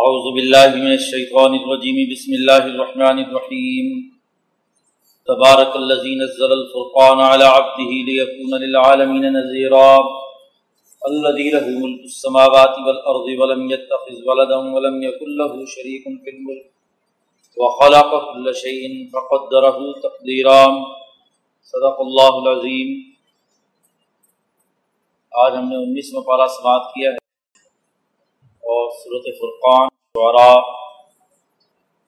اعوذ باللہ من الشیطان الرجیم، بسم اللہ الرحمن الرحیم۔ تبارک الذی نزل الفرقان على عبده ليكون للعالمین نذیرا۔ الذي له ملك السماوات والارض ولم يتخذ ولدا ولم يكن له شريك في الملك وخلق كل شيء فقدره تقديرا صدق اللہ العظیم۔ آج ہم نے انیسواں پارہ سماعت کیا ہے۔ صورت فرقان، شعراء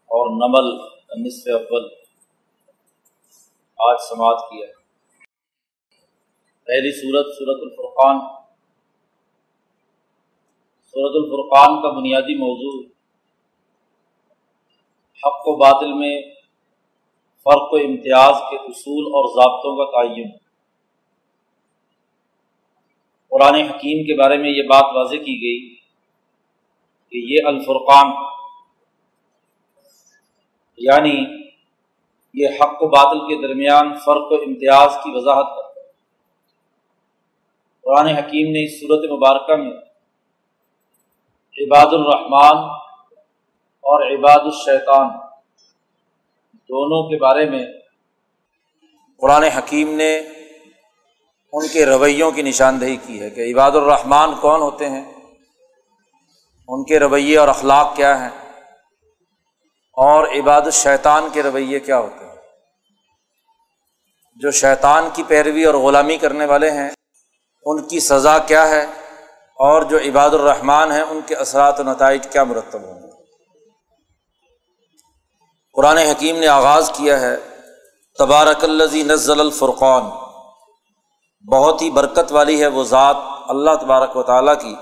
اور نمل، نصف اول۔ آج سماعت کیا پہلی صورت صورت الفرقان۔ صورت الفرقان کا بنیادی موضوع، حق و باطل میں فرق و امتیاز کے اصول اور ضابطوں کا تعین۔ قرآن حکیم کے بارے میں یہ بات واضح کی گئی کہ یہ الفرقان یعنی یہ حق و باطل کے درمیان فرق و امتیاز کی وضاحت کرتا ہے۔ قرآن حکیم نے اس صورت مبارکہ میں عباد الرحمن اور عباد الشیطان دونوں کے بارے میں قرآن حکیم نے ان کے رویوں کی نشاندہی کی ہے کہ عباد الرحمن کون ہوتے ہیں؟ ان کے رویے اور اخلاق کیا ہیں؟ اور عباد الشیطان کے رویے کیا ہوتے ہیں؟ جو شیطان کی پیروی اور غلامی کرنے والے ہیں، ان کی سزا کیا ہے؟ اور جو عباد الرحمٰن ہیں، ان کے اثرات و نتائج کیا مرتب ہوں گے؟ قرآن حکیم نے آغاز کیا ہے، تبارک الزی نزل الفرقان۔ بہت ہی برکت والی ہے وہ ذات اللہ تبارک و تعالیٰ کی۔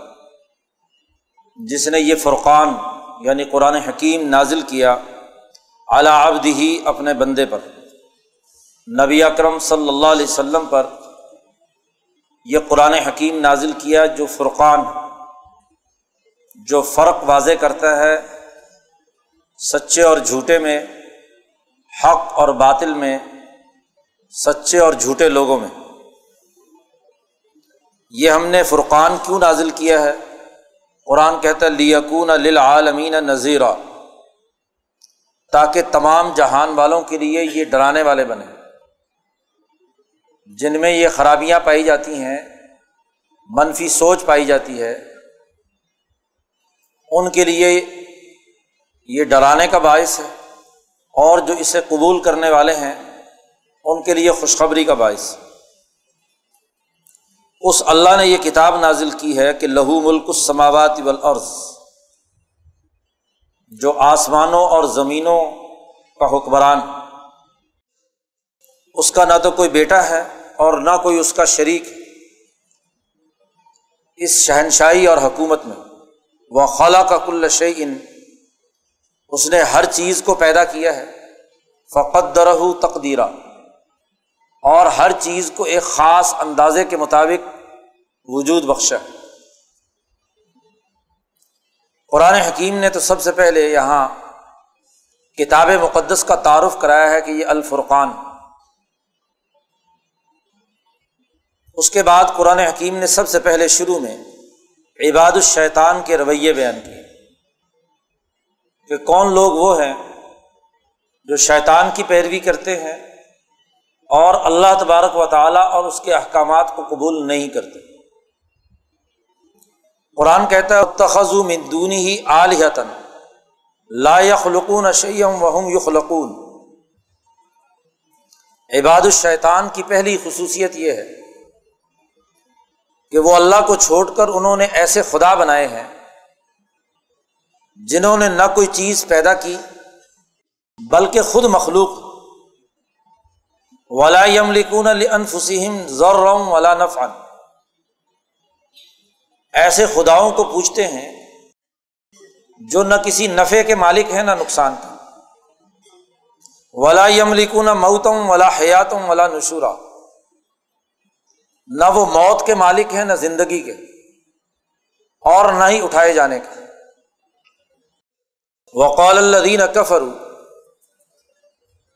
جس نے یہ فرقان یعنی قرآن حکیم نازل کیا اعلیٰ آبد ہی اپنے بندے پر۔ نبی اکرم صلی اللہ علیہ وسلم پر یہ قرآن حکیم نازل کیا جو فرقان، جو فرق واضح کرتا ہے سچے اور جھوٹے میں، حق اور باطل میں، سچے اور جھوٹے لوگوں میں۔ یہ ہم نے فرقان کیوں نازل کیا ہے؟ قرآن کہتا ہے لیکون للعالمین نذیرہ تاکہ تمام جہان والوں کے لیے یہ ڈرانے والے بنے۔ جن میں یہ خرابیاں پائی جاتی ہیں، منفی سوچ پائی جاتی ہے، ان کے لیے یہ ڈرانے کا باعث ہے۔ اور جو اسے قبول کرنے والے ہیں، ان کے لیے خوشخبری کا باعث۔ اس اللہ نے یہ کتاب نازل کی ہے کہ لہو ملک السماوات والارض، جو آسمانوں اور زمینوں کا حکمران۔ اس کا نہ تو کوئی بیٹا ہے اور نہ کوئی اس کا شریک۔ اس شہنشاہی اور حکومت میں، وہ خلا کا کل شعین اس نے ہر چیز کو پیدا کیا ہے۔ فقت درہ تقدیرہ۔ اور ہر چیز کو ایک خاص اندازے کے مطابق وجود بخشا۔ قرآن حکیم نے تو سب سے پہلے یہاں کتاب مقدس کا تعارف کرایا ہے کہ یہ الفرقان۔ اس کے بعد قرآن حکیم نے سب سے پہلے شروع میں عباد الشیطان کے رویے بیان کیے۔ کہ کون لوگ وہ ہیں جو شیطان کی پیروی کرتے ہیں اور اللہ تبارک و تعالیٰ اور اس کے احکامات کو قبول نہیں کرتے۔ قرآن کہتا ہے تخذ مندونی ہی عالحتن لا یخلقون شیم وہم یخلقون۔ عباد الشیطان کی پہلی خصوصیت یہ ہے کہ وہ اللہ کو چھوڑ کر انہوں نے ایسے خدا بنائے ہیں جنہوں نے نہ کوئی چیز پیدا کی، بلکہ خود مخلوق ولا یملکون انفسم ضرر ولا نفعن ایسے خداؤں کو پوچھتے ہیں جو نہ کسی نفے کے مالک ہیں نہ نقصان کا ولا یملکون موتم ولا حیاتم ولا نشورا۔ نہ وہ موت کے مالک ہیں نہ زندگی کے۔ اور نہ ہی اٹھائے جانے کے۔ وقال الدین کفرو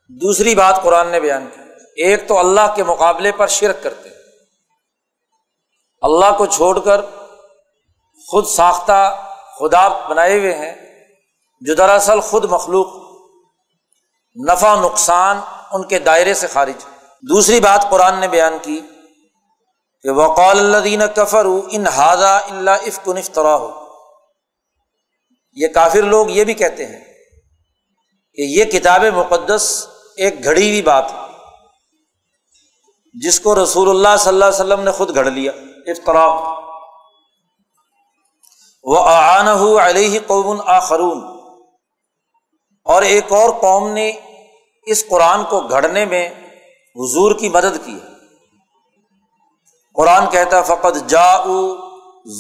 دوسری بات قرآن نے بیان کی۔ ایک تو اللہ کے مقابلے پر شرک کرتے اللہ کو چھوڑ کر خود ساختہ خدا بنائے ہوئے ہیں، جو دراصل خود مخلوق نفع نقصان ان کے دائرے سے خارج دوسری بات قرآن نے بیان کی کہ وقال اللہ کفر ان ہاضا اللہ عفق افطرا ہو یہ کافر لوگ یہ بھی کہتے ہیں کہ یہ کتاب مقدس ایک گھڑی ہوئی بات ہے۔ جس کو رسول اللہ صلی اللہ علیہ وسلم نے خود گھڑ لیا افطرا وہ آن علیہ قوم آخرون۔ اور ایک اور قوم نے اس قرآن کو گھڑنے میں حضور کی مدد کی۔ قرآن کہتا فقط جا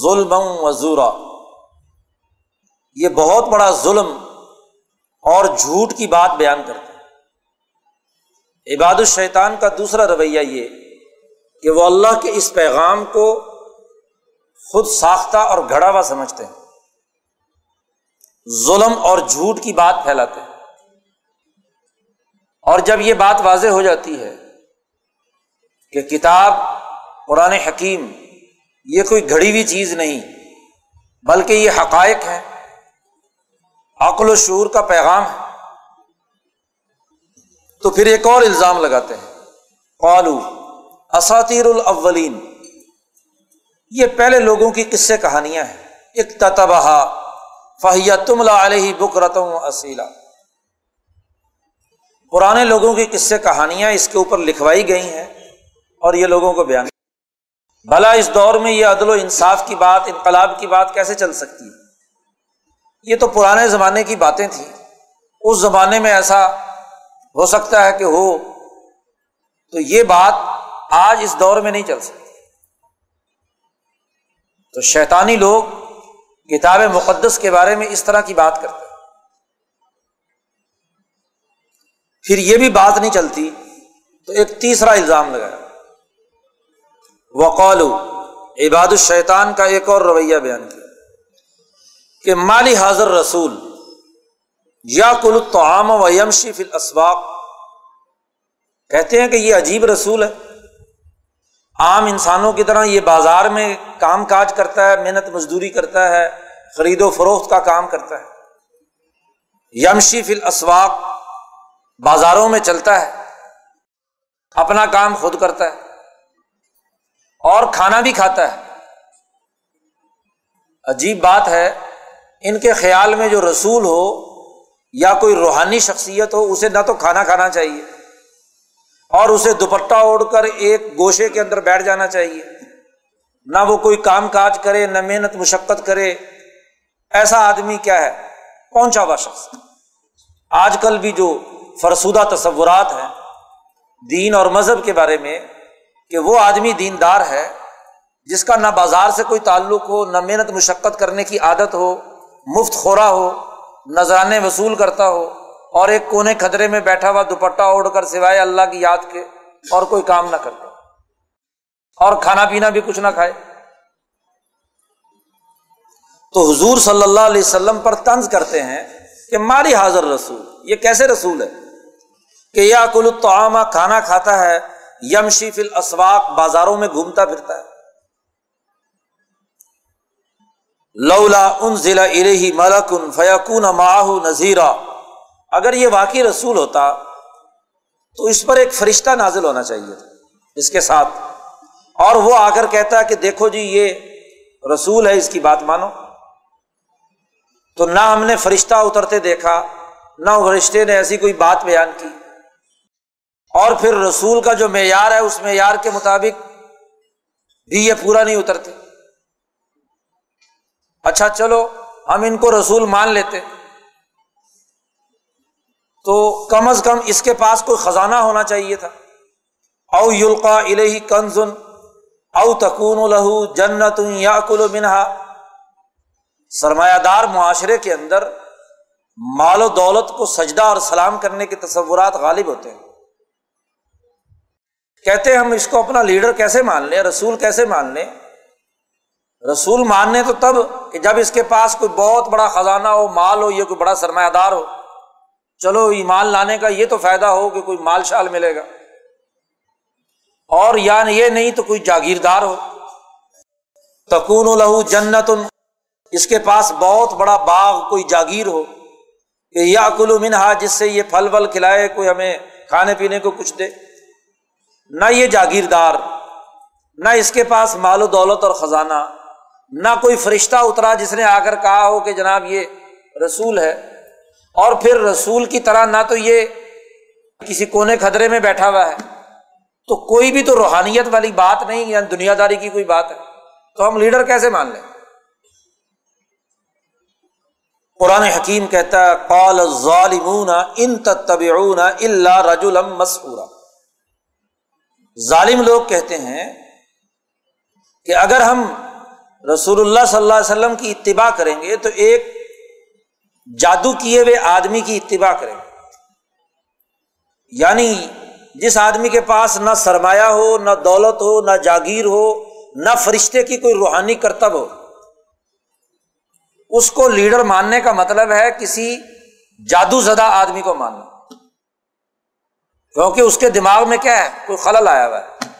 ظلم وزورا۔ یہ بہت بڑا ظلم اور جھوٹ کی بات بیان کرتے ہیں عباد الشیطان کا دوسرا رویہ یہ کہ وہ اللہ کے اس پیغام کو خود ساختہ اور گھڑا ہوا سمجھتے ہیں۔ ظلم اور جھوٹ کی بات پھیلاتے ہیں۔ اور جب یہ بات واضح ہو جاتی ہے کہ کتاب، قرآن حکیم یہ کوئی گھڑی ہوئی چیز نہیں، بلکہ یہ حقائق ہے عقل و شعور کا پیغام ہے۔ تو پھر ایک اور الزام لگاتے ہیں۔ قالو اساتیر الاولین۔ یہ پہلے لوگوں کی قصے کہانیاں ہیں۔ اکتبہ فہیا تملا علیہ بکرتوں اصیلا پرانے لوگوں کی قصے کہانیاں اس کے اوپر لکھوائی گئی ہیں اور یہ لوگوں کو بیان۔ بھلا اس دور میں یہ عدل و انصاف کی بات، انقلاب کی بات کیسے چل سکتی ہے؟ یہ تو پرانے زمانے کی باتیں تھیں۔ اس زمانے میں ایسا ہو سکتا ہے کہ ہو۔ تو یہ بات آج اس دور میں نہیں چل سکتی۔ تو شیطانی لوگ کتاب مقدس کے بارے میں اس طرح کی بات کرتے ہیں۔ پھر یہ بھی بات نہیں چلتی، تو ایک تیسرا الزام لگایا۔ وقول عباد الشیطان کا ایک اور رویہ بیان کیا۔ کہ مالی حاضر رسول یا کل تو عام و یمشی فل اسباق کہتے ہیں کہ یہ عجیب رسول ہے. عام انسانوں کی طرح یہ بازار میں کام کاج کرتا ہے، محنت مزدوری کرتا ہے، خرید و فروخت کا کام کرتا ہے. یمشی فل اسواق بازاروں میں چلتا ہے، اپنا کام خود کرتا ہے اور کھانا بھی کھاتا ہے. عجیب بات ہے، ان کے خیال میں جو رسول ہو یا کوئی روحانی شخصیت ہو، اسے نہ تو کھانا کھانا چاہیے۔ اور اسے دوپٹہ اوڑھ کر ایک گوشے کے اندر بیٹھ جانا چاہیے۔ نہ وہ کوئی کام کاج کرے، نہ محنت مشقت کرے۔ ایسا آدمی کیا ہے؟ پہنچا ہوا شخص۔ آج کل بھی جو فرسودہ تصورات ہیں دین اور مذہب کے بارے میں، کہ وہ آدمی دیندار ہے، جس کا نہ بازار سے کوئی تعلق ہو، نہ محنت مشقت کرنے کی عادت ہو، مفت خورا ہو نذرانے وصول کرتا ہو اور ایک کونے کھدرے میں بیٹھا ہوا دوپٹہ اوڑھ کر سوائے اللہ کی یاد کے اور کوئی کام نہ کرتا اور کھانا پینا بھی کچھ نہ کھائے۔ تو حضور صلی اللہ علیہ وسلم پر طنز کرتے ہیں کہ ماری حاضر رسول، یہ کیسے رسول ہے؟ کہ یا کل الطعامہ کھانا کھاتا ہے، یمشی فل اسواق بازاروں میں گھومتا پھرتا ہے۔ لولا ان ضلع ارحی ملکن فیقون ماہ نذیرہ اگر یہ واقعی رسول ہوتا، تو اس پر ایک فرشتہ نازل ہونا چاہیے تھا، اس کے ساتھ۔ اور وہ آ کر کہتا کہ دیکھو جی یہ رسول ہے، اس کی بات مانو۔ تو نہ ہم نے فرشتہ اترتے دیکھا، نہ فرشتے نے ایسی کوئی بات بیان کی۔ اور پھر رسول کا جو معیار ہے، اس معیار کے مطابق بھی یہ پورا نہیں اترتے۔ اچھا چلو، ہم ان کو رسول مان لیتے۔ تو کم از کم اس کے پاس کوئی خزانہ ہونا چاہیے تھا۔ او یلقا الہی کنزن او تکون لہو جنت یا کلو منہا۔ سرمایہ دار معاشرے کے اندر مال و دولت کو سجدہ اور سلام کرنے کے تصورات غالب ہوتے ہیں۔ کہتے ہیں ہم اس کو اپنا لیڈر کیسے مان لیں، رسول کیسے مان لیں؟ رسول ماننے تو تب کہ جب اس کے پاس کوئی بہت بڑا خزانہ ہو، مال ہو یا کوئی بڑا سرمایہ دار ہو، چلو ایمان لانے کا یہ تو فائدہ ہو کہ کوئی مال شال ملے گا۔ اور یا یہ نہیں تو کوئی جاگیردار ہو۔ تکون لہو جنت اس کے پاس بہت بڑا باغ، کوئی جاگیر ہو کہ یا کلو منہا جس سے یہ پھل ول کھلائے، کوئی ہمیں کھانے پینے کو کچھ دے۔ نہ یہ جاگیردار، نہ اس کے پاس مال و دولت اور خزانہ۔ نہ کوئی فرشتہ اترا جس نے آ کر کہا ہو کہ جناب یہ رسول ہے اور پھر رسول کی طرح نہ تو یہ کسی کونے کھدرے میں بیٹھا ہوا ہے۔ تو کوئی بھی تو روحانیت والی بات نہیں یعنی یا دنیا داری کی کوئی بات ہے۔ تو ہم لیڈر کیسے مان لیں؟ قرآن حکیم کہتا ہے، قال ظالمون ان تتبعون الا رجلا مسحورا۔ ظالم لوگ کہتے ہیں کہ اگر ہم رسول اللہ صلی اللہ علیہ وسلم کی اتباع کریں گے تو ایک جادو کیے ہوئے آدمی کی اتباع کریں گے۔ یعنی جس آدمی کے پاس نہ سرمایہ ہو، نہ دولت ہو، نہ جاگیر ہو، نہ فرشتے کی کوئی روحانی کرتب ہو۔ اس کو لیڈر ماننے کا مطلب ہے کسی جادو زدہ آدمی کو ماننا۔ کیونکہ اس کے دماغ میں کیا ہے؟ کوئی خلل آیا ہوا ہے۔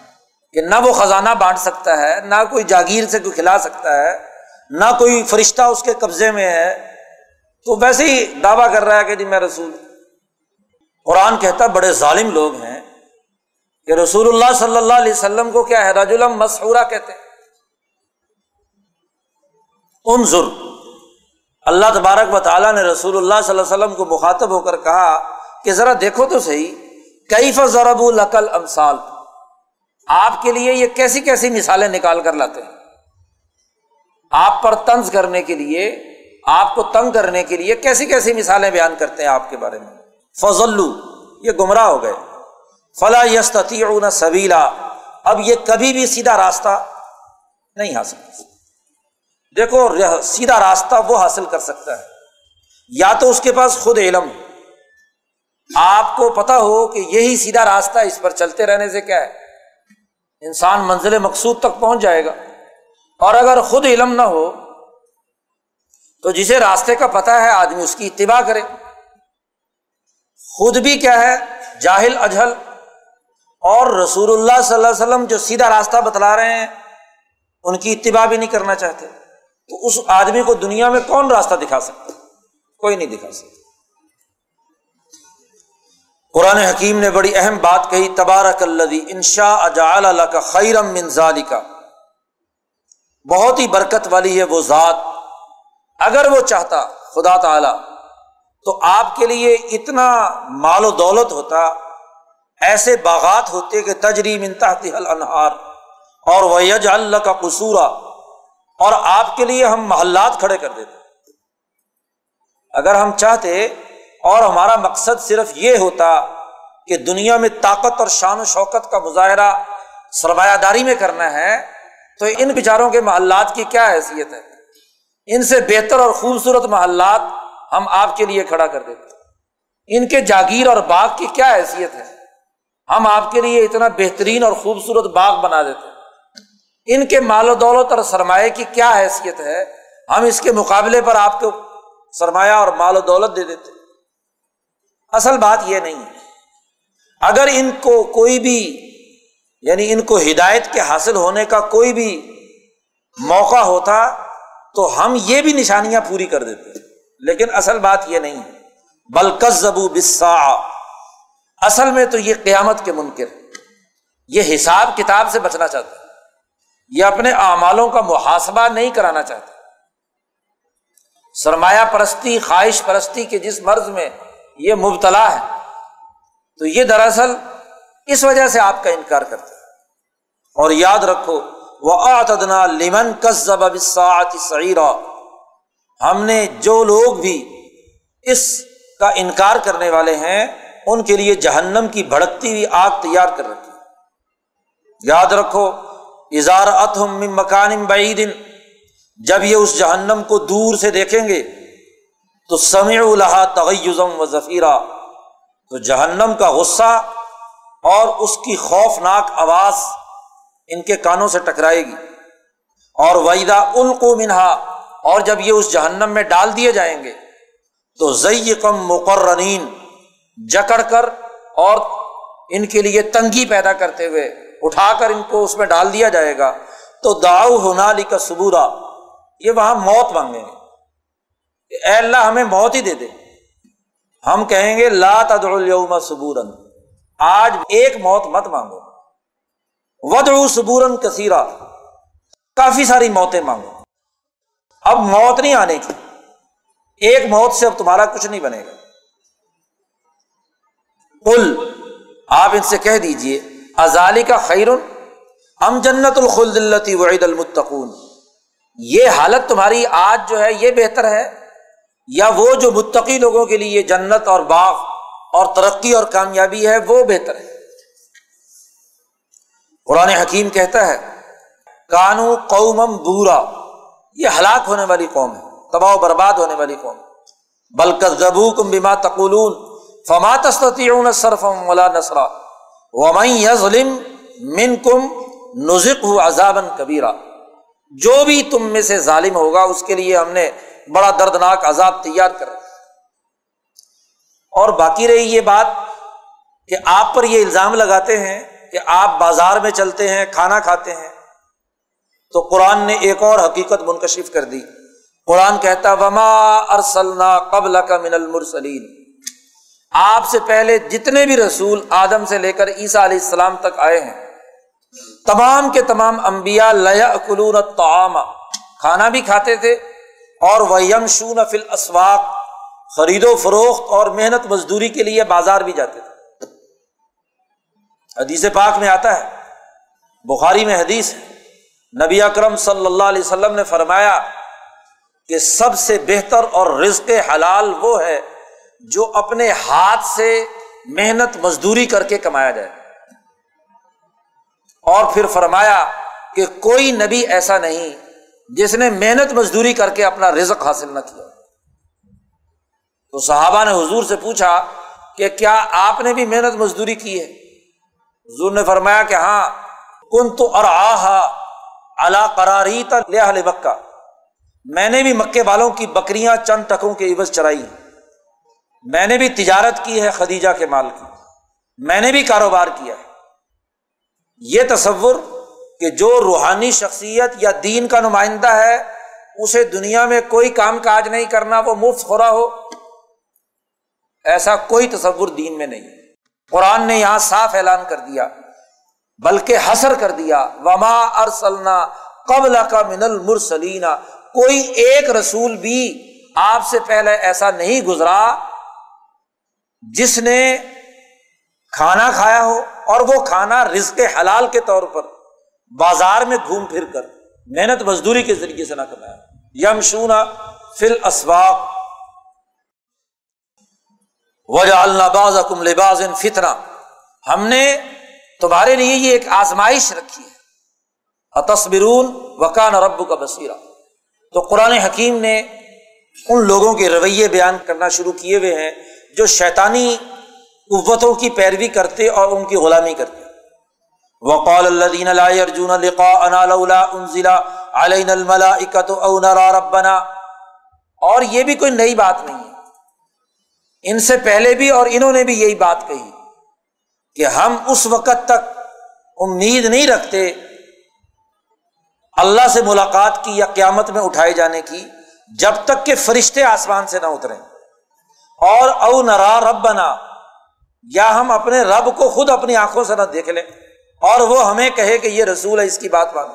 کہ نہ وہ خزانہ بانٹ سکتا ہے، نہ کوئی جاگیر سے کوئی کھلا سکتا ہے، نہ کوئی فرشتہ اس کے قبضے میں ہے۔ تو ویسے ہی دعویٰ کر رہا ہے کہ جی میں رسول قرآن کہتا بڑے ظالم لوگ ہیں کہ رسول اللہ صلی اللہ علیہ وسلم کو کیا ہے رج الم مسحورہ کہتے ان ضرور اللہ تبارک و تعالیٰ نے رسول اللہ صلی اللہ علیہ وسلم کو مخاطب ہو کر کہا کہ ذرا دیکھو تو صحیح کئی ضرب القل امسال آپ کے لیے یہ کیسی کیسی مثالیں نکال کر لاتے ہیں؟ آپ پر طنز کرنے کے لیے، آپ کو تنگ کرنے کے لیے کیسی کیسی مثالیں بیان کرتے ہیں آپ کے بارے میں؟ فضلو، یہ گمراہ ہو گئے۔ فلا یستی سبیلا، اب یہ کبھی بھی سیدھا راستہ نہیں حاصل دیکھو سیدھا راستہ وہ حاصل کر سکتا ہے۔ یا تو اس کے پاس خود علم آپ کو پتا ہو کہ یہی سیدھا راستہ اس پر چلتے رہنے سے کیا ہے؟ انسان منزل مقصود تک پہنچ جائے گا۔ اور اگر خود علم نہ ہو، تو جسے راستے کا پتا ہے، آدمی اس کی اتباع کرے۔ خود بھی کیا ہے، جاہل، اجہل۔ اور رسول اللہ صلی اللہ علیہ وسلم جو سیدھا راستہ بتلا رہے ہیں، ان کی اتباع بھی نہیں کرنا چاہتے۔ تو اس آدمی کو دنیا میں کون راستہ دکھا سکتا؟ کوئی نہیں دکھا سکتا۔ قرآن حکیم نے بڑی اہم بات کہی، تبارک اللہ انشا اجال اللہ کا خیرم منظالی کا بہت ہی برکت والی ہے وہ ذات۔ اگر وہ چاہتا، خدا تعالی، تو آپ کے لیے اتنا مال و دولت ہوتا، ایسے باغات ہوتے کہ تجریم انتہتی حل انہار اور وہ یج اللہ کا قصورہ اور آپ کے لیے ہم محلات کھڑے کر دیتے۔ اگر ہم چاہتے اور ہمارا مقصد صرف یہ ہوتا کہ دنیا میں طاقت اور شان و شوکت کا مظاہرہ سرمایہ داری میں کرنا ہے، تو ان بیچاروں کے محلات کی کیا حیثیت ہے؟ ان سے بہتر اور خوبصورت محلات ہم آپ کے لیے کھڑا کر دیتے ان کے جاگیر اور باغ کی کیا حیثیت ہے؟ ہم آپ کے لیے اتنا بہترین اور خوبصورت باغ بنا دیتے ان کے مال و دولت اور سرمایہ کی کیا حیثیت ہے؟ ہم اس کے مقابلے پر آپ کو سرمایہ اور مال و دولت دے دیتے اصل بات یہ نہیں ہے۔ اگر ان کو کوئی بھی یعنی ان کو ہدایت کے حاصل ہونے کا کوئی بھی موقع ہوتا تو ہم یہ بھی نشانیاں پوری کر دیتے۔ لیکن اصل بات یہ نہیں ہے۔ بلکز زبو بسا اصل میں تو یہ قیامت کے منکر۔ یہ حساب کتاب سے بچنا چاہتا ہے۔ یہ اپنے اعمالوں کا محاسبہ نہیں کرانا چاہتے سرمایہ پرستی، خواہش پرستی کے جس مرض میں یہ مبتلا ہے۔ تو یہ دراصل اس وجہ سے آپ کا انکار کرتے اور یاد رکھو وہ آتدنا لمن سعیرا ہم نے جو لوگ بھی اس کا انکار کرنے والے ہیں، ان کے لیے جہنم کی بھڑکتی ہوئی آگ تیار کر رکھی۔ یاد رکھو اظہار اتم مکان بعید جب یہ اس جہنم کو دور سے دیکھیں گے تو سمع الحا تغیزم و ذخیرہ تو جہنم کا غصہ اور اس کی خوفناک آواز ان کے کانوں سے ٹکرائے گی۔ اور ویدا القو منہا اور جب یہ اس جہنم میں ڈال دیے جائیں گے، تو ضی کم مقررین جکڑ کر اور ان کے لیے تنگی پیدا کرتے ہوئے اٹھا کر ان کو اس میں ڈال دیا جائے گا۔ تو داؤ ہنالی کا سبورا، یہ وہاں موت مانگیں گے۔ کہ اے اللہ ہمیں موت ہی دے دے۔ ہم کہیں گے، لا تدعو سبورن آج ایک موت مت مانگو۔ ودعو سبورن کثیرا۔ کافی ساری موتیں مانگو۔ اب موت نہیں آنے کی۔ ایک موت سے اب تمہارا کچھ نہیں بنے گا۔ کل آپ ان سے کہہ دیجیے ازالی کا خیر ام جنت الخلد التی وعید المتقون۔ یہ حالت تمہاری آج جو ہے، یہ بہتر ہے۔ یا وہ جو متقی لوگوں کے لیے جنت اور باغ اور ترقی اور کامیابی ہے، وہ بہتر ہے۔ قرآن حکیم کہتا ہے، کانو قومم بورا، یہ ہلاک ہونے والی قوم ہے، تباہ و برباد ہونے والی قوم بلکہ زبو کم بیما تقولون، فما تستطيعون صرفا ولا نصرا، ومن يظلم منكم نزقه عذابا كبيرا جو بھی تم میں سے ظالم ہوگا، اس کے لیے ہم نے بڑا دردناک عذاب تیار کر اور باقی رہی یہ بات کہ آپ پر یہ الزام لگاتے ہیں کہ آپ بازار میں چلتے ہیں، کھانا کھاتے ہیں۔ تو قرآن نے ایک اور حقیقت منکشف کر دی۔ قرآن کہتا، وما ارسلنا قبل کا من المرسلین آپ سے پہلے جتنے بھی رسول آدم سے لے کر عیسیٰ علیہ السلام تک آئے ہیں، تمام کے تمام امبیا لیا کلون تعام کھانا بھی کھاتے تھے اور وہ یم شون فل اسواق خرید و فروخت اور محنت مزدوری کے لیے بازار بھی جاتے تھے۔ حدیث پاک میں آتا ہے، بخاری میں حدیث ہے۔ نبی اکرم صلی اللہ علیہ وسلم نے فرمایا کہ سب سے بہتر اور رزق حلال وہ ہے جو اپنے ہاتھ سے محنت مزدوری کر کے کمایا جائے۔ اور پھر فرمایا کہ کوئی نبی ایسا نہیں جس نے محنت مزدوری کر کے اپنا رزق حاصل نہ کیا۔ تو صحابہ نے حضور سے پوچھا کہ کیا آپ نے بھی محنت مزدوری کی ہے؟ حضور نے فرمایا کہ ہاں کن تو اور آہا اللہ قراری تہ بکا میں نے بھی مکے والوں کی بکریاں چند ٹکوں کے عوض چرائی میں نے بھی تجارت کی ہے خدیجہ کے مال کی۔ میں نے بھی کاروبار کیا ہے۔ یہ تصور کہ جو روحانی شخصیت یا دین کا نمائندہ ہے، اسے دنیا میں کوئی کام کاج نہیں کرنا، وہ مفت ہو رہا ہو، ایسا کوئی تصور دین میں نہیں قرآن نے یہاں صاف اعلان کر دیا، بلکہ حسر کر دیا، وما ارسلنا قبل کا من المرسلینا کوئی ایک رسول بھی آپ سے پہلے ایسا نہیں گزرا جس نے کھانا کھایا ہو، اور وہ کھانا رزق حلال کے طور پر۔ بازار میں گھوم پھر کر محنت مزدوری کے ذریعے سے نہ کمایا۔ یم شونا فل اسباق وجہ اللہ باز اکم لباز فطرہ ہم نے تمہارے لیے یہ ایک آزمائش رکھی ہے۔ تصبرون وکان رب کا بصیرہ تو قرآن حکیم نے ان لوگوں کے رویے بیان کرنا شروع کیے ہوئے ہیں جو شیطانی قوتوں کی پیروی کرتے اور ان کی غلامی کرتے۔ وقال الذين لا يرجون لقاءنا لولا انزل علينا الملائكه او نرى ربنا۔ اور یہ بھی کوئی نئی بات نہیں ہے۔ ان سے پہلے بھی اور انہوں نے بھی یہی بات کہی کہ ہم اس وقت تک امید نہیں رکھتے اللہ سے ملاقات کی یا قیامت میں اٹھائے جانے کی جب تک کہ فرشتے آسمان سے نہ اتریں۔ اور او نرا رب بنا یا ہم اپنے رب کو خود اپنی آنکھوں سے نہ دیکھ لیں۔ اور وہ ہمیں کہے کہ یہ رسول ہے، اس کی بات مانو۔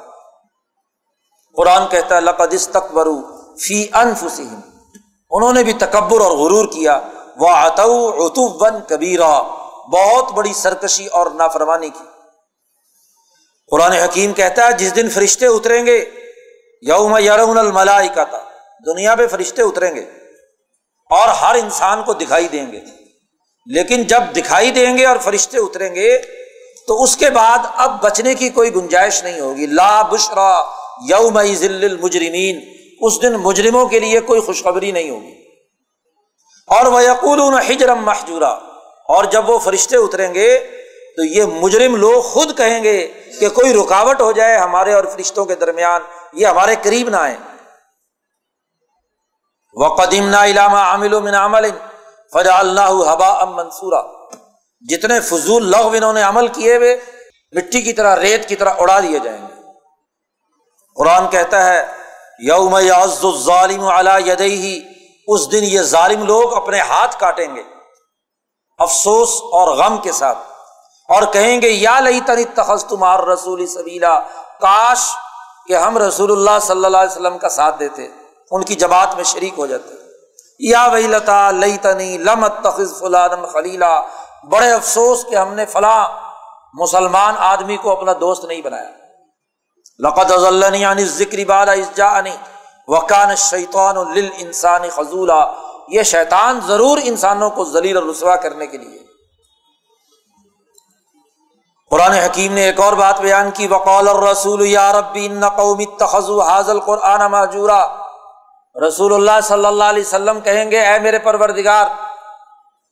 قرآن کہتا ہے، لقد استقبرو فی انفسہم۔ انہوں نے بھی تکبر اور غرور کیا۔ وہ اتو اتو ون کبیرا۔ بہت بڑی سرکشی اور نافرمانی کی۔ قرآن حکیم کہتا ہے، جس دن فرشتے اتریں گے، یوم یرون الملائی کا تھا دنیا پہ فرشتے اتریں گے اور ہر انسان کو دکھائی دیں گے۔ لیکن جب دکھائی دیں گے اور فرشتے اتریں گے تو اس کے بعد اب بچنے کی کوئی گنجائش نہیں ہوگی۔ لا بشرا یوم ذل المجرمین اس دن مجرموں کے لیے کوئی خوشخبری نہیں ہوگی۔ اور وہ یقول ہجرم محجورہ اور جب وہ فرشتے اتریں گے تو یہ مجرم لوگ خود کہیں گے کہ کوئی رکاوٹ ہو جائے ہمارے اور فرشتوں کے درمیان۔ یہ ہمارے قریب نہ آئے۔ وہ قدیم نا علامہ عامل من عمل فجا اللہ حبا ام منصورہ جتنے فضول لغو انہوں نے عمل کیے ہوئے، مٹی کی طرح، ریت کی طرح اڑا دیے جائیں گے۔ قرآن کہتا ہے، یوم ظالم علی یدئی اس دن یہ ظالم لوگ اپنے ہاتھ کاٹیں گے، افسوس اور غم کے ساتھ، اور کہیں گے، یا لئی تنی تخص تمہار رسول سبیلا، کاش کہ ہم رسول اللہ صلی اللہ علیہ وسلم کا ساتھ دیتے، ان کی جماعت میں شریک ہو جاتے۔ یا وہی لتا لئی تنی لمت تخذ فلان خلیلا بڑے افسوس کہ ہم نے فلاں مسلمان آدمی کو اپنا دوست نہیں بنایا۔ لقت ذکر ذکری بالا وکان شیطان انسانی خزولہ یہ شیطان ضرور انسانوں کو ذلیل اور رسوا کرنے کے لیے۔ قرآن حکیم نے ایک اور بات بیان کی، وقال الرسول یا ربی ان قومی تخذو حاضل قرآن ماجورا۔ رسول اللہ صلی اللہ علیہ وسلم کہیں گے، اے میرے پروردگار،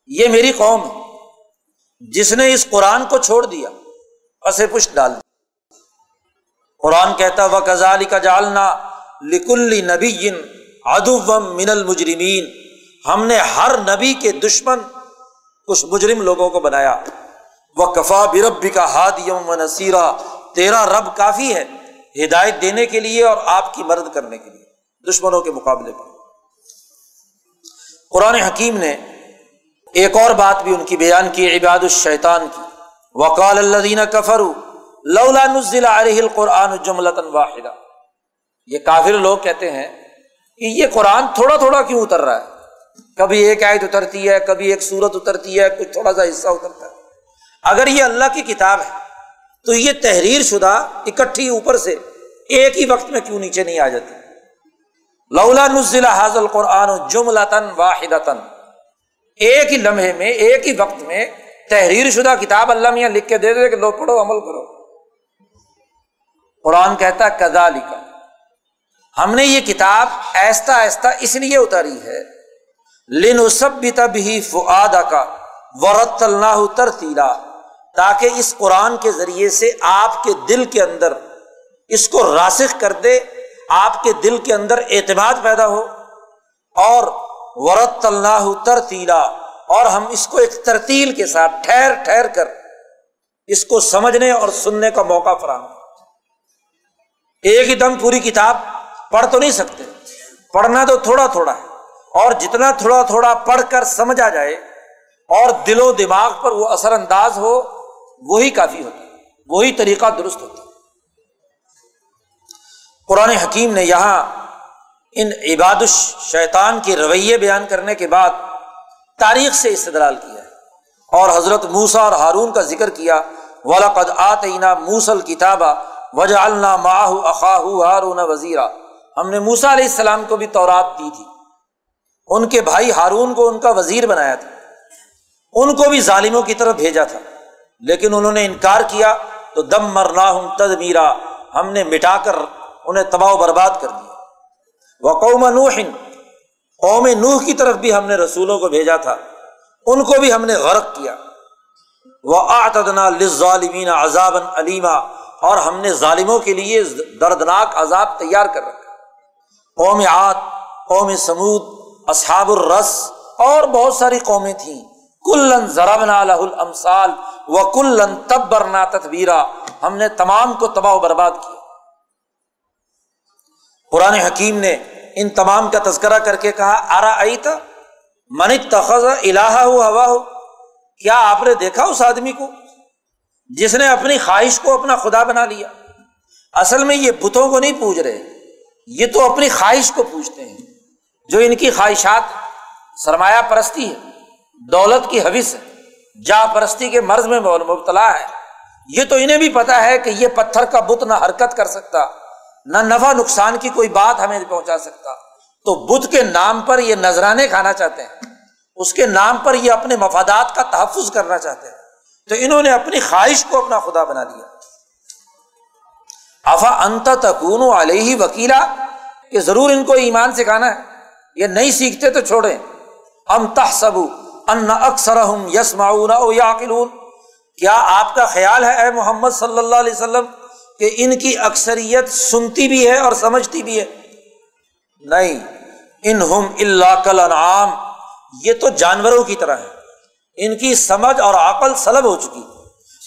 یہ میری قوم ہے۔ جس نے اس قرآن کو چھوڑ دیا اسے پشت ڈال دیا قرآن کہتا و کزالی کا جالنا لکل نبی ادو من المجرمین ہم نے ہر نبی کے دشمن کچھ مجرم لوگوں کو بنایا۔ وہ کفا بربی کا ہادیم و نصیرہ تیرا رب کافی ہے ہدایت دینے کے لیے اور آپ کی مدد کرنے کے لیے۔ دشمنوں کے مقابلے پر۔ قرآن حکیم نے ایک اور بات بھی ان کی بیان کی، عباد الشیطان کی۔ وقال اللہ کفر لولا نزل علیہ القرآن جملتا واحدہ۔ یہ کافر لوگ کہتے ہیں کہ یہ قرآن تھوڑا تھوڑا کیوں اتر رہا ہے؟ کبھی ایک آیت اترتی ہے، کبھی ایک سورت اترتی ہے، کچھ تھوڑا سا حصہ اترتا ہے۔ اگر یہ اللہ کی کتاب ہے، تو یہ تحریر شدہ، اکٹھی اوپر سے ایک ہی وقت میں کیوں نیچے نہیں آ جاتی؟ لولا نزل حاضل قرآن جملہ واحد ایک ہی لمحے میں، ایک ہی وقت میں تحریر شدہ کتاب اللہ میاں لکھ کے دے دے کہ لو پڑھو، عمل کرو۔ قرآن کہتا کدا لکھا ہم نے یہ کتاب ایستا ایستا اس لیے اتاری ہے۔ لن سب بھی فعاد کا ورت اللہ ترتیلا۔ تاکہ اس قرآن کے ذریعے سے آپ کے دل کے اندر اس کو راسخ کر دے، آپ کے دل کے اندر اعتماد پیدا ہو اور ورت اللہ ترتیلا، اور ہم اس کو ایک ترتیل کے ساتھ ٹھہر ٹھہر کر اس کو سمجھنے اور سننے کا موقع فراہم ایک ہی دم پوری کتاب پڑھ تو نہیں سکتے، پڑھنا تو تھوڑا تھوڑا ہے، اور جتنا تھوڑا تھوڑا پڑھ کر سمجھا جائے، اور دل و دماغ پر وہ اثر انداز ہو، وہی کافی ہوتا ہے، وہی طریقہ درست ہوتا ہے۔ قرآن حکیم نے یہاں ان عباد الشیطان کے رویے بیان کرنے کے بعد تاریخ سے استدلال کیا ہے۔ اور حضرت موسا اور ہارون کا ذکر کیا ولاقد آتینا موسل کتابہ وجا اللہ ماہ اخاہ ہارون وزیرا ہم نے موسا علیہ السلام کو بھی تورات دی تھی۔ ان کے بھائی ہارون کو ان کا وزیر بنایا تھا۔ ان کو بھی ظالموں کی طرف بھیجا تھا۔ لیکن انہوں نے انکار کیا تو دم مرنا ہوں تد میرا ہم نے مٹا کر انہیں تباہ و برباد کر دیا۔ وہ قوم نوح قوم نوح کی طرف بھی ہم نے رسولوں کو بھیجا تھا، ان کو بھی ہم نے غرق کیا۔ وہ آتدنا ظالمین عذاب علیما اور ہم نے ظالموں کے لیے دردناک عذاب تیار کر رکھا۔ قوم آت قوم سمود، اصحاب الرس، اور بہت ساری قومیں تھیں۔ کلن ضربنا لہ الامثال و کلن تبرنا تتبیرا ہم نے تمام کو تباہ و برباد کیا۔ قرآن حکیم نے ان تمام کا تذکرہ کر کے کہا آرا آئی تھا من تخذ الہ ہو ہوا ہو کیا آپ نے دیکھا اس آدمی کو جس نے اپنی خواہش کو اپنا خدا بنا لیا؟ اصل میں یہ بتوں کو نہیں پوج رہے، یہ تو اپنی خواہش کو پوچھتے ہیں۔ جو ان کی خواہشات سرمایہ پرستی ہے، دولت کی حوث ہے، جا پرستی کے مرض میں مبتلا ہے، یہ تو انہیں بھی پتا ہے کہ یہ پتھر کا بت نہ حرکت کر سکتا۔ نہ نفع نقصان کی کوئی بات ہمیں پہنچا سکتا۔ تو بت کے نام پر یہ نذرانے کھانا چاہتے ہیں۔ اس کے نام پر یہ اپنے مفادات کا تحفظ کرنا چاہتے ہیں۔ تو انہوں نے اپنی خواہش کو اپنا خدا بنا لیا۔ افا انت تکون علیہ وکیلا، کہ ضرور ان کو ایمان سکھانا ہے۔ یہ نہیں سیکھتے تو چھوڑیں۔ ام تحسبو ان اکثر ہم یس معاون او کیا آپ کا خیال ہے اے محمد صلی اللہ علیہ وسلم؟ کہ ان کی اکثریت سنتی بھی ہے اور سمجھتی بھی ہے۔ نہیں ان ہم اللہ کل انعام یہ تو جانوروں کی طرح ہے۔ ان کی سمجھ اور عقل سلب ہو چکی۔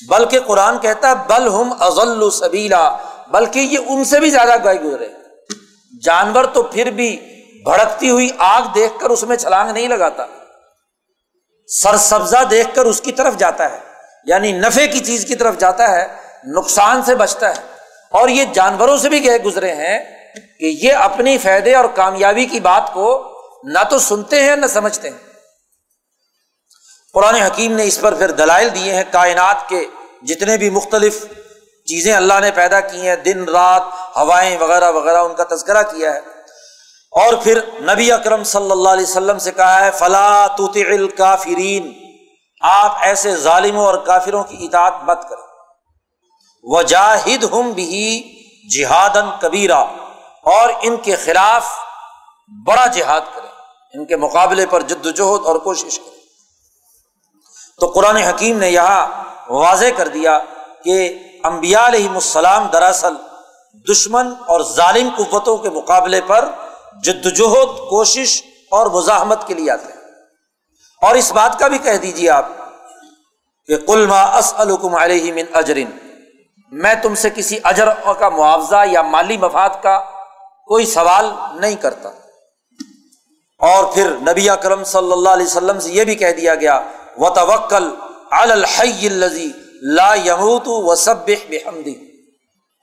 بلکہ قرآن کہتا ہے، بل ہم ازل سبیلا، بلکہ یہ ان سے بھی زیادہ گائے گزرے۔ جانور تو پھر بھی بھڑکتی ہوئی آگ دیکھ کر اس میں چھلانگ نہیں لگاتا۔ سر سبزہ دیکھ کر اس کی طرف جاتا ہے یعنی نفے کی چیز کی طرف جاتا ہے۔ نقصان سے بچتا ہے۔ اور یہ جانوروں سے بھی گئے گزرے ہیں کہ یہ اپنی فائدے اور کامیابی کی بات کو نہ تو سنتے ہیں، نہ سمجھتے ہیں۔ قرآن حکیم نے اس پر پھر دلائل دیے ہیں۔ کائنات کے جتنے بھی مختلف چیزیں اللہ نے پیدا کی ہیں، دن، رات، ہوائیں وغیرہ وغیرہ، ان کا تذکرہ کیا ہے۔ اور پھر نبی اکرم صلی اللہ علیہ وسلم سے کہا ہے فلاں کافرین آپ ایسے ظالموں اور کافروں کی اطاعت مت کریں وجاہد ہم بھی جہادن کبیرہ، اور ان کے خلاف بڑا جہاد کریں، ان کے مقابلے پر جد وجہد اور کوشش کریں۔ تو قرآن حکیم نے یہاں واضح کر دیا کہ امبیا علیہم السلام دراصل دشمن اور ظالم قوتوں کے مقابلے پر جدوجہد کوشش اور مزاحمت کے لیے آتے ہیں۔ اور اس بات کا بھی کہہ دیجیے آپ کہ اسلکم علیہ من اجرن میں تم سے کسی اجر کا معاوضہ یا مالی مفاد کا کوئی سوال نہیں کرتا۔ اور پھر نبی اکرم صلی اللہ علیہ وسلم سے یہ بھی کہہ دیا گیا و توکل الحی الزی لا یموت و سب بحمدی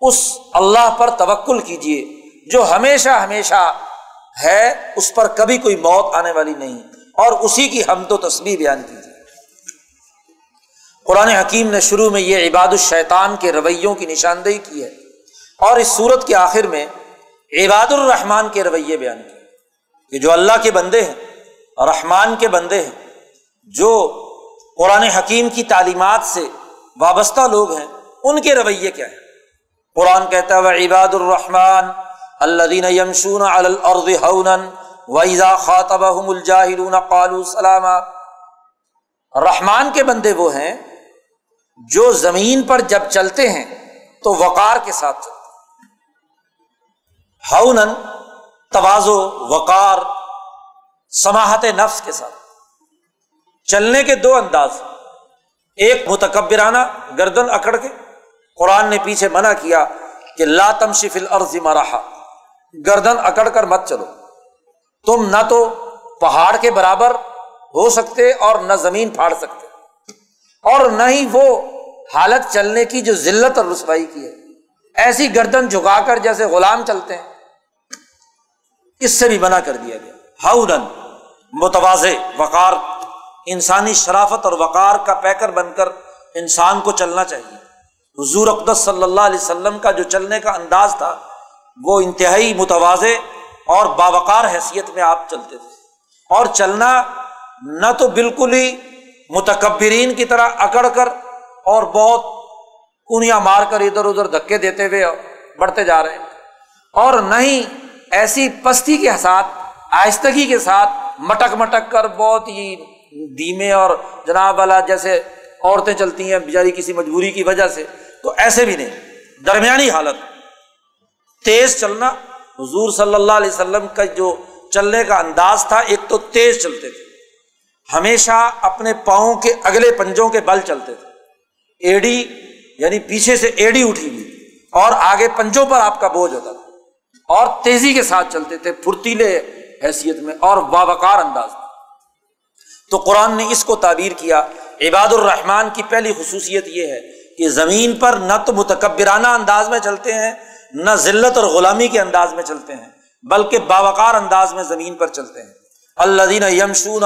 اس اللہ پر توکل کیجیے جو ہمیشہ ہمیشہ ہے، اس پر کبھی کوئی موت آنے والی نہیں۔ اور اسی کی ہم تو تصویر بیان کیجیے قرآن حکیم نے شروع میں یہ عباد الشیطان کے رویوں کی نشاندہی کی ہے اور اس صورت کے آخر میں عباد الرحمان کے رویے بیان کیے کہ جو اللہ کے بندے ہیں رحمان کے بندے ہیں، جو قرآن حکیم کی تعلیمات سے وابستہ لوگ ہیں، ان کے رویے کیا ہیں؟ قرآن کہتا ہے وہ عباد الرحمان اللہ یمشون ویزا خاطب الجاہلون قالو سلام رحمان کے بندے وہ ہیں جو زمین پر جب چلتے ہیں تو وقار کے ساتھ چلتے ہونن توازو، وقار سماہت نفس کے ساتھ۔ چلنے کے دو انداز۔ ایک متکبرانہ گردن اکڑ کے، قرآن نے پیچھے منع کیا کہ لاتم شفل عرض مرحا گردن اکڑ کر مت چلو۔ تم نہ تو پہاڑ کے برابر ہو سکتے اور نہ زمین پھاڑ سکتے۔ اور نہ ہی وہ حالت چلنے کی جو ذلت اور رسوائی کی ہے۔ ایسی گردن جھکا کر جیسے غلام چلتے ہیں۔ اس سے بھی منع کر دیا گیا۔ ہاؤن متواز وقار۔ انسانی شرافت اور وقار کا پیکر بن کر انسان کو چلنا چاہیے۔ حضور اقدس صلی اللہ علیہ وسلم کا جو چلنے کا انداز تھا، وہ انتہائی متوازے اور باوقار حیثیت میں آپ چلتے تھے۔ اور چلنا نہ تو بالکل ہی متکبرین کی طرح اکڑ کر اور بہت کنیاں مار کر ادھر ادھر دھکے دیتے ہوئے بڑھتے جا رہے ہیں۔ اور نہ ہی ایسی پستی کے ساتھ، آہستگی کے ساتھ مٹک مٹک کر بہت ہی دھیمے اور جناب والا جیسے عورتیں چلتی ہیں بیچاری کسی مجبوری کی وجہ سے، تو ایسے بھی نہیں۔ درمیانی حالت، تیز چلنا، حضور صلی اللہ علیہ وسلم کا جو چلنے کا انداز تھا، ایک تو تیز چلتے تھے۔ ہمیشہ اپنے پاؤں کے اگلے پنجوں کے بل چلتے تھے۔ ایڈی یعنی پیچھے سے ایڈی اٹھی ہوئی اور آگے پنجوں پر آپ کا بوجھ ہوتا تھا۔ اور تیزی کے ساتھ چلتے تھے پھرتیلے حیثیت میں اور باوقار انداز میں۔ تو قرآن نے اس کو تعبیر کیا۔ عباد الرحمان کی پہلی خصوصیت یہ ہے کہ زمین پر نہ تو متکبرانہ انداز میں چلتے ہیں، نہ ذلت اور غلامی کے انداز میں چلتے ہیں، بلکہ باوقار انداز میں زمین پر چلتے ہیں۔ اللہ دین یمشون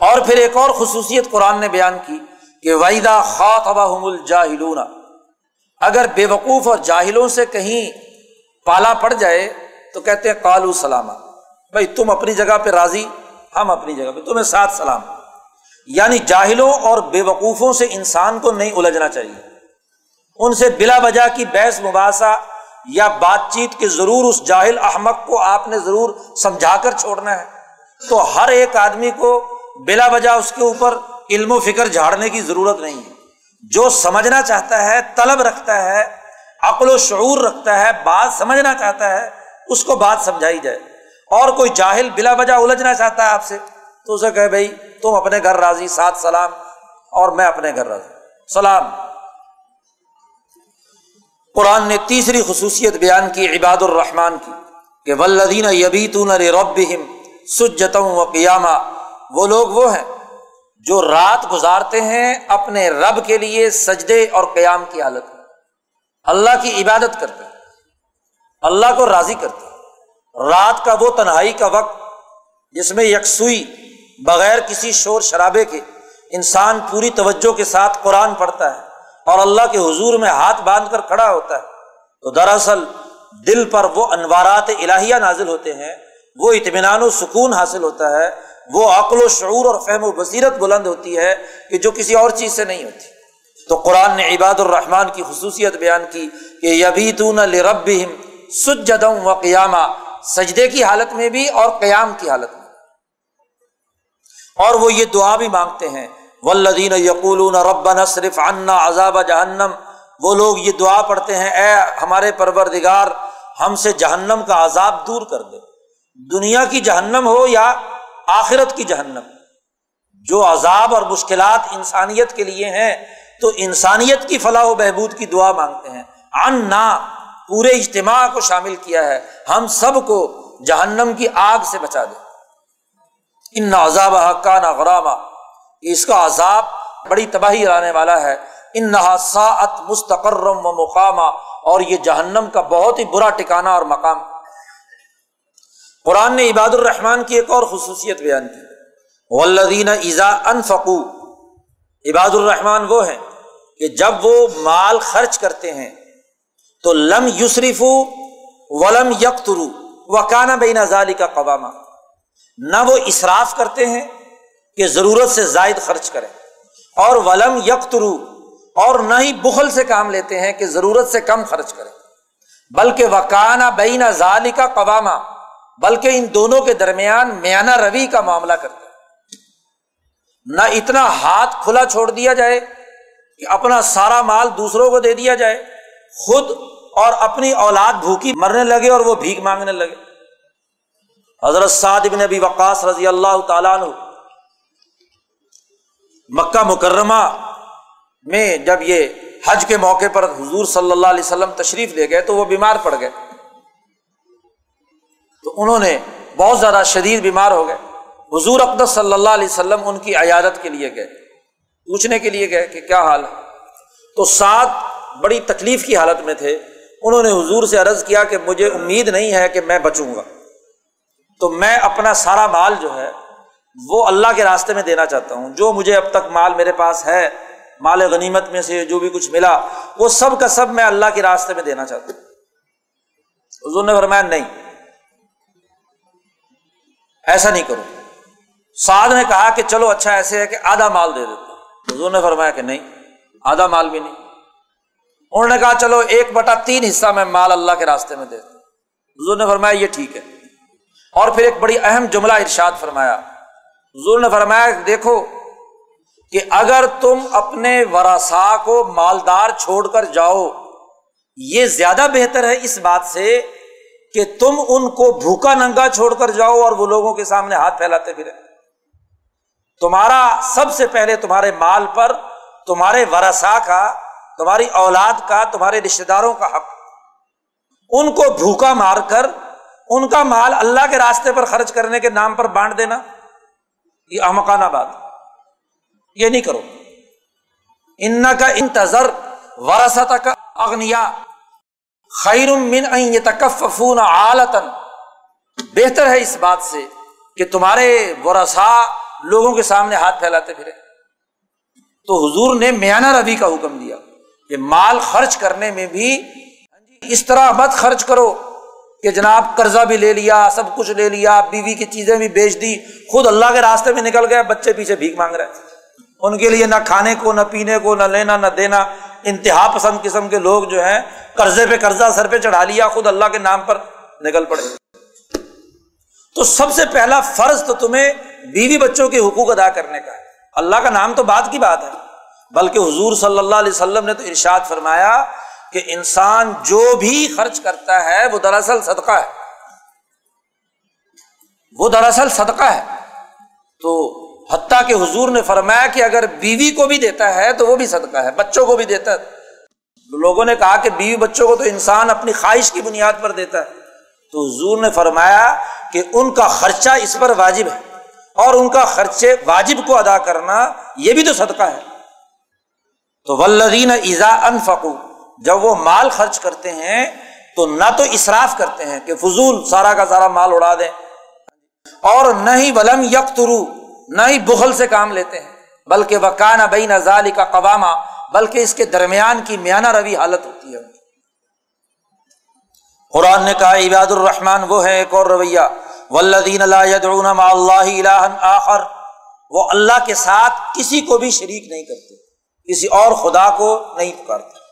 اور پھر ایک اور خصوصیت قرآن نے بیان کی کہ ویدا خاطبہم الجاہلون اگر بے وقوف اور جاہلوں سے کہیں پالا پڑ جائے تو کہتے ہیں کالو سلامہ بھائی تم اپنی جگہ پہ راضی، ہم اپنی جگہ پہ، تمہیں ساتھ سلام. یعنی جاہلوں اور بے وقوفوں سے انسان کو نہیں الجھنا چاہیے. ان سے بلا وجہ کی بحث مباحثہ یا بات چیت کے ضرور اس جاہل احمد کو آپ نے ضرور سمجھا کر چھوڑنا ہے۔ تو ہر ایک آدمی کو بلا وجہ اس کے اوپر علم و فکر جھاڑنے کی ضرورت نہیں ہے۔ جو سمجھنا چاہتا ہے، طلب رکھتا ہے، عقل و شعور رکھتا ہے، بات سمجھنا چاہتا ہے، اس کو بات سمجھائی جائے۔ اور کوئی جاہل بلا وجہ الجھنا چاہتا ہے آپ سے، تو اسے کہ بھائی، تم اپنے گھر راضی سات سلام، اور میں اپنے گھر راضی۔ سلام۔ قرآن نے تیسری خصوصیت بیان کی عباد الرحمان کی کہ ولدین یبیتون رب سجتوں و قیامہ وہ لوگ وہ ہیں جو رات گزارتے ہیں اپنے رب کے لیے سجدے اور قیام کی حالت میں۔ اللہ کی عبادت کرتے ہیں، اللہ کو راضی کرتے ہیں۔ رات کا وہ تنہائی کا وقت جس میں یکسوئی بغیر کسی شور شرابے کے انسان پوری توجہ کے ساتھ قرآن پڑھتا ہے۔ اور اللہ کے حضور میں ہاتھ باندھ کر کھڑا ہوتا ہے۔ تو دراصل دل پر وہ انوارات الہیہ نازل ہوتے ہیں، وہ اطمینان و سکون حاصل ہوتا ہے، وہ عقل و شعور اور فہم و بصیرت بلند ہوتی ہے کہ جو کسی اور چیز سے نہیں ہوتی۔ تو قرآن نے عباد الرحمان کی خصوصیت بیان کی کہ یبی تون رب سجدم و قیامہ سجدے کی حالت میں بھی اور قیام کی حالت میں اور وہ یہ دعا بھی مانگتے ہیں ولدین یقول رب صرف انا عذاب جہنم۔ وہ لوگ یہ دعا پڑھتے ہیں، اے ہمارے پروردگار، ہم سے جہنم کا عذاب دور کر دے۔ دنیا کی جہنم ہو یا آخرت کی جہنم؟ جو عذاب اور مشکلات انسانیت کے لیے ہیں، تو انسانیت کی فلاح و بہبود کی دعا مانگتے ہیں۔ ان نہ پورے اجتماع کو شامل کیا ہے۔ ہم سب کو جہنم کی آگ سے بچا دے۔ ان عذاب حقہ نہ غرامہ اس کا عذاب بڑی تباہی لانے والا ہے۔ ان نہ ساعت مستقرم و مقامہ، اور یہ جہنم کا بہت ہی برا ٹکانا اور مقام۔ قرآن نے عباد الرحمان کی ایک اور خصوصیت بیان کی۔ ولدین ایزا انفقو عباد الرحمان وہ ہیں کہ جب وہ مال خرچ کرتے ہیں، تو لم یوسریف ولم یکترو و کانا بین ازالی کا قوامہ نہ وہ اصراف کرتے ہیں کہ ضرورت سے زائد خرچ کریں۔ اور ولم یکترو اور نہ ہی بخل سے کام لیتے ہیں کہ ضرورت سے کم خرچ کریں۔ بلکہ وکانا بین ازالی کا قوامہ بلکہ ان دونوں کے درمیان میانہ روی کا معاملہ کرتے نہ اتنا ہاتھ کھلا چھوڑ دیا جائے کہ اپنا سارا مال دوسروں کو دے دیا جائے۔ خود اور اپنی اولاد بھوکی مرنے لگے اور وہ بھیک مانگنے لگے۔ حضرت سعد بن ابی وقاص رضی اللہ تعالیٰ عنہ مکہ مکرمہ میں جب یہ حج کے موقع پر حضور صلی اللہ علیہ وسلم تشریف لے گئے تو وہ بیمار پڑ گئے۔ تو انہوں نے بہت زیادہ شدید بیمار ہو گئے۔ حضور اقدس صلی اللہ علیہ وسلم ان کی عیادت کے لیے گئے۔ پوچھنے کے لیے گئے کہ کیا حال ہے؟ تو سات بڑی تکلیف کی حالت میں تھے۔ انہوں نے حضور سے عرض کیا کہ مجھے امید نہیں ہے کہ میں بچوں گا۔ تو میں اپنا سارا مال جو ہے وہ اللہ کے راستے میں دینا چاہتا ہوں۔ جو مجھے اب تک مال میرے پاس ہے، مال غنیمت میں سے جو بھی کچھ ملا، وہ سب کا سب میں اللہ کے راستے میں دینا چاہتا ہوں۔ حضور نے فرمایا، نہیں۔ ایسا نہیں کروں سعد نے کہا کہ چلو اچھا ایسے ہے کہ آدھا مال دے دیتا حضور نے فرمایا کہ نہیں، آدھا مال بھی نہیں۔ انہوں نے کہا، چلو، ایک بٹا تین حصہ میں مال اللہ کے راستے میں دے حضور نے فرمایا، یہ ٹھیک ہے۔ اور پھر ایک بڑی اہم جملہ ارشاد فرمایا۔ حضور نے فرمایا، دیکھو کہ اگر تم اپنے ورثا کو مالدار چھوڑ کر جاؤ، یہ زیادہ بہتر ہے اس بات سے کہ تم ان کو بھوکا ننگا چھوڑ کر جاؤ اور وہ لوگوں کے سامنے ہاتھ پھیلاتے پھرے۔ تمہارا سب سے پہلے تمہارے مال پر، تمہارے ورثا کا، تمہاری اولاد کا، تمہارے رشتے داروں کا حق۔ ان کو بھوکا مار کر، ان کا مال اللہ کے راستے پر خرچ کرنے کے نام پر بانٹ دینا۔ یہ امکانہ بات یہ نہیں کرو۔ ان کا انتظر ورثت کا اگنیا خیر من تکفون عالتن بہتر ہے اس بات سے کہ تمہارے ورثا لوگوں کے سامنے ہاتھ پھیلاتے پھرے۔ تو حضور نے میانہ روی کا حکم دیا کہ مال خرچ کرنے میں بھی اس طرح مت خرچ کرو۔ کہ جناب قرضہ بھی لے لیا، سب کچھ لے لیا، بیوی کی چیزیں بھی بیچ دی، خود اللہ کے راستے میں نکل گئے، بچے پیچھے بھیک مانگ رہے ان کے لیے نہ کھانے کو، نہ پینے کو، نہ لینا، نہ دینا، انتہا پسند قسم کے لوگ جو ہیں، قرضے پہ، قرضہ سر پہ چڑھا لیا، خود اللہ کے نام پر نکل پڑے۔ تو سب سے پہلا فرض تو تمہیں بیوی بچوں کے حقوق ادا کرنے کا ہے۔ اللہ کا نام تو بات کی بات ہے، بلکہ حضور صلی اللہ علیہ وسلم نے تو ارشاد فرمایا کہ انسان جو بھی خرچ کرتا ہے، وہ دراصل صدقہ ہے۔ وہ دراصل صدقہ ہے۔ تو حتیٰ کہ حضور نے فرمایا کہ اگر بیوی کو بھی دیتا ہے، تو وہ بھی صدقہ ہے، بچوں کو بھی دیتا ہے۔ لوگوں نے کہا کہ بیوی بچوں کو تو انسان اپنی خواہش کی بنیاد پر دیتا ہے۔ تو حضور نے فرمایا کہ ان کا خرچہ اس پر واجب ہے۔ اور ان کا خرچے واجب کو ادا کرنا، یہ بھی تو صدقہ ہے۔ تو ولدین ایزا انفقو جب وہ مال خرچ کرتے ہیں تو نہ تو اصراف کرتے ہیں کہ فضول سارا کا سارا مال اڑا دیں۔ اور نہ ہی ولم یکترو نہ ہی بغل سے کام لیتے ہیں، بلکہ وکان بین ازالی کا قوامہ، بلکہ اس کے درمیان کی میانہ روی حالت ہوتی ہے۔ قرآن نے کہا، عباد الرحمان وہ ہے ایک اور رویہ۔ ولدین اللہ آخر، وہ اللہ کے ساتھ کسی کو بھی شریک نہیں کرتے، کسی اور خدا کو نہیں پکارتے۔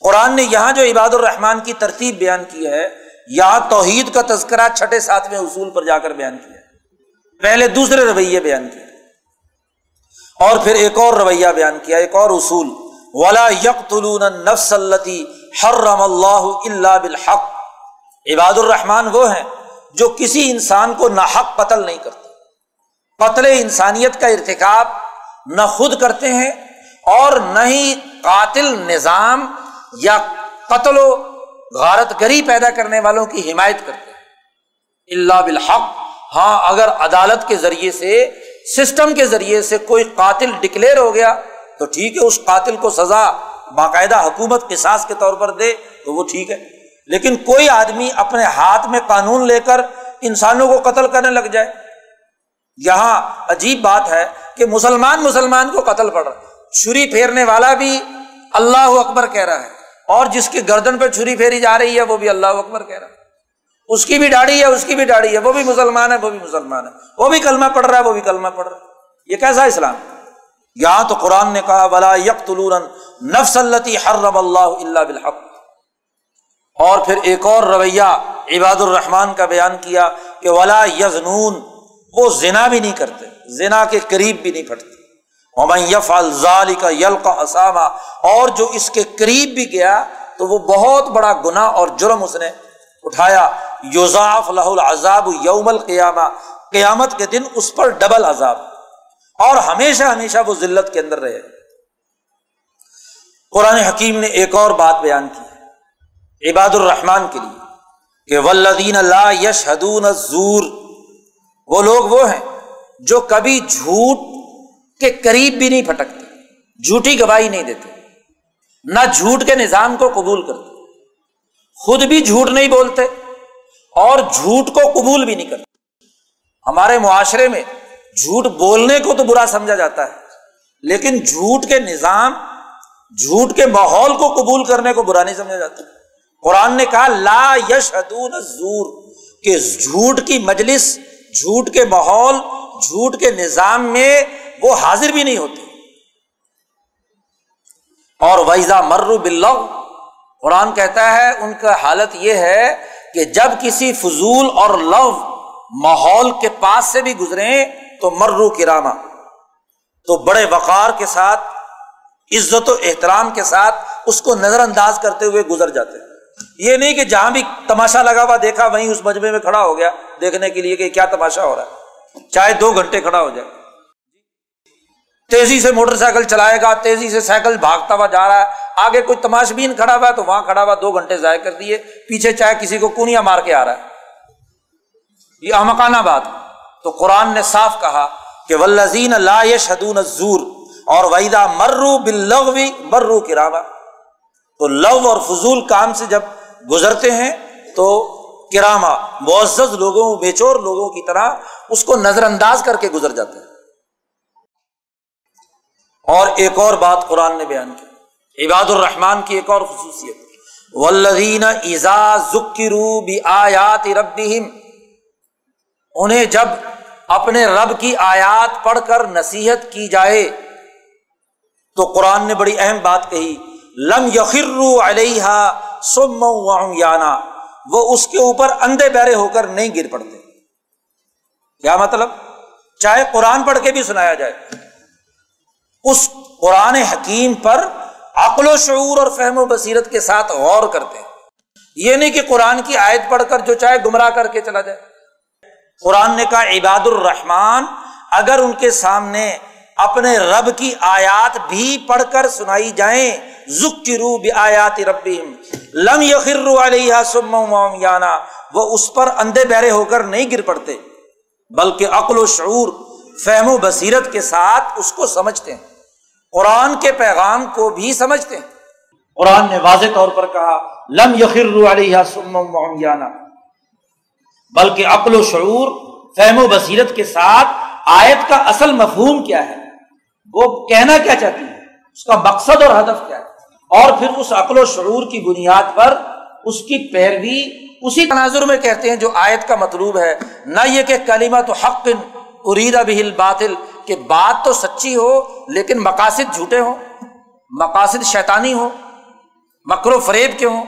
قرآن نے یہاں جو عباد الرحمان کی ترتیب بیان کی ہے، یہاں توحید کا تذکرہ چھٹے ساتویں اصول پر جا کر بیان کیا پہلے دوسرے رویے بیان کیے۔ اور پھر ایک اور رویہ بیان کیا، ایک اور اصول۔ ولا نفس حرم اللہ اللہ بالحق۔ عباد الرحمان وہ ہیں جو کسی انسان کو نہ حق قتل نہیں کرتے۔ قتل انسانیت کا ارتکاب نہ خود کرتے ہیں اور نہ ہی قاتل نظام یا قتل و غارت گری پیدا کرنے والوں کی حمایت کرتے ہیں۔ اللہ بالحق ہاں اگر عدالت کے ذریعے سے، سسٹم کے ذریعے سے کوئی قاتل ڈکلیئر ہو گیا، تو ٹھیک ہے، اس قاتل کو سزا باقاعدہ حکومت کے ساس کے طور پر دے، تو وہ ٹھیک ہے۔ لیکن کوئی آدمی اپنے ہاتھ میں قانون لے کر انسانوں کو قتل کرنے لگ جائے۔ یہاں عجیب بات ہے کہ مسلمان مسلمان کو قتل پڑ رہا چھری پھیرنے والا بھی اللہ اکبر کہہ رہا ہے۔ اور جس کی گردن پہ چھری پھیری جا رہی ہے، وہ بھی اللہ اکبر کہہ رہا ہے۔ اس کی بھی داڑھی ہے، اس کی بھی داڑھی ہے، وہ بھی مسلمان ہے، وہ بھی مسلمان ہے۔ وہ بھی کلمہ پڑھ رہا ہے، وہ بھی کلمہ پڑھ رہا ہے۔ یہ کیسا اسلام؟ یہاں تو قرآن نے کہا بلا یک نفس حرم اللہ اللہ بالحق۔ اور پھر ایک اور رویہ عباد الرحمان کا بیان کیا کہ ولا یزنون وہ زنا بھی نہیں کرتے، زنا کے قریب بھی نہیں پھٹتے۔ یف الزال کا یل کا اسامہ اور جو اس کے قریب بھی گیا تو وہ بہت بڑا گنا اور جرم اس نے اٹھایا۔ یوزاف لہ العذاب یوم القیامہ قیامت کے دن اس پر ڈبل عذاب۔ اور ہمیشہ ہمیشہ وہ ذلت کے اندر رہے۔ قرآن حکیم نے ایک اور بات بیان کی عباد الرحمان کے لیے کہ ولدین اللہ یش حدون زور وہ لوگ وہ ہیں جو کبھی جھوٹ کے قریب بھی نہیں پھٹکتے، جھوٹی گواہی نہیں دیتے، نہ جھوٹ کے نظام کو قبول کرتے، خود بھی جھوٹ نہیں بولتے اور جھوٹ کو قبول بھی نہیں کرتے۔ ہمارے معاشرے میں جھوٹ بولنے کو تو برا سمجھا جاتا ہے، لیکن جھوٹ کے نظام، جھوٹ کے ماحول کو قبول کرنے کو برا نہیں سمجھا جاتا۔ قرآن نے کہا، لا یش زور کہ جھوٹ کی مجلس، جھوٹ کے ماحول، جھوٹ کے نظام میں وہ حاضر بھی نہیں ہوتے۔ اور ویزا مرو بلو قرآن کہتا ہے، ان کا حالت یہ ہے کہ جب کسی فضول اور لو ماحول کے پاس سے بھی گزرے تو مرو کراما، تو بڑے وقار کے ساتھ، عزت و احترام کے ساتھ اس کو نظر انداز کرتے ہوئے گزر جاتے یہ نہیں کہ جہاں بھی تماشا لگا ہوا دیکھا، وہیں اس مجمے میں کھڑا ہو گیا، دیکھنے کے لیے کہ کیا تماشا ہو رہا ہے، چاہے دو گھنٹے کھڑا ہو جائے۔ تیزی سے موٹر سائیکل چلائے گا، تیزی سے سائیکل بھاگتا ہوا جا رہا ہے۔ آگے کوئی تماش بین کھڑا ہوا ہے تو وہاں کھڑا ہوا دو گھنٹے ضائع کر دیے۔ پیچھے چاہے کسی کو کونیا مار کے آ رہا ہے۔ یہ امکانہ بات۔ تو قرآن نے صاف کہا کہ ولزین لا شدون زور اور ویدا مرو بلغوی مرو کراوا تو لو اور فضول کام سے جب گزرتے ہیں تو کراما معزز لوگوں، بیچور لوگوں کی طرح اس کو نظر انداز کر کے گزر جاتے ہیں۔ اور ایک اور بات قرآن نے بیان کی۔ عباد الرحمان کی ایک اور خصوصیت۔ ولدین ایزا ذکرو بھی آیات رب انہیں جب اپنے رب کی آیات پڑھ کر نصیحت کی جائے، تو قرآن نے بڑی اہم بات کہی۔ لم یخر علیہ سم یانا وہ اس کے اوپر اندھے بہرے ہو کر نہیں گر پڑتے۔ کیا مطلب؟ چاہے قرآن پڑھ کے بھی سنایا جائے۔ اس قرآن حکیم پر عقل و شعور اور فہم و بصیرت کے ساتھ غور کرتے ہیں۔ یہ نہیں کہ قرآن کی آیت پڑھ کر جو چاہے گمراہ کر کے چلا جائے۔ قرآن نے کہا، عباد الرحمان اگر ان کے سامنے اپنے رب کی آیات بھی پڑھ کر سنائی جائیں ذکرو آیات رب لم یخر علیہ سم یانا وہ اس پر اندھے بہرے ہو کر نہیں گر پڑتے، بلکہ عقل و شعور فہم و بصیرت کے ساتھ اس کو سمجھتے ہیں۔ قرآن کے پیغام کو بھی سمجھتے ہیں۔ قرآن نے واضح طور پر کہا، لم یخر علیہ معیانہ بلکہ عقل و شعور، فہم و بصیرت کے ساتھ آیت کا اصل مفہوم کیا ہے؟ وہ کہنا کیا چاہتی ہے؟ اس کا مقصد اور ہدف کیا ہے؟ اور پھر اس عقل و شعور کی بنیاد پر اس کی پیروی اسی تناظر میں کہتے ہیں جو آیت کا مطلوب ہے۔ نہ یہ کہ کلیمہ تو حق اریدا بہل باطل کہ بات تو سچی ہو لیکن مقاصد جھوٹے ہوں، مقاصد شیطانی ہو مکر و فریب کے ہوں،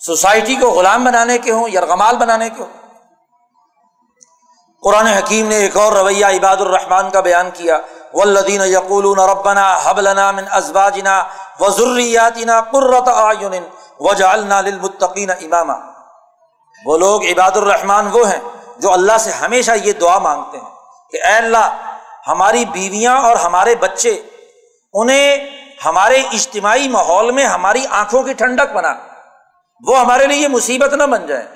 سوسائٹی کو غلام بنانے کے ہوں، یرغمال بنانے کے ہوں۔ قرآن حکیم نے ایک اور رویہ عباد الرحمان کا بیان کیا ولدین یقول ربنا حبلنا من ازواجنا وزریاتنا قرۃ اعین وجعلنا للمتقین اماما وہ لوگ عباد الرحمان وہ ہیں جو اللہ سے ہمیشہ یہ دعا مانگتے ہیں کہ اے اللہ، ہماری بیویاں اور ہمارے بچے انہیں ہمارے اجتماعی ماحول میں ہماری آنکھوں کی ٹھنڈک بنا، وہ ہمارے لیے مصیبت نہ بن جائے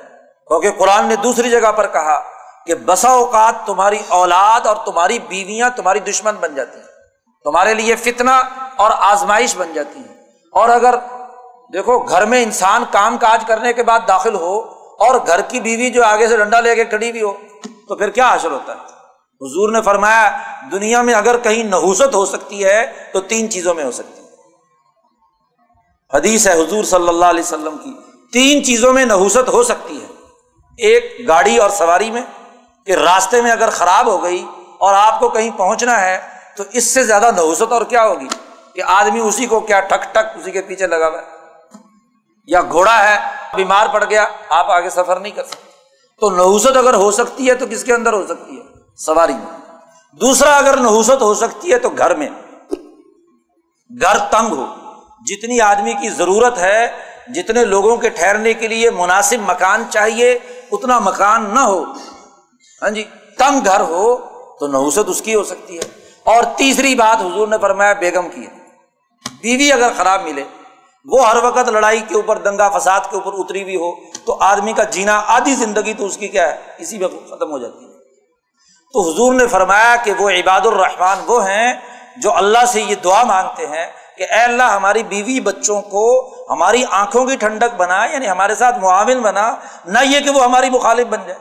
کیونکہ قرآن نے دوسری جگہ پر کہا کہ بسا اوقات تمہاری اولاد اور تمہاری بیویاں تمہاری دشمن بن جاتی ہیں، تمہارے لیے فتنا اور آزمائش بن جاتی ہیں۔ اور اگر دیکھو، گھر میں انسان کام کاج کرنے کے بعد داخل ہو اور گھر کی بیوی جو آگے سے ڈنڈا لے کے کھڑی بھی ہو، تو پھر کیا حاصل ہوتا ہے؟ حضور نے فرمایا، دنیا میں اگر کہیں نحوست ہو سکتی ہے، تو تین چیزوں میں ہو سکتی ہے۔ حدیث ہے حضور صلی اللہ علیہ وسلم کی، تین چیزوں میں نحوست ہو سکتی ہے۔ ایک، گاڑی اور سواری میں، کہ راستے میں اگر خراب ہو گئی اور آپ کو کہیں پہنچنا ہے، تو اس سے زیادہ نحوست اور کیا ہوگی؟ کہ آدمی اسی کو کیا ٹک ٹک اسی کے پیچھے لگا ہوا ہے۔ یا گھوڑا ہے، بیمار پڑ گیا، آپ آگے سفر نہیں کر سکتے۔ تو نحوست اگر ہو سکتی ہے تو کس کے اندر ہو سکتی ہے؟ سواری میں۔ دوسرا اگر نحوست ہو سکتی ہے تو گھر میں۔ گھر تنگ ہو۔ جتنی آدمی کی ضرورت ہے، جتنے لوگوں کے ٹھہرنے کے لیے مناسب مکان چاہیے، اتنا مکان نہ ہو۔ ہاں جی تنگ گھر ہو تو نحوست اس کی ہو سکتی ہے۔ اور تیسری بات حضور نے فرمایا، بیگم کی ہے۔ بیوی اگر خراب ملے وہ ہر وقت لڑائی کے اوپر، دنگا فساد کے اوپر اتری ہوئی ہو، تو آدمی کا جینا آدھی زندگی تو اس کی کیا ہے؟ اسی میں ختم ہو جاتی ہے۔ تو حضور نے فرمایا کہ وہ عباد الرحمان وہ ہیں جو اللہ سے یہ دعا مانگتے ہیں کہ اے اللہ ہماری بیوی بچوں کو ہماری آنکھوں کی ٹھنڈک بنا یعنی ہمارے ساتھ معاون بنا، نہ یہ کہ وہ ہماری مخالف بن جائے۔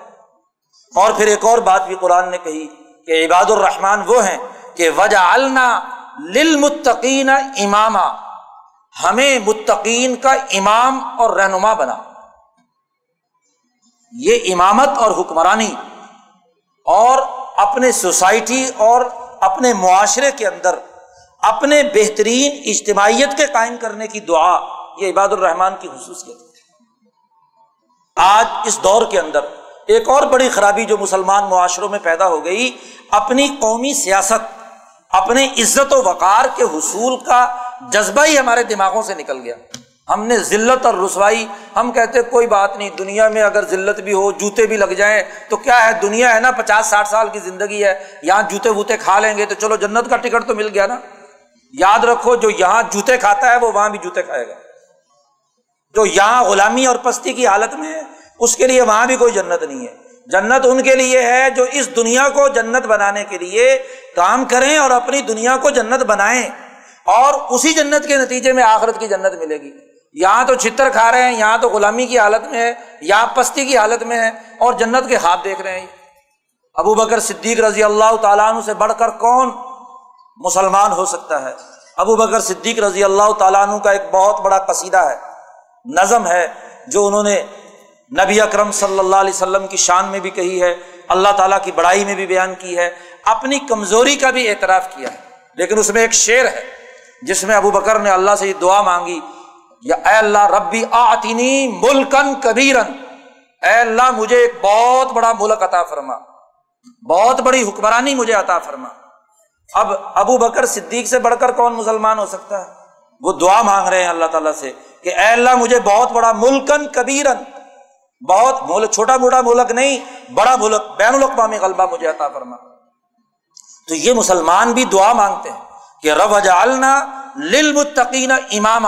اور پھر ایک اور بات بھی قرآن نے کہی کہ عباد الرحمان وہ ہیں کہ وجہ النا للمتقین امام ہمیں متقین کا امام اور رہنما بنا۔ یہ امامت اور حکمرانی اور اپنے سوسائٹی اور اپنے معاشرے کے اندر اپنے بہترین اجتماعیت کے قائم کرنے کی دعا یہ عباد الرحمان کی خصوصیت آج اس دور کے اندر ایک اور بڑی خرابی جو مسلمان معاشروں میں پیدا ہو گئی، اپنی قومی سیاست، اپنے عزت و وقار کے حصول کا جذبہ ہی ہمارے دماغوں سے نکل گیا۔ ہم نے ذلت اور رسوائی، ہم کہتے کوئی بات نہیں، دنیا میں اگر ذلت بھی ہو، جوتے بھی لگ جائیں، تو کیا ہے؟ دنیا ہے نا، پچاس، ساٹھ سال کی زندگی ہے۔ یہاں جوتے ووتے کھا لیں گے تو چلو جنت کا ٹکٹ تو مل گیا نا۔ یاد رکھو، جو یہاں جوتے کھاتا ہے، وہ وہاں بھی جوتے کھائے گا۔ جو یہاں غلامی اور پستی کی حالت میں ہے، اس کے لیے وہاں بھی کوئی جنت نہیں ہے۔ جنت ان کے لیے ہے جو اس دنیا کو جنت بنانے کے لیے کام کریں اور اپنی دنیا کو جنت بنائیں۔ اور اسی جنت کے نتیجے میں آخرت کی جنت ملے گی۔ یہاں تو چتر کھا رہے ہیں، یہاں تو غلامی کی حالت میں ہے، یہاں پستی کی حالت میں ہے اور جنت کے خواب دیکھ رہے ہیں۔ ابو بکر صدیق رضی اللہ تعالیٰ عنہ سے بڑھ کر کون مسلمان ہو سکتا ہے؟ ابو بکر صدیق رضی اللہ تعالیٰ عنہ کا ایک بہت بڑا قصیدہ ہے، نظم ہے، جو انہوں نے نبی اکرم صلی اللہ علیہ وسلم کی شان میں بھی کہی ہے، اللہ تعالیٰ کی بڑائی میں بھی بیان کی ہے، اپنی کمزوری کا بھی اعتراف کیا ہے۔ لیکن اس میں ایک شعر ہے۔ جس میں ابو بکر نے اللہ سے یہ دعا مانگی، یا اے اللہ ربی آتینی ملکن کبیرن اے اللہ مجھے ایک بہت بڑا ملک عطا فرما۔ بہت بڑی حکمرانی مجھے عطا فرما۔ اب ابو بکر صدیق سے بڑھ کر کون مسلمان ہو سکتا ہے؟ وہ دعا مانگ رہے ہیں اللہ تعالیٰ سے کہ اے اللہ مجھے بہت بڑا ملکن کبیرن بہت ملک چھوٹا موٹا ملک نہیں، بڑا ملک، بین الاقوامی غلبہ مجھے عطا فرما۔ تو یہ مسلمان بھی دعا مانگتے ہیں۔ کہ رب للمتقین امام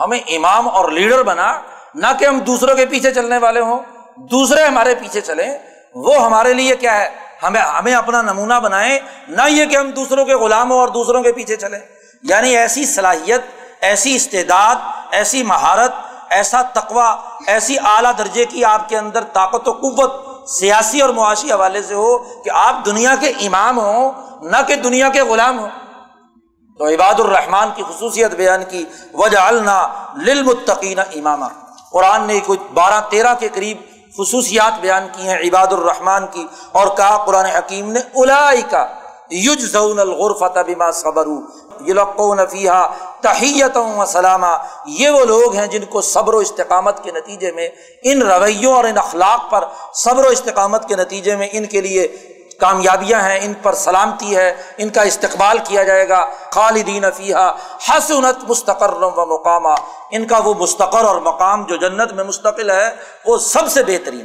ہمیں امام اور لیڈر بنا، نہ کہ ہم دوسروں کے پیچھے چلنے والے ہوں، دوسرے ہمارے پیچھے چلیں۔ وہ ہمارے لیے کیا ہے؟ ہمیں ہمیں اپنا نمونہ بنائیں، نہ یہ کہ ہم دوسروں کے غلام ہوں اور دوسروں کے پیچھے چلیں۔ یعنی ایسی صلاحیت، ایسی استعداد، ایسی مہارت، ایسا تقوا ایسی اعلیٰ درجے کی آپ کے اندر طاقت و قوت سیاسی اور معاشی حوالے سے ہو کہ آپ دنیا کے امام ہوں، نہ کہ دنیا کے غلام ہوں۔ تو عباد الرحمان کی خصوصیت بیان کی وجہ النا للمتقین امامہ قرآن نے کچھ بارہ تیرہ کے قریب خصوصیات بیان کی ہیں عباد الرحمان کی، اور کہا قرآن حکیم نے الائی کا یوج زون الغرفت بما صبر فیحا تحیت و سلامہ یہ وہ لوگ ہیں جن کو صبر و استقامت کے نتیجے میں، ان رویوں اور ان اخلاق پر صبر و استقامت کے نتیجے میں ان کے لیے کامیابیاں ہیں، ان پر سلامتی ہے، ان کا استقبال کیا جائے گا۔ خالدین فیحہ حسنت مستقر و مقامہ ان کا وہ مستقر اور مقام جو جنت میں مستقل ہے، وہ سب سے بہترین۔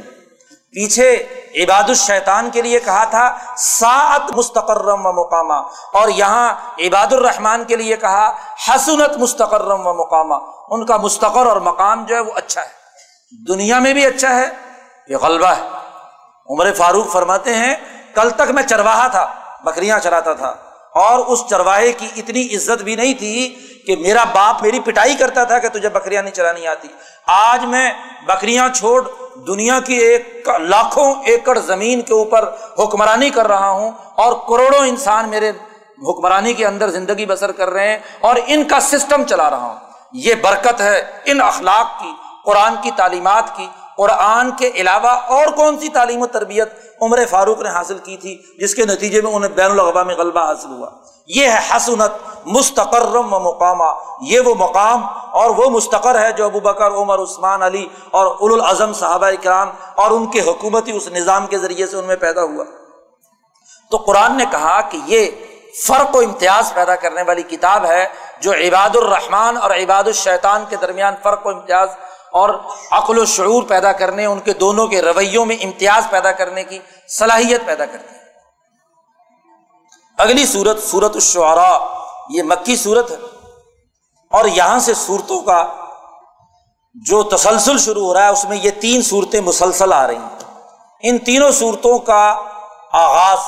پیچھے عباد الشیطان کے لیے کہا تھا سات مستقرم و مقامہ اور یہاں عباد الرحمان کے لیے کہا، حسنت مستقرم و مقامہ ان کا مستقر اور مقام جو ہے، وہ اچھا ہے۔ دنیا میں بھی اچھا ہے، یہ غلبہ ہے۔ عمر فاروق فرماتے ہیں کل تک میں چرواہا تھا، بکریاں چراتا تھا۔ اور اس چرواہے کی اتنی عزت بھی نہیں تھی کہ میرا باپ میری پٹائی کرتا تھا کہ تجھے بکریاں نہیں چرانی آتی۔ آج میں بکریاں چھوڑ دنیا کی ایک لاکھوں ایکڑ زمین کے اوپر حکمرانی کر رہا ہوں اور کروڑوں انسان میرے حکمرانی کے اندر زندگی بسر کر رہے ہیں اور ان کا سسٹم چلا رہا ہوں۔ یہ برکت ہے ان اخلاق کی، قرآن کی تعلیمات کی قرآن کے علاوہ اور کون سی تعلیم و تربیت عمر فاروق نے حاصل کی تھی جس کے نتیجے میں انہیں بین الاقوامی غلبہ حاصل ہوا؟ یہ ہے حسنت مستقرم و مقامہ۔ یہ وہ مقام اور وہ مستقر ہے جو ابو بکر، عمر، عثمان، علی اور اول الاظم صحابہ کرام اور ان کے حکومتی اس نظام کے ذریعے سے ان میں پیدا ہوا۔ تو قرآن نے کہا کہ یہ فرق و امتیاز پیدا کرنے والی کتاب ہے جو عباد الرحمان اور عباد الشیطان کے درمیان فرق و امتیاز اور عقل و شعور پیدا کرنے، ان کے دونوں کے رویوں میں امتیاز پیدا کرنے کی صلاحیت پیدا کرتی ہے اگلی صورت صورت الشعراء، یہ مکی صورت ہے۔ اور یہاں سے صورتوں کا جو تسلسل شروع ہو رہا ہے، اس میں یہ تین صورتیں مسلسل آ رہی ہیں۔ ان تینوں صورتوں کا آغاز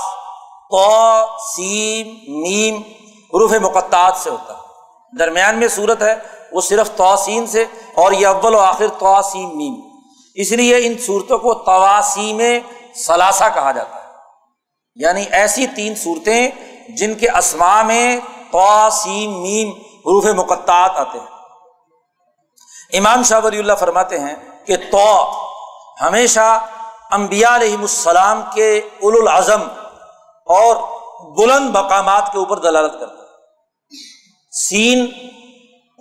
تو سیم، میم، حروف مقطعات سے ہوتا ہے۔ درمیان میں صورت ہے وہ صرف توسین سے اور یہ اول و آخر توسیم میم۔ اس لیے ان صورتوں کو تواسیم ثلاثہ کہا جاتا ہے۔ یعنی ایسی تین صورتیں جن کے اسما میں توسیم میم حروف مقطعات آتے ہیں۔ امام شاہ ولی اللہ فرماتے ہیں کہ تو ہمیشہ امبیا علیہ السلام کے اول العظم اور بلند مقامات کے اوپر دلالت کرتا ہے۔ سین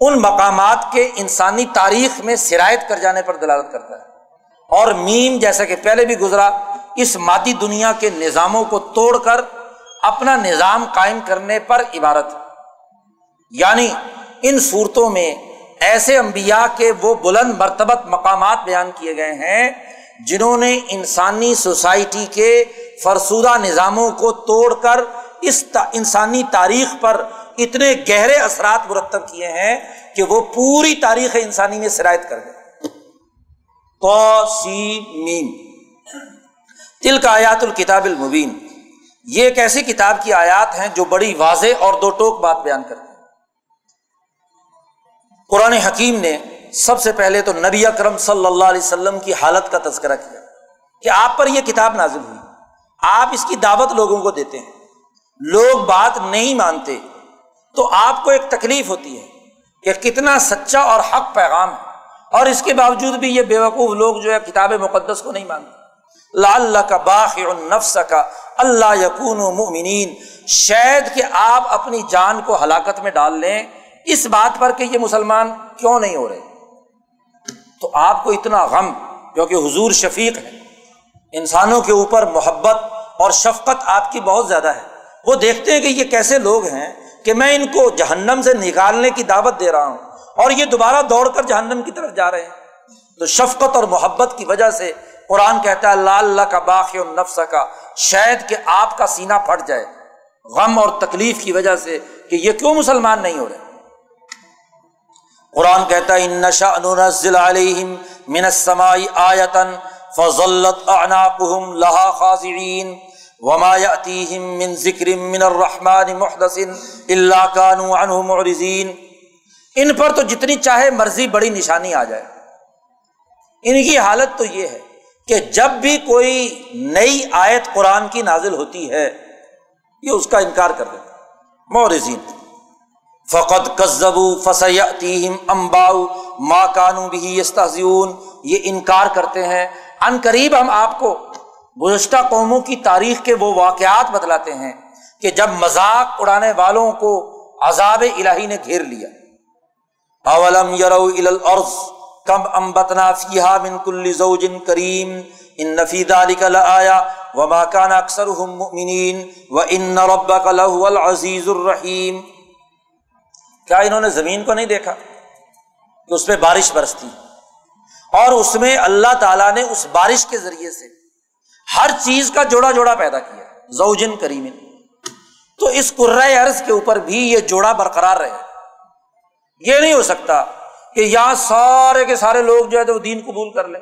ان مقامات کے انسانی تاریخ میں سرایت کر جانے پر دلالت کرتا ہے۔ اور میم جیسا کہ پہلے بھی گزرا، اس مادی دنیا کے نظاموں کو توڑ کر اپنا نظام قائم کرنے پر عبارت یعنی ان صورتوں میں ایسے انبیاء کے وہ بلند مرتبت مقامات بیان کیے گئے ہیں جنہوں نے انسانی سوسائٹی کے فرسودہ نظاموں کو توڑ کر اس انسانی تاریخ پر اتنے گہرے اثرات مرتب کیے ہیں کہ وہ پوری تاریخ انسانی میں شرائط کر گئے تو سی میم۔ تل کا آیات الکتاب المبین۔ یہ ایک ایسی کتاب کی آیات ہیں جو بڑی واضح اور دو ٹوک بات بیان کرتے ہیں۔ قرآن حکیم نے سب سے پہلے تو نبی اکرم صلی اللہ علیہ وسلم کی حالت کا تذکرہ کیا کہ آپ پر یہ کتاب نازل ہوئی۔ آپ اس کی دعوت لوگوں کو دیتے ہیں۔ لوگ بات نہیں مانتے۔ تو آپ کو ایک تکلیف ہوتی ہے کہ کتنا سچا اور حق پیغام ہے۔ اور اس کے باوجود بھی یہ بے وقوف لوگ جو ہے کتاب مقدس کو نہیں مانتے۔ لا اللہ کا باخ نفس کا اللہ یقون و شاید کہ آپ اپنی جان کو ہلاکت میں ڈال لیں۔ اس بات پر کہ یہ مسلمان کیوں نہیں ہو رہے؟ تو آپ کو اتنا غم کیونکہ حضور شفیق ہے انسانوں کے اوپر محبت اور شفقت آپ کی بہت زیادہ ہے۔ وہ دیکھتے ہیں کہ یہ کیسے لوگ ہیں۔ کہ میں ان کو جہنم سے نکالنے کی دعوت دے رہا ہوں اور یہ دوبارہ دوڑ کر جہنم کی طرف جا رہے ہیں۔ تو شفقت اور محبت کی وجہ سے قرآن کہتا ہے اللہ اللہ کا باقی نفس کا شاید کہ آپ کا سینہ پھٹ جائے۔ غم اور تکلیف کی وجہ سے کہ یہ کیوں مسلمان نہیں ہو رہے؟ قرآن کہتا ہے، ان نشا علیہم من السماء آیتن فضلت اعناقهم لها خاضعين وما يأتيهم من ذکر من الرحمن محدث الا كانوا عنه معرضين۔ ان پر تو جتنی چاہے مرضی بڑی نشانی آ جائے۔ ان کی حالت تو یہ ہے کہ جب بھی کوئی نئی آیت قرآن کی نازل ہوتی ہے، یہ اس کا انکار کر دیتا مورزین فقط کزبو فسیم امباؤ ماں کانو بھی یہ انکار کرتے ہیں۔ ان قریب ہم آپ کو گزشتہ قوموں کی تاریخ کے وہ واقعات بتلاتے ہیں کہ جب مذاق اڑانے والوں کو عذاب الہی نے گھیر لیا۔ اولم یرو الارض کم امبتنا فیحا من کل زوجن کریم ان نفید علی کا آیا و ماکان اکثر مؤمنین و ان ربک لہو العزیز الرحیم کیا انہوں نے زمین کو نہیں دیکھا کہ اس پہ بارش برستی؟ اور اس میں اللہ تعالیٰ نے اس بارش کے ذریعے سے ہر چیز کا جوڑا جوڑا پیدا کیا زوجن کریم تو اس عرض کے اوپر بھی یہ جوڑا برقرار رہے۔ یہ نہیں ہو سکتا کہ یہاں سارے کے سارے لوگ جو ہے تو دین قبول کر لیں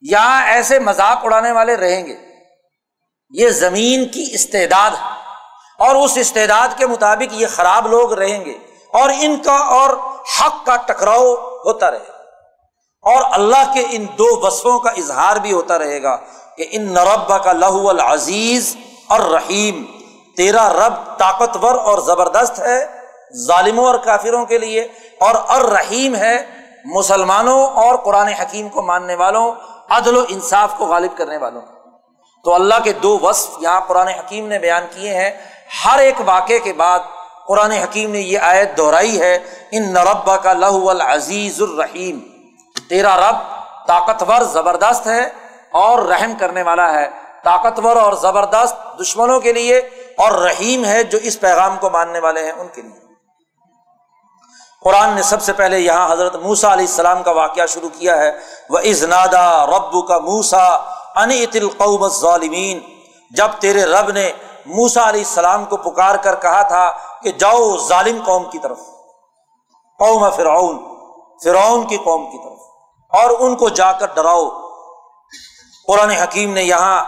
یہاں ایسے مذاق اڑانے والے رہیں گے۔ یہ زمین کی استعداد ہے۔ اور اس استعداد کے مطابق یہ خراب لوگ رہیں گے۔ اور ان کا اور حق کا ٹکراؤ ہوتا رہے۔ اور اللہ کے ان دو وصفوں کا اظہار بھی ہوتا رہے گا۔ کہ ان نربا کا لہو العزیز اور رحیم تیرا رب طاقتور اور زبردست ہے، ظالموں اور کافروں کے لیے، اور الرحیم ہے مسلمانوں اور قرآن حکیم کو ماننے والوں، عدل و انصاف کو غالب کرنے والوں۔ تو اللہ کے دو وصف یہاں قرآن حکیم نے بیان کیے ہیں۔ ہر ایک واقعے کے بعد قرآن حکیم نے یہ آیت دہرائی ہے، ان نربا کا لہو العزیز الرحیم، تیرا رب طاقتور، زبردست ہے اور رحم کرنے والا ہے، طاقتور اور زبردست دشمنوں کے لیے اور رحیم ہے جو اس پیغام کو ماننے والے ہیں ان کے لیے۔ قرآن نے سب سے پہلے یہاں حضرت موسا علیہ السلام کا واقعہ شروع کیا ہے۔ وہ ازنادا رب کا موسا القوم ظالمین جب تیرے رب نے موسا علیہ السلام کو پکار کر کہا تھا کہ جاؤ ظالم قوم کی طرف، قوم فرعون فرعون کی قوم کی طرف، اور ان کو جا کر ڈراؤ۔ قرآن حکیم نے یہاں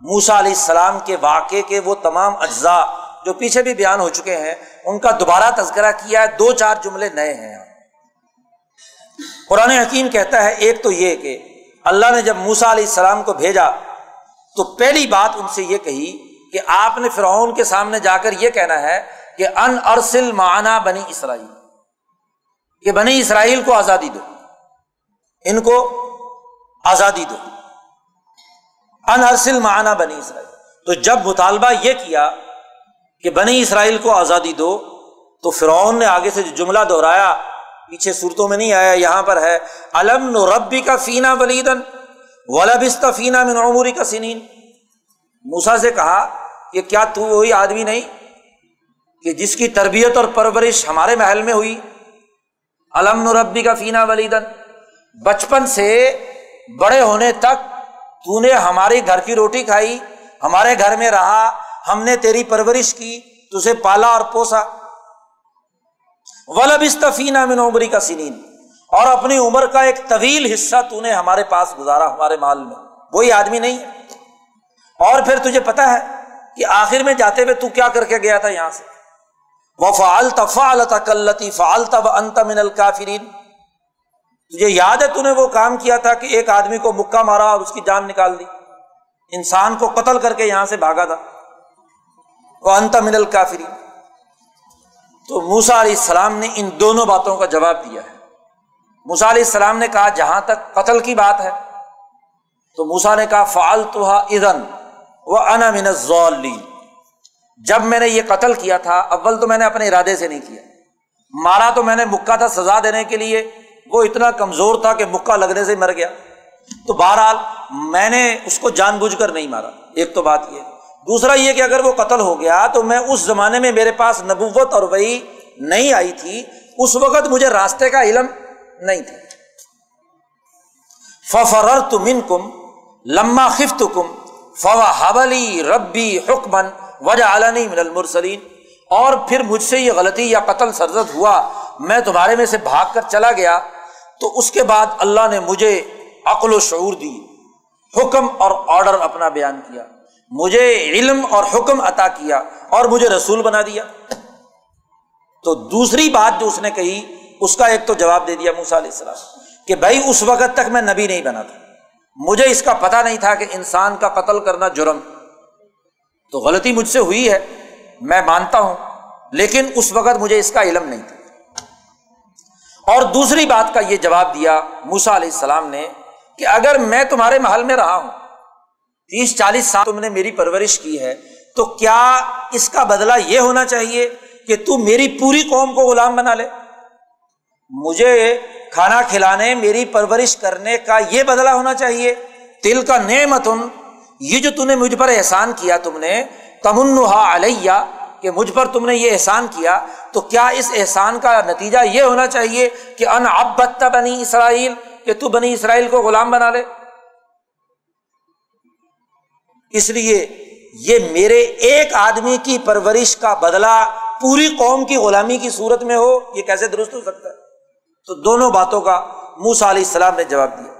موسا علیہ السلام کے واقعے کے وہ تمام اجزاء جو پیچھے بھی بیان ہو چکے ہیں، ان کا دوبارہ تذکرہ کیا ہے، دو چار جملے نئے ہیں قرآن حکیم کہتا ہے، ایک تو یہ کہ اللہ نے جب موسا علیہ السلام کو بھیجا، تو پہلی بات ان سے یہ کہی کہ آپ نے فرعون کے سامنے جا کر یہ کہنا ہے کہ ان ارسل معنا بنی اسرائیل۔ کہ بنی اسرائیل کو آزادی دو۔ ان کو آزادی دو۔ ان ارسل معنا بنی اسرائیل۔ تو جب مطالبہ یہ کیا کہ بنی اسرائیل کو آزادی دو، تو فرعون نے آگے سے جو جملہ دہرایا، پیچھے صورتوں میں نہیں آیا، یہاں پر ہے علم نو ربی کا فینا ولیدن ولابست فینا من عموری کا سنین۔ موسا سے کہا کہ کیا تو وہی آدمی نہیں کہ جس کی تربیت اور پرورش ہمارے محل میں ہوئی؟ علم نو ربی کا فینا ولیدن۔ بچپن سے بڑے ہونے تک تو نے ہماری گھر کی روٹی کھائی ہمارے گھر میں رہا ہم نے تیری پرورش کی تجھے پالا اور پوسا ولب استفینہ من عمری کا سنین اور اپنی عمر کا ایک طویل حصہ تو نے ہمارے پاس گزارا ہمارے مال میں وہی آدمی نہیں ہے اور پھر تجھے پتا ہے کہ آخر میں جاتے ہوئے تو کیا کر کے گیا تھا یہاں سے وہ فالتا فالتا کلتی فالتا و انت من الکافرین تجھے یاد ہے تو نے وہ کام کیا تھا کہ ایک آدمی کو مکہ مارا اور اس کی جان نکال دی۔ انسان کو قتل کر کے یہاں سے بھاگا تھا۔ وہ انت من الکافری تو موسا علیہ السلام نے ان دونوں باتوں کا جواب دیا ہے۔ موسا علیہ السلام نے کہا، جہاں تک قتل کی بات ہے۔ تو موسا نے کہا فعال تو ادن وہ انا من ضالین جب میں نے یہ قتل کیا تھا، اول تو میں نے اپنے ارادے سے نہیں کیا۔ مارا تو میں نے، مکہ تھا سزا دینے کے لیے۔ وہ اتنا کمزور تھا کہ مکہ لگنے سے مر گیا۔ تو بہرحال میں نے اس کو جان بوجھ کر نہیں مارا۔ ایک تو بات یہ۔ دوسرا یہ کہ اگر وہ قتل ہو گیا تو میں اس زمانے میں میرے پاس نبوت اور وہی نہیں آئی تھی۔ اس وقت مجھے راستے کا علم نہیں تھا۔ ففر تم ان کم لما خفت کم فوا حولی ربی حکمن وجہ عالانی من المرسلین اور پھر مجھ سے یہ غلطی یا قتل سرزد ہوا۔ میں تمہارے میں سے بھاگ کر چلا گیا۔ تو اس کے بعد اللہ نے مجھے عقل و شعور دی، حکم اور آڈر اپنا بیان کیا۔ مجھے علم اور حکم عطا کیا اور مجھے رسول بنا دیا۔ تو دوسری بات جو اس نے کہی، اس کا ایک تو جواب دے دیا موسا علیہ السلام، کہ بھائی اس وقت تک میں نبی نہیں بنا تھا۔ مجھے اس کا پتا نہیں تھا کہ انسان کا قتل کرنا جرم۔ تو غلطی مجھ سے ہوئی ہے، میں مانتا ہوں، لیکن اس وقت مجھے اس کا علم نہیں تھا۔ اور دوسری بات کا یہ جواب دیا موسا علیہ السلام نے کہ اگر میں تمہارے محل میں رہا ہوں، تیس چالیس سال تم نے میری پرورش کی ہے، تو کیا اس کا بدلہ یہ ہونا چاہیے کہ تو میری پوری قوم کو غلام بنا لے؟ مجھے کھانا کھلانے، میری پرورش کرنے کا یہ بدلا ہونا چاہیے۔ تل کا نعمت یہ جو تم نے مجھ پر احسان کیا تم نے تمنحا علیہ، کہ مجھ پر تم نے یہ احسان کیا تو کیا اس احسان کا نتیجہ یہ ہونا چاہیے کہ ان اب بنی اسرائیل کہ تو بنی اسرائیل کو غلام بنا لے؟ اس لیے یہ میرے ایک آدمی کی پرورش کا بدلا پوری قوم کی غلامی کی صورت میں ہو، یہ کیسے درست ہو سکتا ہے؟ تو دونوں باتوں کا موسا علیہ السلام نے جواب دیا۔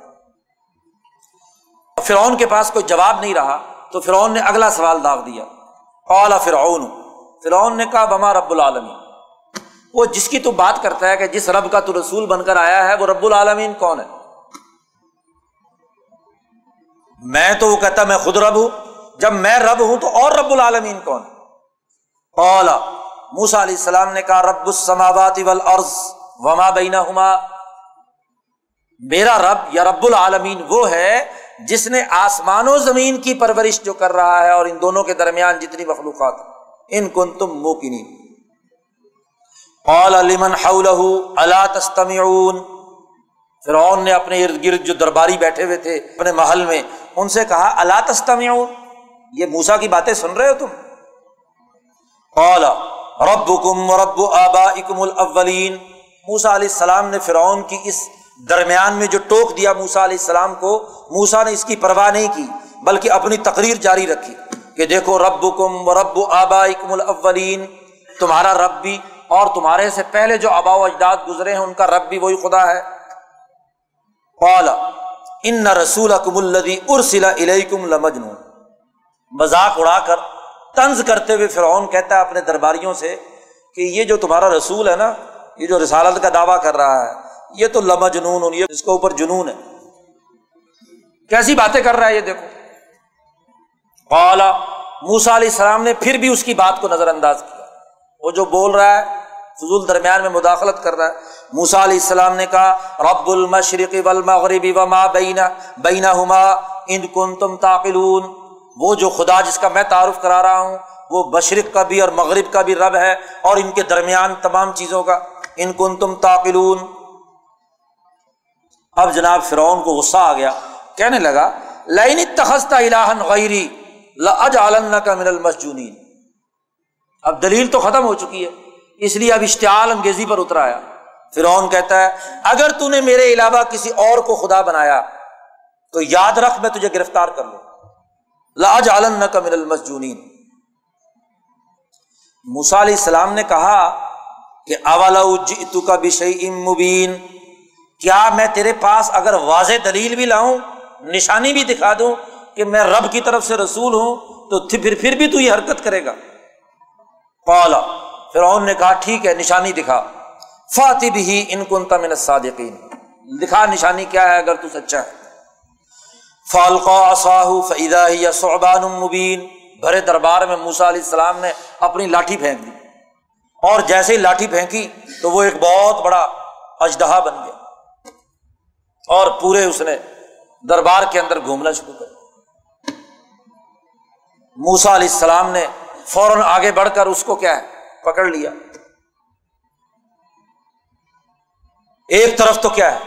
فرعون کے پاس کوئی جواب نہیں رہا، تو فرعون نے اگلا سوال داغ دیا۔ اولا فرعون فرعون نے کہا بما رب العالمین؟ وہ جس کی تو بات کرتا ہے کہ جس رب کا تو رسول بن کر آیا ہے، وہ رب العالمین کون ہے؟ میں تو وہ کہتا میں خود رب ہوں۔ جب میں رب ہوں تو اور رب العالمین کون اولا موسا علیہ السلام نے کہا، رب السماوات والارض وما بینہما۔ میرا رب یا رب العالمین وہ ہے جس نے آسمان و زمین کی پرورش جو کر رہا ہے اور ان دونوں کے درمیان جتنی مخلوقات ان کن تم موکنی قال لمن حولہ الا تستمعون؟ فرعون نے اپنے ارد گرد جو درباری بیٹھے ہوئے تھے اپنے محل میں، ان سے کہا اللہ تستمعون؟ یہ موسا کی باتیں سن رہے ہو تم؟ قال، ربکم رب آبائکم الاولین۔ موسا علیہ السلام نے فرعون کی اس درمیان میں جو ٹوک دیا موسا علیہ السلام کو موسا نے اس کی پرواہ نہیں کی، بلکہ اپنی تقریر جاری رکھی کہ دیکھو رب کم رب آبا اکم الاولین، تمہارا رب بھی اور تمہارے سے پہلے جو آبا و اجداد گزرے ہیں، ان کا رب بھی وہی خدا ہے۔ قالا ان نہ رسول اکم الدی ارسلا علیکم لمجن مذاق اڑا کر طنز کرتے ہوئے فرعون کہتا ہے اپنے درباریوں سے کہ یہ جو تمہارا رسول ہے نا، یہ جو رسالت کا دعویٰ کر رہا ہے، یہ تو لما جنون یہ اس کے اوپر جنون ہے۔ کیسی باتیں کر رہا ہے یہ دیکھو۔ اعلی موسا علیہ السلام نے پھر بھی اس کی بات کو نظر انداز کیا۔ وہ جو بول رہا ہے، فضول درمیان میں مداخلت کر رہا ہے۔ موسا علیہ السلام نے کہا، رب المشرقی والمغربی وما بینا بینا ہما ان کن تم تاقلون وہ جو خدا جس کا میں تعارف کرا رہا ہوں، وہ مشرق کا بھی اور مغرب کا بھی رب ہے اور ان کے درمیان تمام چیزوں کا۔ ان کن تم تاقلون اب جناب فرعون کو غصہ آ گیا۔ کہنے لگا لائن تخستہ الہن غیری لج عالن کا من المسجونین۔ اب دلیل تو ختم ہو چکی ہے۔ اس لیے اب اشتعال انگیزی پر اترا آیا فرعون کہتا ہے، اگر تو نے میرے علاوہ کسی اور کو خدا بنایا، تو یاد رکھ میں تجھے گرفتار کر لوں۔ لاج عالن کا من المسجونین۔ موسا علیہ السلام نے کہا کہ اولا تو کا بھی مبین۔ کیا میں تیرے پاس اگر واضح دلیل بھی لاؤں، نشانی بھی دکھا دوں کہ میں رب کی طرف سے رسول ہوں، تو پھر پھر بھی تو یہ حرکت کرے گا۔ پالا فرعون نے کہا، ٹھیک ہے، نشانی دکھا۔ فاتح بھی ان کو من صادقین دکھا، نشانی کیا ہے اگر تو سچا ہے۔ فالقا اصاہ فعدہ یا صعبان مبین۔ بھرے دربار میں موسا علیہ السلام نے اپنی لاٹھی پھینک دی۔ اور جیسے ہی لاٹھی پھینکی تو وہ ایک بہت بڑا اجدہا بن گیا۔ اور پورے اس نے دربار کے اندر گھومنا شروع کر موسا علیہ السلام نے فوراً آگے بڑھ کر اس کو کیا ہے؟ پکڑ لیا۔ ایک طرف تو کیا ہے؟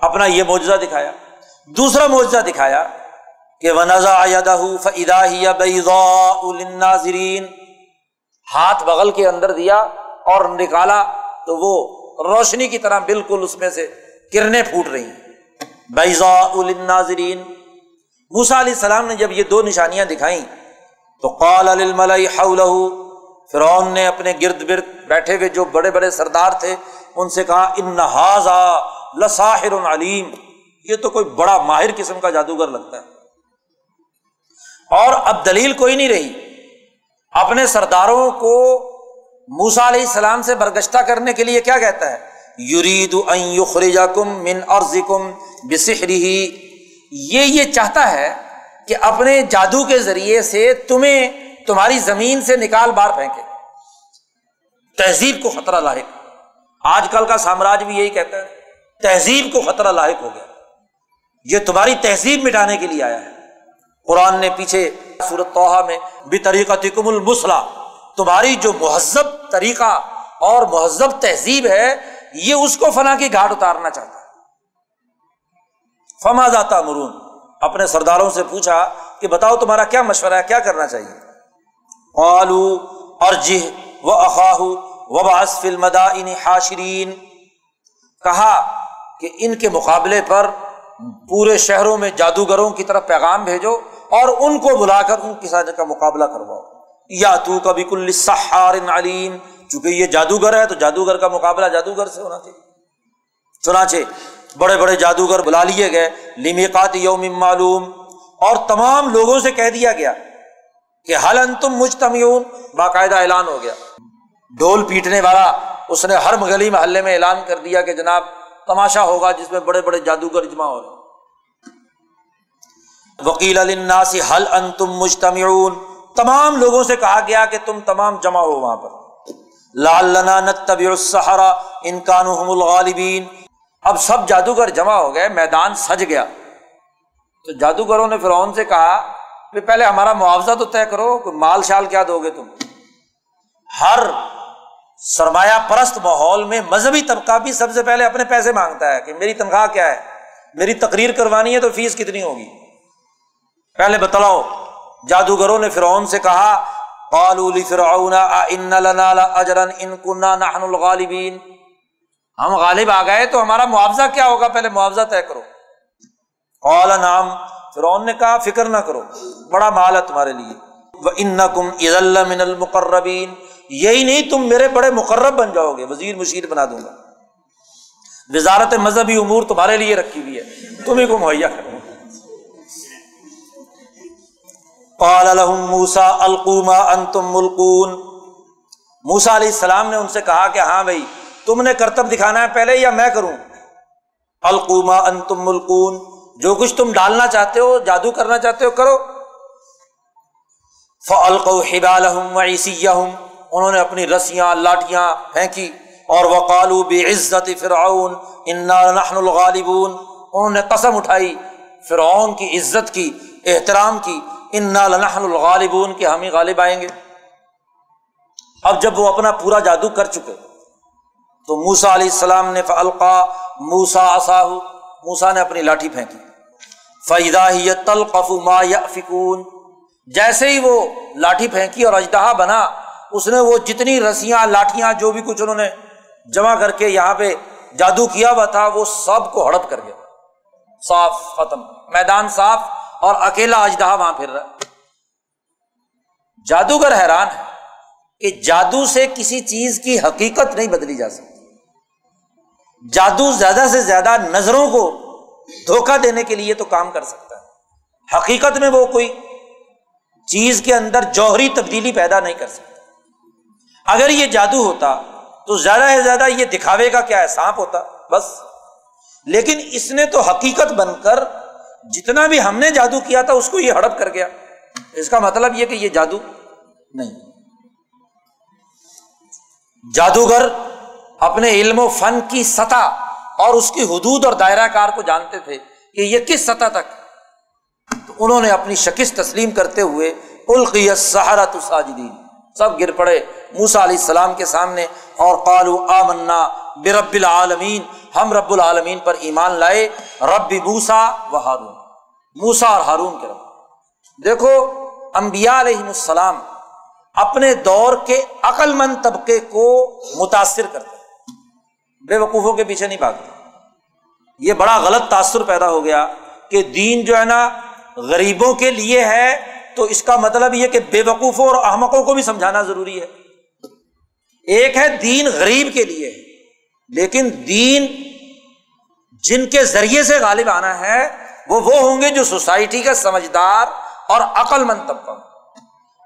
اپنا یہ معجزہ دکھایا۔ دوسرا معجزہ دکھایا کہ ونزا فدا ناظرین ہاتھ بغل کے اندر دیا اور نکالا تو وہ روشنی کی طرح بالکل اس میں سے کرنیں پھوٹ رہی ہیں۔ بیضا الناظرین موسا علیہ السلام نے جب یہ دو نشانیاں دکھائیں تو قال الملئی حولہ فرعون نے اپنے گرد گرد بیٹھے ہوئے جو بڑے بڑے سردار تھے، ان سے کہا، ان نہذا لساحر علیم. یہ تو کوئی بڑا ماہر قسم کا جادوگر لگتا ہے۔ اور اب دلیل کوئی نہیں رہی۔ اپنے سرداروں کو موسا علیہ السلام سے برگشتہ کرنے کے لیے کیا کہتا ہے؟ یورید کم من اور یہ یہ چاہتا ہے کہ اپنے جادو کے ذریعے سے تمہیں تمہاری زمین سے نکال بار پھینکے۔ تہذیب کو خطرہ لاحق۔ آج کل کا سامراج بھی یہی کہتا ہے، تہذیب کو خطرہ لاحق ہو گیا۔ یہ تمہاری تہذیب مٹانے کے لیے آیا ہے۔ قرآن نے پیچھے صورت توحا میں بھی طریقہ تکم المسلح تمہاری جو مہذب طریقہ اور مہذب تہذیب ہے، یہ اس کو فنا کی گھاٹ اتارنا چاہتا ہے۔ فما جاتا مرون اپنے سرداروں سے پوچھا کہ بتاؤ تمہارا کیا مشورہ ہے، کیا کرنا چاہیے؟ آلو اور جہ و اخاہ و باس مدا ان حاشرین۔ کہا کہ ان کے مقابلے پر پورے شہروں میں جادوگروں کی طرف پیغام بھیجو اور ان کو بلا کر ان کے ساتھ کا مقابلہ کرواؤ۔ یا تو کبھی کل سہار علیم۔ چونکہ یہ جادوگر ہے تو جادوگر کا مقابلہ جادوگر سے ہونا چاہیے۔ چنانچہ بڑے بڑے جادوگر بلا لیے گئے. لمیقات یوم معلوم. اور تمام لوگوں سے کہہ دیا گیا کہ حل ان تم مجتمیون باقاعدہ اعلان ہو گیا. ڈول پیٹنے والا اس نے ہر گلی محلے میں اعلان کر دیا کہ جناب تماشا ہوگا جس میں بڑے بڑے جادوگر اجماع ہو رہے وکیل الناس حل ان تم مجتمیون تمام لوگوں سے کہا گیا کہ تم تمام جمع ہو وہاں پر. لال لنا نتب الصحرا انکان الغالبین. اب سب جادوگر جمع ہو گئے، میدان سج گیا۔ تو جادوگروں نے فرعون سے کہا کہ پہلے ہمارا معاوضہ تو طے کرو کہ مال شال کیا دو گے تم۔ ہر سرمایہ پرست ماحول میں مذہبی طبقہ بھی سب سے پہلے اپنے پیسے مانگتا ہے کہ میری تنخواہ کیا ہے؟ میری تقریر کروانی ہے تو فیس کتنی ہوگی؟ پہلے بتلاؤ، جادوگروں نے فرعون سے کہا فرعون ان لنا اجرا ان كنا نحن الغالبین؟ ہم غالب آ گئے تو ہمارا معاوضہ کیا ہوگا؟ پہلے معاوضہ طے کرو۔ قال نام فرعون نے کہا، فکر نہ کرو، بڑا مال ہے تمہارے لیے۔ وہ ان کم عز من المقربین یہی نہیں، تم میرے بڑے مقرب بن جاؤ گے، وزیر مشیر بنا دوں گا۔ وزارت مذہبی امور تمہارے لیے رکھی ہوئی ہے، تم ہی کو مہیا کرو۔ قال لهم موسا القوما انتم ملکون موسا علیہ السلام نے ان سے کہا کہ ہاں بھائی تم نے کرتب دکھانا ہے پہلے یا میں کروں؟ القوما انتم ملکون جو کچھ تم ڈالنا چاہتے ہو، جادو کرنا چاہتے ہو، کرو۔ فلقو حبالحم وعیسیہم انہوں نے اپنی رسیاں لاٹیاں پھینکی۔ اور وقالو بعزت فرعون۔ انا نحن الغالبون۔ انہوں نے قسم اٹھائی، فرعون کی عزت کی، احترام کی۔ انا لنحن الغالبون کہ ہم ہی غالب آئیں گے۔ اب جب وہ اپنا پورا جادو کر چکے تو موسا علیہ السلام نے فلقا موسا اصاہ موسا نے اپنی لاٹھی پھینکی۔ فیدا ہی تلقف ما فکون جیسے ہی وہ لاٹھی پھینکی اور اجدہا بنا، اس نے وہ جتنی رسیاں لاٹیاں جو بھی کچھ انہوں نے جمع کر کے یہاں پہ جادو کیا ہوا تھا، وہ سب کو ہڑپ کر گیا۔ صاف، ختم۔ میدان صاف اور اکیلا اجدہا وہاں پھر رہا۔ جادوگر حیران ہے کہ جادو سے کسی چیز کی حقیقت نہیں بدلی جا سکتی۔ جادو زیادہ سے زیادہ نظروں کو دھوکہ دینے کے لیے تو کام کر سکتا ہے۔ حقیقت میں وہ کوئی چیز کے اندر جوہری تبدیلی پیدا نہیں کر سکتا۔ اگر یہ جادو ہوتا تو زیادہ سے زیادہ یہ دکھاوے کا کیا ہے؟ سانپ ہوتا، بس۔ لیکن اس نے تو حقیقت بن کر جتنا بھی ہم نے جادو کیا تھا، اس کو یہ ہڑپ کر گیا۔ اس کا مطلب یہ کہ یہ جادو نہیں۔ جادوگر اپنے علم و فن کی سطح اور اس کی حدود اور دائرہ کار کو جانتے تھے کہ یہ کس سطح تک تو انہوں نے اپنی شکست تسلیم کرتے ہوئے القیت سہارت ساجدین سب گر پڑے موسا علیہ السلام کے سامنے اور قالو آمنا برب العالمین، ہم رب العالمین پر ایمان لائے، رب موسا و ہارون۔ موسا اور ہارون کے رب۔ دیکھو امبیا علیہ السلام اپنے دور کے عقل مند طبقے کو متاثر کرتے بے وقوفوں کے پیچھے نہیں بھاگتے یہ بڑا غلط تاثر پیدا ہو گیا کہ دین جو ہے نا، غریبوں کے لیے ہے، تو اس کا مطلب یہ کہ بے وقوفوں اور احمقوں کو بھی سمجھانا ضروری ہے۔ ایک ہے دین غریب کے لیے، لیکن دین جن کے ذریعے سے غالب آنا ہے، وہ وہ ہوں گے جو سوسائٹی کا سمجھدار اور عقل مند طبقہ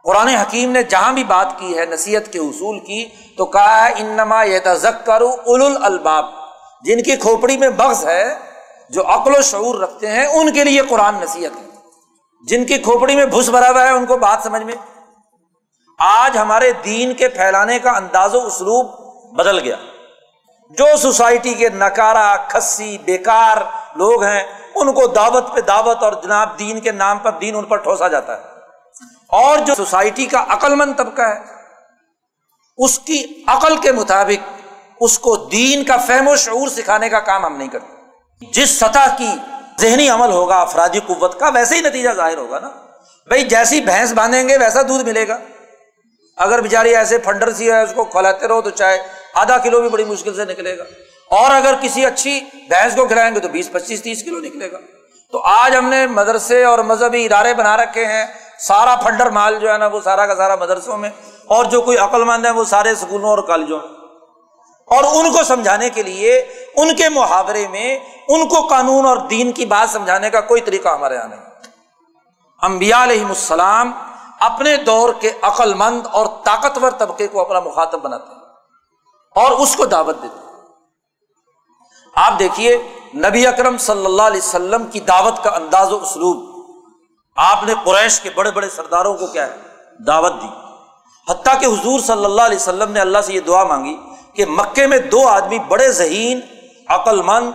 قرآن حکیم نے جہاں بھی بات کی ہے، نصیحت کے اصول کی، تو کہا ہے، انما یہ کرو اول الباب جن کی کھوپڑی میں بغض ہے، جو عقل و شعور رکھتے ہیں، ان کے لیے قرآن نصیحت ہے۔ جن کی کھوپڑی میں بھس بھرا ہوا ہے، ان کو بات سمجھ میں۔ آج ہمارے دین کے پھیلانے کا انداز و اسلوب بدل گیا۔ جو سوسائٹی کے نکارا کھسی، بیکار لوگ ہیں، ان کو دعوت پہ دعوت اور جناب دین کے نام پر دین ان پر ٹھوسا جاتا ہے۔ اور جو سوسائٹی کا عقل مند طبقہ ہے، اس کی عقل کے مطابق اس کو دین کا فہم و شعور سکھانے کا کام ہم نہیں کرتے۔ جس سطح کی ذہنی عمل ہوگا، افرادی قوت کا، ویسے ہی نتیجہ ظاہر ہوگا نا۔ بھائی، جیسی بھینس باندھیں گے، ویسا دودھ ملے گا۔ اگر بیچاری ایسے فنڈر سی ہے، اس کو کھلاتے رہو تو چاہے آدھا کلو بھی بڑی مشکل سے نکلے گا۔ اور اگر کسی اچھی بھینس کو کھلائیں گے تو بیس، پچیس، تیس کلو نکلے گا۔ تو آج ہم نے مدرسے اور مذہبی ادارے بنا رکھے ہیں۔ سارا فنڈر مال جو ہے نا، وہ سارا کا سارا مدرسوں میں، اور جو کوئی عقل مند ہے وہ سارے اسکولوں اور کالجوں میں۔ اور ان کو سمجھانے کے لیے، ان کے محاورے میں، ان کو قانون اور دین کی بات سمجھانے کا کوئی طریقہ ہمارے یہاں نہیں۔ امبیا علیہ السلام اپنے دور کے عقل مند اور طاقتور طبقے کو اپنا مخاطب بناتے ہیں، اور اس کو دعوت دیتے ہیں۔ آپ دیکھیے، نبی اکرم صلی اللہ علیہ وسلم کی دعوت کا انداز و اسلوب۔ آپ نے قریش کے بڑے بڑے سرداروں کو کیا ہے؟ دعوت دی۔ حتیٰ کہ حضور صلی اللہ علیہ وسلم نے اللہ سے یہ دعا مانگی کہ مکے میں دو آدمی بڑے ذہین عقل مند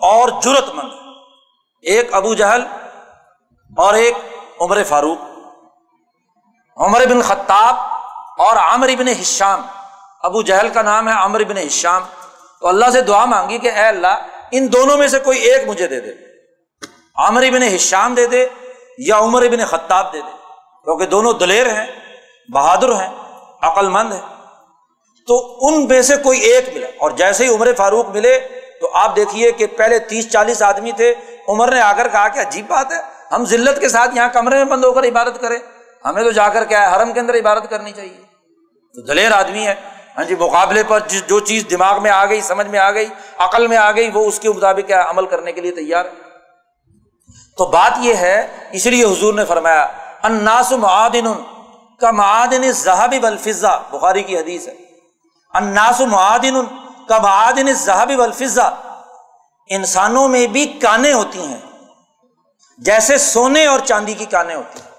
اور جرت مند ایک ابو جہل اور ایک عمر فاروق۔ عمر بن خطاب اور عامر بن ہشام۔ ابو جہل کا نام ہے عامر بن ہشام۔ تو اللہ سے دعا مانگی کہ اے اللہ، ان دونوں میں سے کوئی ایک مجھے دے دے۔ عامر بن ہشام دے دے یا عمر بن خطاب دے دے۔ کیونکہ دونوں دلیر ہیں، بہادر ہیں عقل مند ہیں۔ تو ان میں سے کوئی ایک ملا۔ اور جیسے ہی عمر فاروق ملے، تو آپ دیکھیے کہ پہلے تیس چالیس آدمی تھے۔ عمر نے آ کر کہا کہ عجیب بات ہے، ہم ذلت کے ساتھ یہاں کمرے میں بند ہو کر عبادت کریں۔ ہمیں تو جا کر کیا ہے، حرم کے اندر عبادت کرنی چاہیے۔ تو دلیر آدمی ہے۔ ہاں جی مقابلے پر جو چیز دماغ میں آ گئی، سمجھ میں آ گئی، عقل میں آ گئی، وہ اس کے مطابق کیا عمل کرنے کے لیے تیار ہے۔ تو بات یہ ہے، اس لیے حضور نے فرمایا اناس معدن کا معدن ذہبی بلفا بخاری کی حدیث ہے۔ اناس معدن کا معدن ذہبی الفضا انسانوں میں بھی کانیں ہوتی ہیں، جیسے سونے اور چاندی کی کانیں ہوتی ہیں۔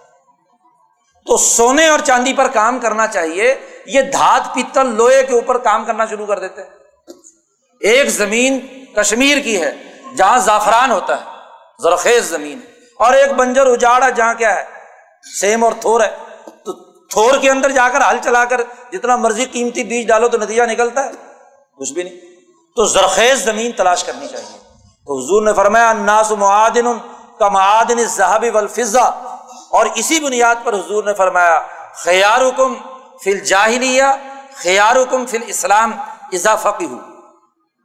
تو سونے اور چاندی پر کام کرنا چاہیے، یہ دھات پیتل لوہے کے اوپر کام کرنا شروع کر دیتے ہیں۔ ایک زمین کشمیر کی ہے، جہاں زعفران ہوتا ہے۔ زرخیز زمین اور ایک بنجر اجاڑا جہاں کیا ہے، سیم اور تھور ہے۔ تھور کے اندر جا کر ہل چلا کر جتنا مرضی قیمتی بیج ڈالو تو نتیجہ نکلتا ہے۔ کچھ بھی نہیں۔ تو زرخیز زمین تلاش کرنی چاہیے۔ تو حضور نے فرمایا ناس معدن کا معدن صحابی والفضا اور اسی بنیاد پر حضور نے فرمایا خیار حکم فل جاہلیہ خیار حکم فل اسلام اضافی ہو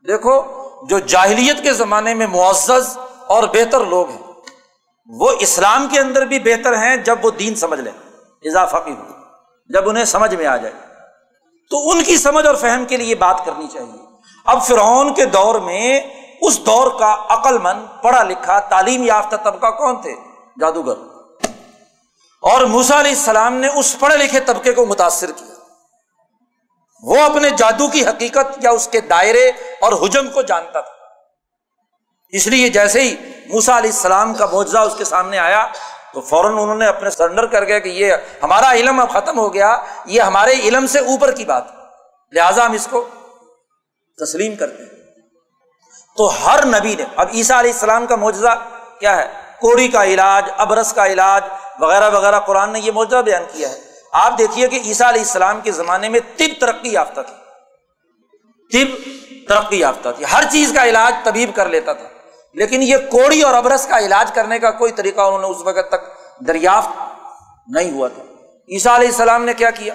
دیکھو، جو جاہلیت کے زمانے میں معزز اور بہتر لوگ ہیں۔ وہ اسلام کے اندر بھی بہتر ہیں جب وہ دین سمجھ لیں۔ اضافہ کی ہو۔ جب انہیں سمجھ میں آ جائے۔ تو ان کی سمجھ اور فہم کے لیے بات کرنی چاہیے۔ اب فرعون کے دور میں اس دور کا عقل مند، پڑھا لکھا، تعلیم یافتہ طبقہ کون تھے؟ جادوگر۔ اور موسا علیہ السلام نے اس پڑھے لکھے طبقے کو متاثر کیا۔ وہ اپنے جادو کی حقیقت یا اس کے دائرے اور حجم کو جانتا تھا۔ اس لیے جیسے ہی موسا علیہ السلام کا معجزہ اس کے سامنے آیا، تو فوراً انہوں نے اپنے سرنڈر کر گیا کہ یہ ہمارا علم اب ختم ہو گیا، یہ ہمارے علم سے اوپر کی بات لہٰذا ہم اس کو تسلیم کرتے ہیں۔ تو ہر نبی نے، اب عیسیٰ علیہ السلام کا معجزہ کیا ہے؟ کوڑی کا علاج، ابرس کا علاج، وغیرہ وغیرہ۔ قرآن نے یہ معجزہ بیان کیا ہے۔ آپ دیکھیے کہ عیسیٰ علیہ السلام کے زمانے میں طب ترقی یافتہ تھی۔ طب ترقی یافتہ تھی۔ ہر چیز کا علاج طبیب کر لیتا تھا۔ لیکن یہ کوڑی اور ابرس کا علاج کرنے کا کوئی طریقہ انہوں نے اس وقت تک دریافت نہیں ہوا تھا۔ عیسیٰ علیہ السلام نے کیا کیا؟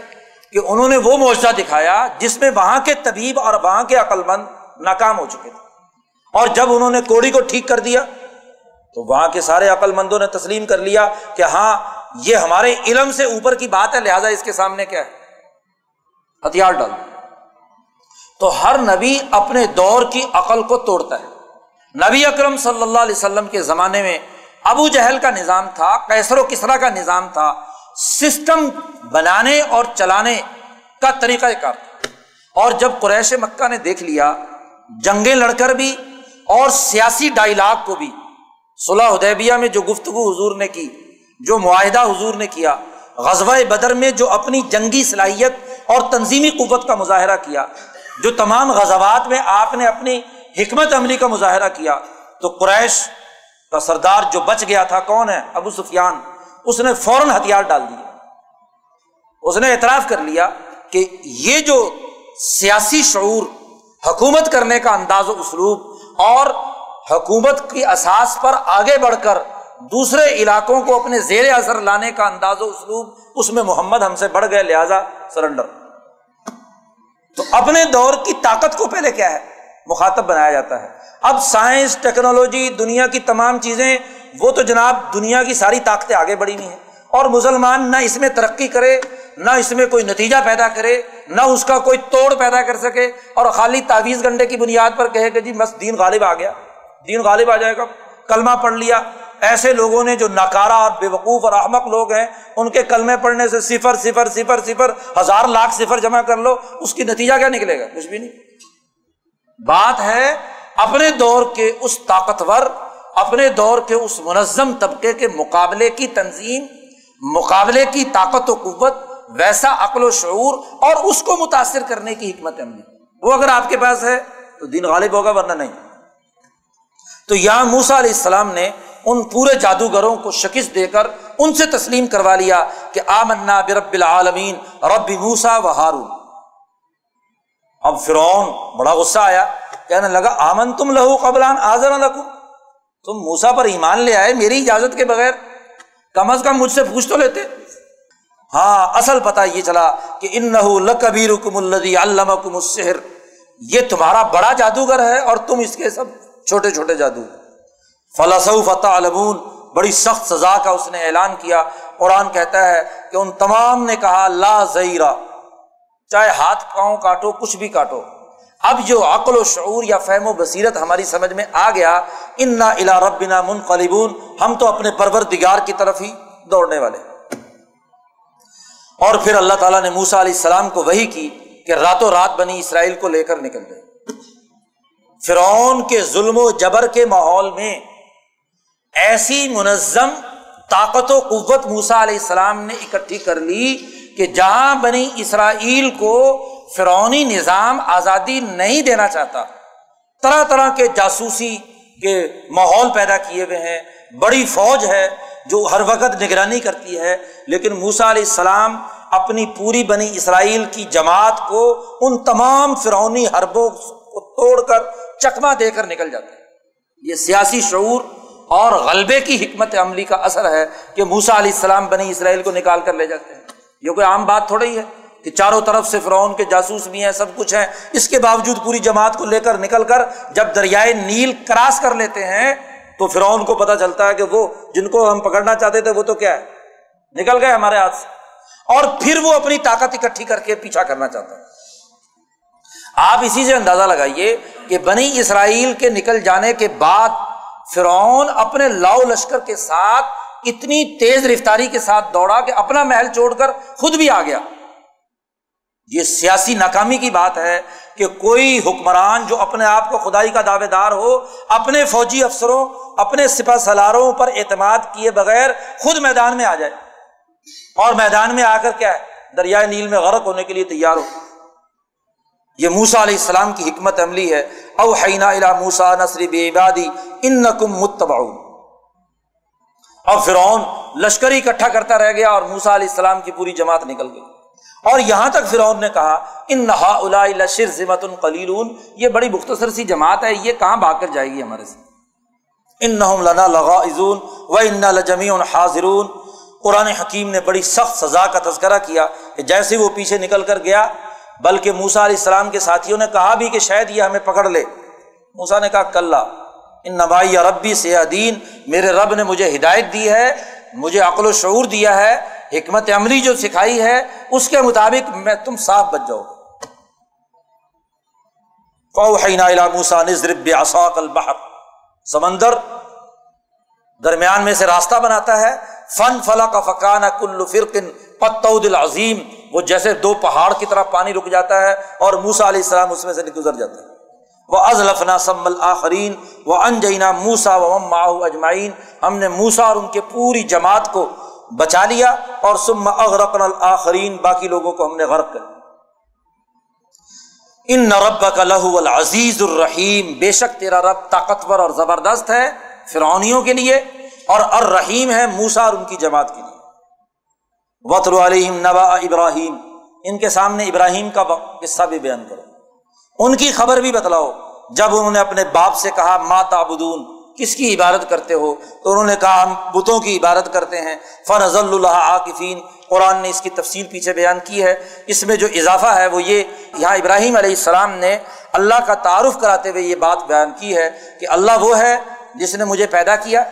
کہ انہوں نے وہ معاوضہ دکھایا جس میں وہاں کے طبیب اور وہاں کے عقل مند ناکام ہو چکے تھے۔ اور جب انہوں نے کوڑی کو ٹھیک کر دیا، تو وہاں کے سارے عقل مندوں نے تسلیم کر لیا کہ ہاں یہ ہمارے علم سے اوپر کی بات ہے، لہٰذا اس کے سامنے کیا ہے؟ ہتھیار ڈال تو ہر نبی اپنے دور کی عقل کو توڑتا ہے۔ نبی اکرم صلی اللہ علیہ وسلم کے زمانے میں ابو جہل کا نظام تھا کیسر و کسرا کا نظام تھا۔ سسٹم بنانے اور چلانے کا طریقہ کار تھا۔ اور جب قریش مکہ نے دیکھ لیا، جنگیں لڑ کر بھی اور سیاسی ڈائلاگ کو بھی، صلح ادیبیہ میں جو گفتگو حضور نے کی، جو معاہدہ حضور نے کیا، غزوہ بدر میں جو اپنی جنگی صلاحیت اور تنظیمی قوت کا مظاہرہ کیا، جو تمام غزوات میں آپ نے اپنی حکمت عملی کا مظاہرہ کیا تو قریش کا سردار جو بچ گیا تھا کون ہے؟ ابو سفیان۔ اس نے فوراً ہتھیار ڈال دیا۔ اس نے اعتراف کر لیا کہ یہ جو سیاسی شعور، حکومت کرنے کا انداز و اسلوب اور حکومت کی اساس پر آگے بڑھ کر دوسرے علاقوں کو اپنے زیر اثر لانے کا انداز و اسلوب، اس میں محمد ہم سے بڑھ گئے، لہذا سرنڈر۔ تو اپنے دور کی طاقت کو پہلے کیا ہے؟ مخاطب بنایا جاتا ہے۔ اب سائنس، ٹیکنالوجی، دنیا کی تمام چیزیں، وہ تو جناب دنیا کی ساری طاقتیں آگے بڑھی ہوئی ہیں۔ اور مسلمان نہ اس میں ترقی کرے، نہ اس میں کوئی نتیجہ پیدا کرے، نہ اس کا کوئی توڑ پیدا کر سکے۔ اور خالی تعویذ گنڈے کی بنیاد پر کہے کہ جی بس دین غالب آ گیا۔ دین غالب آ جائے گا۔ کلمہ پڑھ لیا۔ ایسے لوگوں نے جو ناکارا اور بے وقوف اور احمق لوگ ہیں، ان کے کلمے پڑھنے سے صفر صفر صفر صفر، ہزار لاکھ صفر جمع کر لو، اس کی نتیجہ کیا نکلے گا؟ کچھ بھی نہیں۔ بات ہے اپنے دور کے اس طاقتور، اپنے دور کے اس منظم طبقے کے مقابلے کی تنظیم، مقابلے کی طاقت و قوت، ویسا عقل و شعور اور اس کو متاثر کرنے کی حکمت عملی وہ اگر آپ کے پاس ہے تو دن غالب ہوگا ورنہ نہیں۔ تو یہاں موسا علیہ السلام نے ان پورے جادوگروں کو شکست دے کر ان سے تسلیم کروا لیا کہ آمنا برب العالمین، رب موسا و ہارون۔ اب فرعون بڑا غصہ آیا، کہنے لگا آمن تم لہو قبلان آزر لکم۔ تم موسا پر ایمان لے آئے میری اجازت کے بغیر؟ کم از کم مجھ سے پوچھ تو لیتے۔ ہاں اصل پتا یہ چلا کہ ان لکبیر کم الدی علم کم السحر۔ یہ تمہارا بڑا جادوگر ہے اور تم اس کے سب چھوٹے چھوٹے جادو فلاسو فتح علمون بڑی سخت سزا کا اس نے اعلان کیا۔ قرآن کہتا ہے کہ ان تمام نے کہا، لا زیرہ چاہے ہاتھ پاؤں کاٹو، کچھ بھی کاٹو۔ اب جو عقل و شعور یا فہم و بصیرت ہماری سمجھ میں آ گیا ان نہ الا ربنا منقلبون۔ ہم تو اپنے پرور دگار کی طرف ہی دوڑنے والے۔ اور پھر اللہ تعالیٰ نے موسا علیہ السلام کو وہی کی کہ راتوں رات بنی اسرائیل کو لے کر نکل گئے۔ فرعون کے ظلم و جبر کے ماحول میں ایسی منظم طاقت و قوت موسا علیہ السلام نے اکٹھی کر لی کہ جہاں بنی اسرائیل کو فرونی نظام آزادی نہیں دینا چاہتا، طرح طرح کے جاسوسی کے ماحول پیدا کیے ہوئے ہیں، بڑی فوج ہے جو ہر وقت نگرانی کرتی ہے، لیکن موسا علیہ السلام اپنی پوری بنی اسرائیل کی جماعت کو ان تمام فرونی حربوں کو توڑ کر چکما دے کر نکل جاتے ہیں۔ یہ سیاسی شعور اور غلبے کی حکمت عملی کا اثر ہے کہ موسا علیہ السلام بنی اسرائیل کو نکال کر لے جاتے ہیں۔ یہ کوئی عام بات تھوڑی ہے کہ چاروں طرف سے فرعون کے جاسوس بھی ہیں، سب کچھ ہیں۔ اس کے باوجود پوری جماعت کو لے کر نکل کر جب دریائے نیل کراس کر لیتے ہیں تو فرعون کو پتا چلتا ہے کہ وہ جن کو ہم پکڑنا چاہتے تھے وہ تو کیا ہے؟ نکل گئے ہمارے ہاتھ سے۔ اور پھر وہ اپنی طاقت اکٹھی کر کے پیچھا کرنا چاہتا ہے۔ آپ اسی سے اندازہ لگائیے کہ بنی اسرائیل کے نکل جانے کے بعد فرعون اپنے لاؤ لشکر کے ساتھ اتنی تیز رفتاری کے ساتھ دوڑا کہ اپنا محل چھوڑ کر خود بھی آ گیا۔ یہ سیاسی ناکامی کی بات ہے کہ کوئی حکمران جو اپنے آپ کو خدائی کا دعوے دار ہو، اپنے فوجی افسروں، اپنے سپا سلاروں پر اعتماد کیے بغیر خود میدان میں آ جائے۔ اور میدان میں آ کر کیا ہے؟ دریائے نیل میں غرق ہونے کے لیے تیار ہو۔ یہ موسا علیہ السلام کی حکمت عملی ہے۔ او حینا الا موسا نصری بے عبادی ان نقم متباؤ اور فرعون لشکر اکٹھا کرتا رہ گیا اور موسا علیہ السلام کی پوری جماعت نکل گئی۔ اور یہاں تک فرعون نے کہا، ان نہا لشر ذمت القلیلون یہ بڑی مختصر سی جماعت ہے، یہ کہاں بھاگ کر جائے گی ہمارے سے ان نہ لنا لغا و ان لجمی حاضرون۔ قرآن حکیم نے بڑی سخت سزا کا تذکرہ کیا کہ جیسے وہ پیچھے نکل کر گیا، بلکہ موسا علیہ السلام کے ساتھیوں نے کہا بھی کہ شاید یہ ہمیں پکڑ لے۔ موسا نے کہا کل ان نبائی ربی سے دین میرے رب نے مجھے ہدایت دی ہے، مجھے عقل و شعور دیا ہے، حکمت عملی جو سکھائی ہے، اس کے مطابق میں تم صاف بچ جاؤ۔ البحر سمندر درمیان میں سے راستہ بناتا ہے۔ فن فلا کا فقان کل فرقن پتعود العظیم وہ جیسے دو پہاڑ کی طرح پانی رک جاتا ہے اور موسا علیہ السلام اس میں سے گزر جاتا ہے۔ وہ ازلفنا سم الآخرین وہ انجینا موسا و ماہ اجمائین ہم نے موسا اور ان کے پوری جماعت کو بچا لیا اور سم اغرقن الآخرین باقی لوگوں کو ہم نے غرق کر ان نرب کا لہو العزیز الرحیم بے شک تیرا رب طاقتور اور زبردست ہے فرونیوں کے لیے اور الرحیم ہے موسا اور ان کی جماعت کے لیے۔ وطر علیہم نبا ابراہیم ان کے سامنے ابراہیم کا قصہ بھی بیان کرو۔ ان کی خبر بھی بتلاؤ۔ جب انہوں نے اپنے باپ سے کہا ماتا بدون کس کی عبادت کرتے ہو؟ تو انہوں نے کہا، ہم بتوں کی عبادت کرتے ہیں۔ فن اللہ عاقفین قرآن نے اس کی تفصیل پیچھے بیان کی ہے۔ اس میں جو اضافہ ہے وہ یہ، یہاں ابراہیم علیہ السلام نے اللہ کا تعارف کراتے ہوئے یہ بات بیان کی ہے کہ اللہ وہ ہے جس نے مجھے پیدا کیا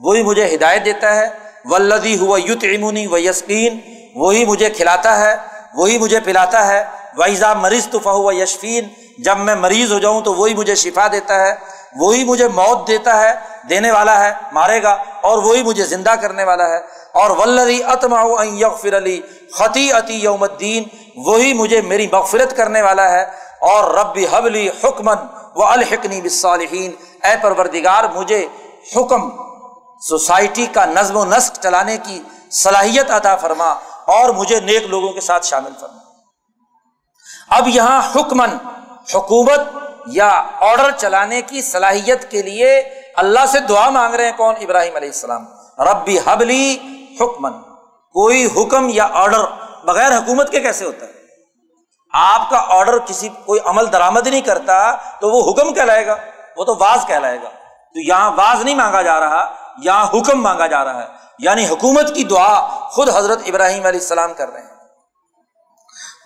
وہی مجھے ہدایت دیتا ہے۔ ولدی ہوا یوت امونی و یسکین وہی مجھے کھلاتا ہے وہی مجھے پلاتا ہے۔ ویزا مریض تو فہو و یشفین جب میں مریض ہو جاؤں تو وہی مجھے شفا دیتا ہے، وہی مجھے موت دیتا ہے، دینے والا ہے، مارے گا، اور وہی مجھے زندہ کرنے والا ہے۔ اور ولدی اتما یغفر علی خطی عطی یوم الدین وہی مجھے میری مغفرت کرنے والا ہے۔ اور ربی حبلی حکمن و الحکنی بصالحین اے پروردگار، مجھے حکم سوسائٹی کا نظم و نسق چلانے کی صلاحیت عطا فرما اور مجھے نیک لوگوں کے ساتھ شامل فرما۔ اب یہاں حکمن، حکومت یا آڈر چلانے کی صلاحیت کے لیے اللہ سے دعا مانگ رہے ہیں کون؟ ابراہیم علیہ السلام۔ ربی حبلی حکمن۔ کوئی حکم یا آڈر بغیر حکومت کے کیسے ہوتا ہے؟ آپ کا آڈر کسی، کوئی عمل درآمد نہیں کرتا تو وہ حکم کہلائے گا، وہ تو واز کہلائے گا۔ تو یہاں واز نہیں مانگا جا رہا، یہاں حکم مانگا جا رہا ہے۔ یعنی حکومت کی دعا خود حضرت ابراہیم علیہ السلام کر رہے ہیں۔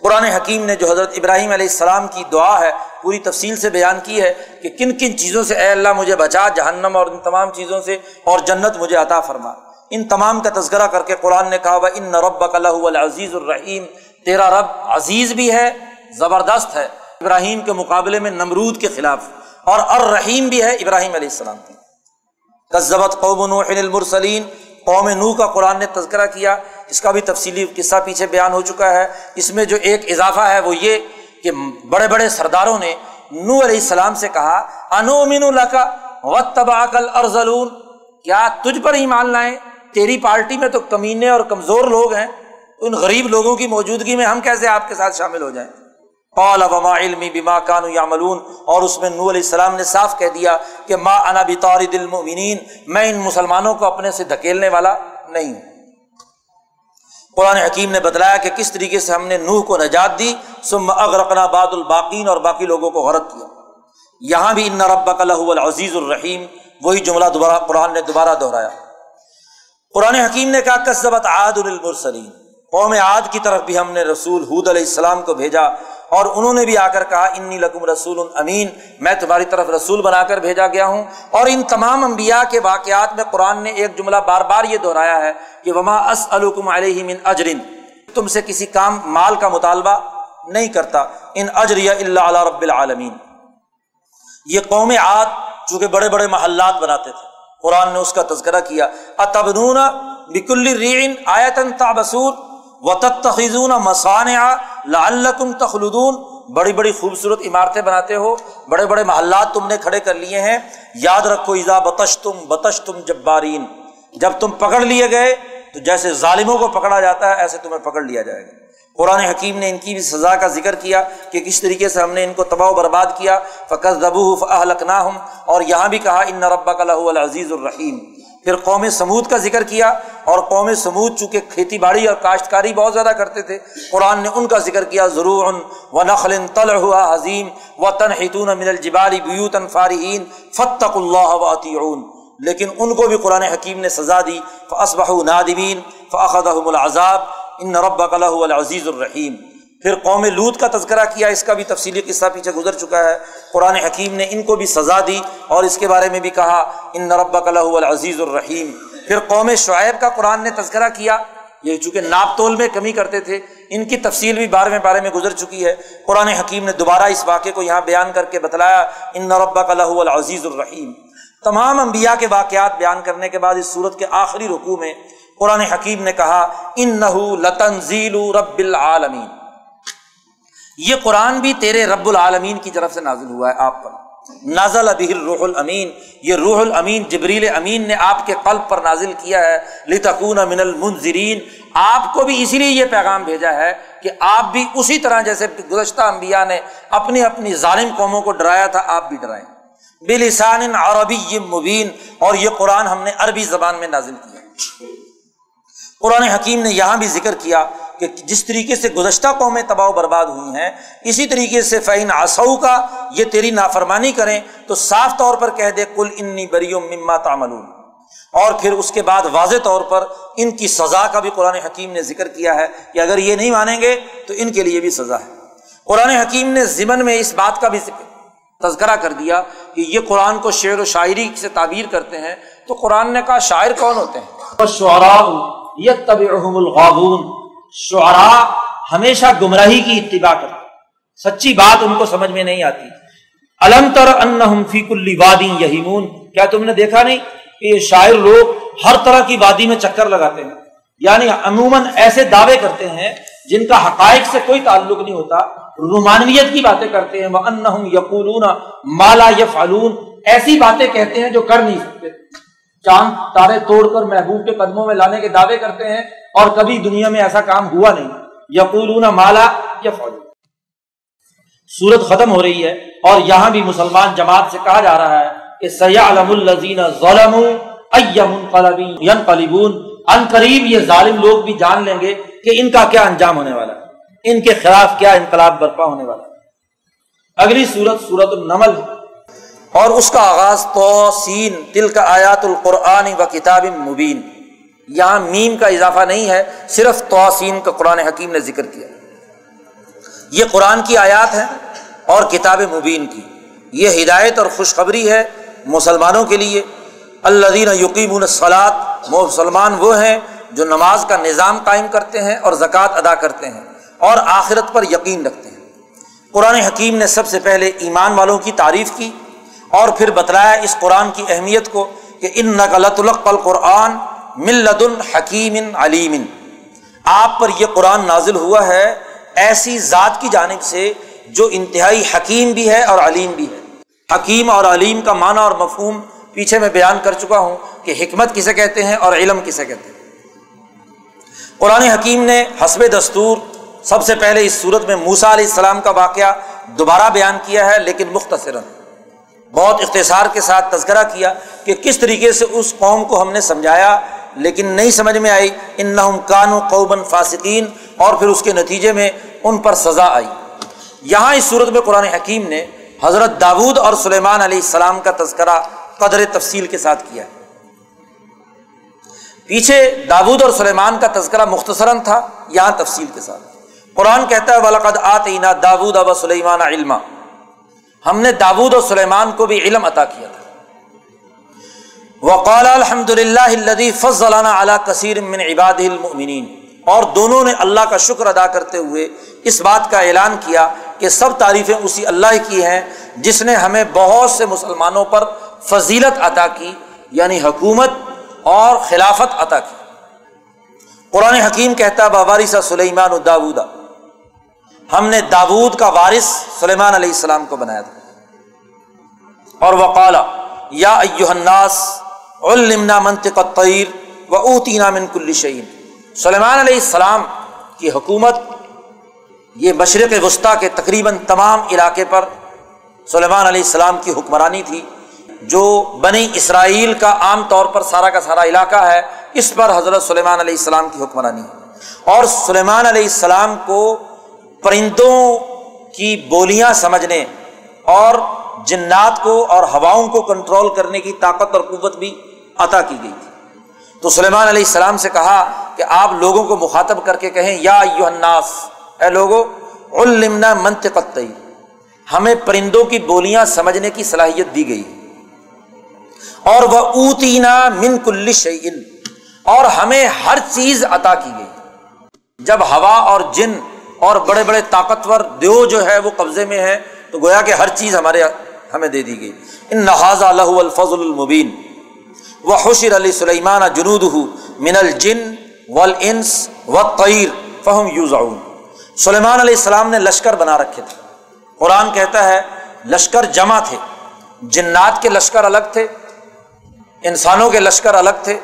قرآن حکیم نے جو حضرت ابراہیم علیہ السلام کی دعا ہے، پوری تفصیل سے بیان کی ہے کہ کن کن چیزوں سے اے اللہ مجھے بچا، جہنم اور ان تمام چیزوں سے اور جنت مجھے عطا فرما۔ ان تمام کا تذکرہ کر کے قرآن نے کہا ان رب اللہ العزیز الرحیم تیرا رب عزیز بھی ہے، زبردست ہے۔ ابراہیم کے مقابلے میں نمرود کے خلاف۔ اور الرحیم بھی ہے ابراہیم علیہ السلام کی۔ کزبت قوم نوح المرسلین قوم نو کا قرآن نے تذکرہ کیا، اس کا بھی تفصیلی قصہ پیچھے بیان ہو چکا ہے۔ اس میں جو ایک اضافہ ہے وہ یہ کہ بڑے بڑے سرداروں نے نو علیہ السلام سے کہا انو مین اللہ کا و تباکل ارزلون کیا تجھ پر ایمان لائیں؟ تیری پارٹی میں تو کمینے اور کمزور لوگ ہیں، ان غریب لوگوں کی موجودگی میں ہم کیسے آپ کے ساتھ شامل ہو جائیں؟ قال، وما علمی بما کانو یعملون اور اس میں نور علیہ السلام نے صاف کہہ دیا کہ، ما انا بطارد المؤمنین میں ان مسلمانوں کو اپنے سے دھکیلنے والا نہیں۔ ہوں قرآن حکیم نے بتلایا کہ، کس طریقے سے ہم نے نوح کو نجات دی؟ ثم اغرقنا بعد الباقین اور باقی لوگوں کو غرق کیا۔ یہاں بھی ان ربک لہو العزیز الرحیم۔ وہی جملہ دوبارہ قرآن نے دوبارہ دہرایا۔ قرآن حکیم نے کہا کسبت عاد المرسلین قوم عاد کی طرف بھی ہم نے رسول حود علیہ السلام کو بھیجا اور انہوں نے بھی آ کر کہا، انی لکم رسول امین، میں تمہاری طرف رسول بنا کر بھیجا گیا ہوں۔ اور ان تمام انبیاء کے واقعات میں قرآن نے ایک جملہ بار بار یہ دہرایا ہے کہ وما اس علیہ من اجرن۔ تم سے کسی کام، مال کا مطالبہ نہیں کرتا۔ ان اجر یا اللہ علیہ رب العالمین۔ یہ قوم عاد چونکہ بڑے بڑے محلات بناتے تھے۔ قرآن نے اس کا تذکرہ کیا۔ اتبنون بکل رین آیتن تابسور و تخیزون مسانع لعلکم تخلدون بڑی بڑی خوبصورت عمارتیں بناتے ہو، بڑے بڑے محلات تم نے کھڑے کر لیے ہیں۔ یاد رکھو ایزا بتش تم بتش تم جبارین جب تم پکڑ لیے گئے، تو جیسے ظالموں کو پکڑا جاتا ہے، ایسے تمہیں پکڑ لیا جائے گا۔ قرآن حکیم نے ان کی بھی سزا کا ذکر کیا کہ کس طریقے سے ہم نے ان کو تباہ و برباد کیا۔ فقط دبو فلق اور یہاں بھی کہا ان ربا العزیز الرحیم پھر قوم سمود کا ذکر کیا اور قوم سمود چونکہ کھیتی باڑی اور کاشتکاری بہت زیادہ کرتے تھے، قرآن نے ان کا ذکر کیا ضرور و نخل طلع عظیم و تنحتون من الجبال بیوتن فارحین فتق اللہ و لیکن ان کو بھی قرآن حکیم نے سزا دی فصبح نادمین فاخذہم العذاب، ان ربک له العزیز الرحیم۔ پھر قوم لوت کا تذکرہ کیا، اس کا بھی تفصیلی قصہ پیچھے گزر چکا ہے۔ قرآن حکیم نے ان کو بھی سزا دی اور اس کے بارے میں بھی کہا، ان نربا اللہ العزیز الرحیم۔ پھر قوم شعیب کا قرآن نے تذکرہ کیا۔ یہ چونکہ ناپ تول میں کمی کرتے تھے، ان کی تفصیل بھی بارہویں بارے میں گزر چکی ہے۔ قرآن حکیم نے دوبارہ اس واقعے کو یہاں بیان کر کے بتلایا، ان نربا اللہ العزیز الرحیم۔ تمام انبیاء کے واقعات بیان کرنے کے بعد اس صورت کے آخری رقو میں قرآن حکیم نے کہا ان نہ لتنزیل رب العالمین۔ یہ قرآن بھی تیرے رب العالمین کی طرف سے نازل ہوا ہے، آپ پر۔ نازل ابھی روح الامین۔ یہ روح الامین جبریل امین نے آپ کے قلب پر نازل کیا ہے۔ لتکون من المنظرین آپ کو بھی اسی لیے یہ پیغام بھیجا ہے کہ آپ بھی اسی طرح جیسے گزشتہ انبیاء نے اپنی اپنی ظالم قوموں کو ڈرایا تھا، آپ بھی ڈرائیں۔ بلسان عربی مبین۔ اور یہ قرآن ہم نے عربی زبان میں نازل کیا۔ قرآن حکیم نے یہاں بھی ذکر کیا کہ جس طریقے سے گزشتہ قومیں تباہ و برباد ہوئی ہیں، اسی طریقے سے فعین آسو کا یہ تیری نافرمانی کریں تو صاف طور پر کہہ دے کل انی بری مما تامل اور پھر اس کے بعد واضح طور پر ان کی سزا کا بھی قرآن حکیم نے ذکر کیا ہے کہ اگر یہ نہیں مانیں گے تو ان کے لیے بھی سزا ہے۔ قرآن حکیم نے ضمن میں اس بات کا بھی ذکر تذکرہ کر دیا کہ یہ قرآن کو شعر و شاعری سے تعبیر کرتے ہیں تو قرآن نے کہا، شاعر کون ہوتے ہیں؟ شعراء ہمیشہ گمراہی کی اتباع کرتے سچی بات ان کو سمجھ میں نہیں آتی۔ الم تر فی کل وادی یہیمون۔ کیا تم نے دیکھا نہیں کہ یہ شاعر لوگ ہر طرح کی وادی میں چکر لگاتے ہیں؟ یعنی عموماً ایسے دعوے کرتے ہیں جن کا حقائق سے کوئی تعلق نہیں ہوتا۔ رومانویت کی باتیں کرتے ہیں۔ وہ ان یقولون مالا یفعلون ایسی باتیں کہتے ہیں جو کر نہیں سکتے۔ چاند تارے توڑ کر محبوب کے قدموں میں لانے کے دعوے کرتے ہیں۔ اور کبھی دنیا میں ایسا کام ہوا نہیں۔ یقولون مالا یا فوج سورت ختم ہو رہی ہے اور یہاں بھی مسلمان جماعت سے کہا جا رہا ہے کہ سیالم الزین ظلم ان قریب یہ ظالم لوگ بھی جان لیں گے کہ ان کا کیا انجام ہونے والا ہے۔ ان کے خلاف کیا انقلاب برپا ہونے والا ہے۔ اگلی سورت سورت النمل۔ اور اس کا آغاز تو سین کا آیات القرآن و کتاب مبین۔ یہاں میم کا اضافہ نہیں ہے، صرف توسین کا قرآن حکیم نے ذکر کیا۔ یہ قرآن کی آیات ہے اور کتاب مبین کی۔ یہ ہدایت اور خوشخبری ہے مسلمانوں کے لیے۔ اللہ دین یقین الصلاط مسلمان وہ ہیں جو نماز کا نظام قائم کرتے ہیں اور زکوٰۃ ادا کرتے ہیں اور آخرت پر یقین رکھتے ہیں۔ قرآن حکیم نے سب سے پہلے ایمان والوں کی تعریف کی اور پھر بتلایا اس قرآن کی اہمیت کو کہ ان نقلت القل قرآن ملد الحکیم علیم آپ پر یہ قرآن نازل ہوا ہے ایسی ذات کی جانب سے جو انتہائی حکیم بھی ہے اور علیم بھی ہے۔ حکیم اور علیم کا معنی اور مفہوم پیچھے میں بیان کر چکا ہوں کہ حکمت کسے کہتے ہیں اور علم کسے کہتے ہیں۔ قرآن حکیم نے حسب دستور سب سے پہلے اس صورت میں موسا علیہ السلام کا واقعہ دوبارہ بیان کیا ہے، لیکن مختصراً بہت اختصار کے ساتھ تذکرہ کیا کہ کس طریقے سے اس قوم کو ہم نے سمجھایا لیکن نہیں سمجھ میں آئی ان نہ کانو قوبن فاسقین، اور پھر اس کے نتیجے میں ان پر سزا آئی۔ یہاں اس صورت میں قرآن حکیم نے حضرت داود اور سلیمان علیہ السلام کا تذکرہ قدر تفصیل کے ساتھ کیا۔ ہے پیچھے داود اور سلیمان کا تذکرہ مختصراً تھا، یہاں تفصیل کے ساتھ۔ قرآن کہتا ہے، ولقد آتینا داود اب سلیمان علما۔ ہم نے داود اور سلیمان کو بھی علم عطا کیا تھا۔ وقال الحمد للہ فضلانہ اعلیٰ کثیر من عباد المؤمنین۔ اور دونوں نے اللہ کا شکر ادا کرتے ہوئے اس بات کا اعلان کیا کہ سب تعریفیں اسی اللہ کی ہیں جس نے ہمیں بہت سے مسلمانوں پر فضیلت عطا کی یعنی حکومت اور خلافت عطا کی۔ قرآن حکیم کہتا بابارث سلیمان داودا ہم نے داود کا وارث سلیمان علیہ السلام کو بنایا تھا۔ اور وقالا، یا الناس علمنا منطق الطیر و اوتینا من کل شعین سلیمان علیہ السلام کی حکومت، یہ مشرق وسطیٰ کے تقریباً تمام علاقے پر سلیمان علیہ السلام کی حکمرانی تھی، جو بنی اسرائیل کا عام طور پر سارا کا سارا علاقہ ہے، اس پر حضرت سلیمان علیہ السلام کی حکمرانی ہے۔ اور سلیمان علیہ السلام کو پرندوں کی بولیاں سمجھنے اور جنات کو اور ہواؤں کو کنٹرول کرنے کی طاقت اور قوت بھی عطا کی گئی تھی۔ تو سلیمان علیہ السلام سے کہا کہ آپ لوگوں کو مخاطب کر کے کہیں، یا یو الناس، اے لوگو، علمنا منطق ہمیں پرندوں کی بولیاں سمجھنے کی صلاحیت دی گئی۔ اور وہ اوتینا من کل شعین اور ہمیں ہر چیز عطا کی گئی۔ جب ہوا اور جن اور بڑے بڑے طاقتور دیو جو ہے وہ قبضے میں ہے تو گویا کہ ہر چیز ہمارے ہمیں دے دی گئی۔ ان نحاظ الح الفضل المبین۔ و حشر علی سلیمان جنود من الجن ولس و طیر فہم یوز سلیمان علیہ السلام نے لشکر بنا رکھے تھے۔ قرآن کہتا ہے، لشکر جمع تھے۔ جنات کے لشکر الگ تھے، انسانوں کے لشکر الگ تھے،